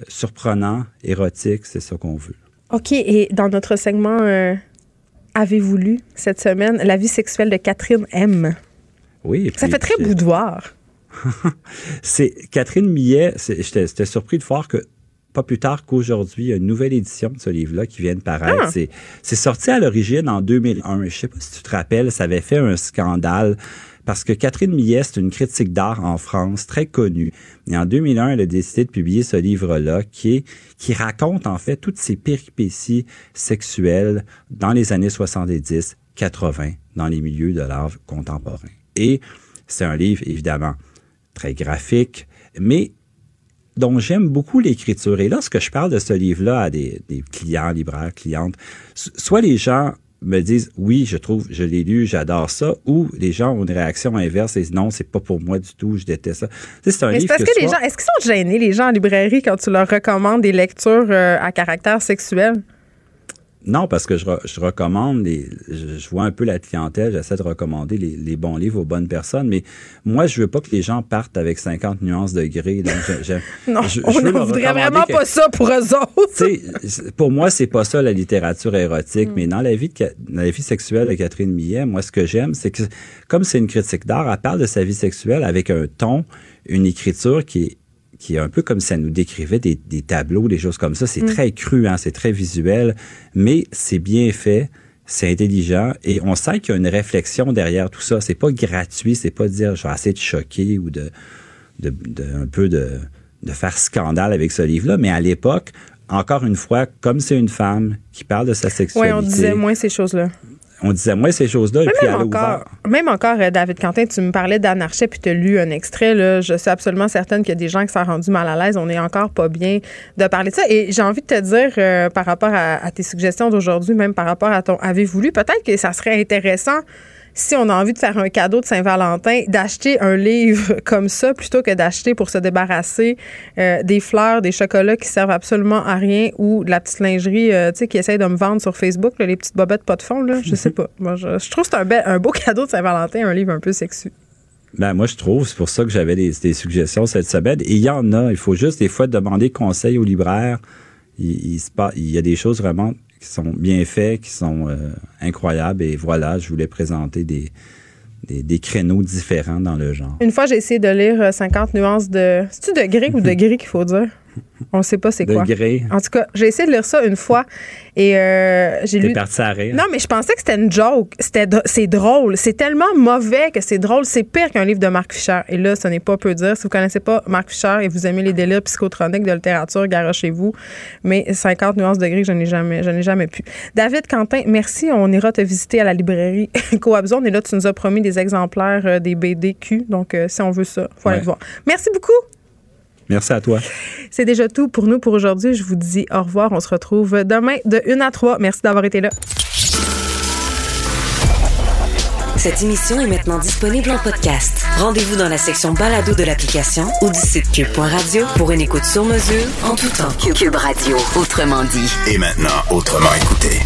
euh, surprenant, érotique, c'est ça qu'on veut. OK, et dans notre segment euh, Avez-vous lu cette semaine? La vie sexuelle de Catherine M? Oui. ça fait très boudoir. c'est Catherine Millet, j'étais surpris de voir que pas plus tard qu'aujourd'hui, il y a une nouvelle édition de ce livre-là qui vient de paraître. Ah. C'est sorti à l'origine en 2001. Je sais pas si tu te rappelles, ça avait fait un scandale parce que Catherine Millet, c'est une critique d'art en France très connue. Et en 2001, elle a décidé de publier ce livre-là qui qui raconte en fait toutes ces péripéties sexuelles dans les années 70, 80, dans les milieux de l'art contemporain. Et c'est un livre, évidemment, très graphique, mais dont j'aime beaucoup l'écriture. Et lorsque je parle de ce livre-là à des, clients, libraires, clientes, soit les gens me disent oui, je trouve, je l'ai lu, j'adore ça, ou les gens ont une réaction inverse et disent non, c'est pas pour moi du tout, je déteste ça. c'est un livre parce que, les gens, est-ce qu'ils sont gênés les gens en librairie quand tu leur recommandes des lectures euh, à caractère sexuel? Non, parce que je, je recommande, les, je, vois un peu la clientèle, j'essaie de recommander les, les, bons livres aux bonnes personnes, mais moi, je veux pas que les gens partent avec 50 nuances de gris. Donc non, on ne voudrait vraiment pas ça pour eux autres. pour moi, c'est pas ça la littérature érotique, mm. mais dans la vie de, dans la vie sexuelle de Catherine Millet, moi, ce que j'aime, c'est que comme c'est une critique d'art, elle parle de sa vie sexuelle avec un ton, une écriture qui est qui est un peu comme ça nous décrivait des, tableaux, des choses comme ça. C'est mm. très cru, hein, c'est très visuel, mais c'est bien fait, c'est intelligent et on sent qu'il y a une réflexion derrière tout ça. C'est pas gratuit, c'est pas dire je vais essayer de choquer ou de, de, un peu de, de faire scandale avec ce livre-là, mais à l'époque, encore une fois, comme c'est une femme qui parle de sa sexualité. Oui, on disait moins ces choses-là on disait moi ces choses-là et puis même encore, Même encore, euh, David Quentin, tu me parlais d'anarchie puis tu as lu un extrait. Là, je suis absolument certaine qu'il y a des gens qui sont rendus mal à l'aise. On n'est encore pas bien de parler de ça. Et j'ai envie de te dire, euh, par rapport à, à tes suggestions d'aujourd'hui, même par rapport à ton avez-vous lu, peut-être que ça serait intéressant si on a envie de faire un cadeau de Saint-Valentin, d'acheter un livre comme ça plutôt que d'acheter pour se débarrasser euh, des fleurs, des chocolats qui servent absolument à rien ou de la petite lingerie euh, tu sais, qui essaye de me vendre sur Facebook, les petites bobettes pas de fond. Là, je sais pas. Moi, je, trouve que c'est un, un beau cadeau de Saint-Valentin, un livre un peu sexu. Ben, moi, je trouve, c'est pour ça que j'avais des, suggestions cette semaine. Et il y en a. Il faut juste des fois demander conseil aux libraires. Il, il, il y a des choses vraiment qui sont bien faits, qui sont euh, incroyables. Et voilà, je voulais présenter des, des, des, créneaux différents dans le genre. Une fois, j'ai essayé de lire 50 euh, nuances de... C'est-tu de gris ou de gris qu'il faut dire? On ne sait pas c'est quoi. En tout cas, j'ai essayé de lire ça une fois et euh, j'ai lu. parti à rire. Non, mais je pensais que c'était une joke. C'était c'est drôle. C'est tellement mauvais que c'est drôle. C'est pire qu'un livre de Marc Fischer. Et là, ce n'est pas peu dire. Si vous connaissez pas Marc Fischer et vous aimez les délires psychotroniques de littérature, garochez-vous. Mais 50 nuances de gris, je n'ai jamais, je n'ai jamais pu. David Quentin, merci. On ira te visiter à la librairie Coabzone. Et là, tu nous as promis des exemplaires euh, des BDQ. Donc, euh, si on veut ça, faut aller voir. Merci beaucoup. Merci à toi. C'est déjà tout pour nous pour aujourd'hui. Je vous dis au revoir. On se retrouve demain de 1 à 3. Merci d'avoir été là. Cette émission est maintenant disponible en podcast. Rendez-vous dans la section balado de l'application ou du site cube.radio pour une écoute sur mesure en tout temps. Cube Radio, autrement dit. Et maintenant, autrement écouté.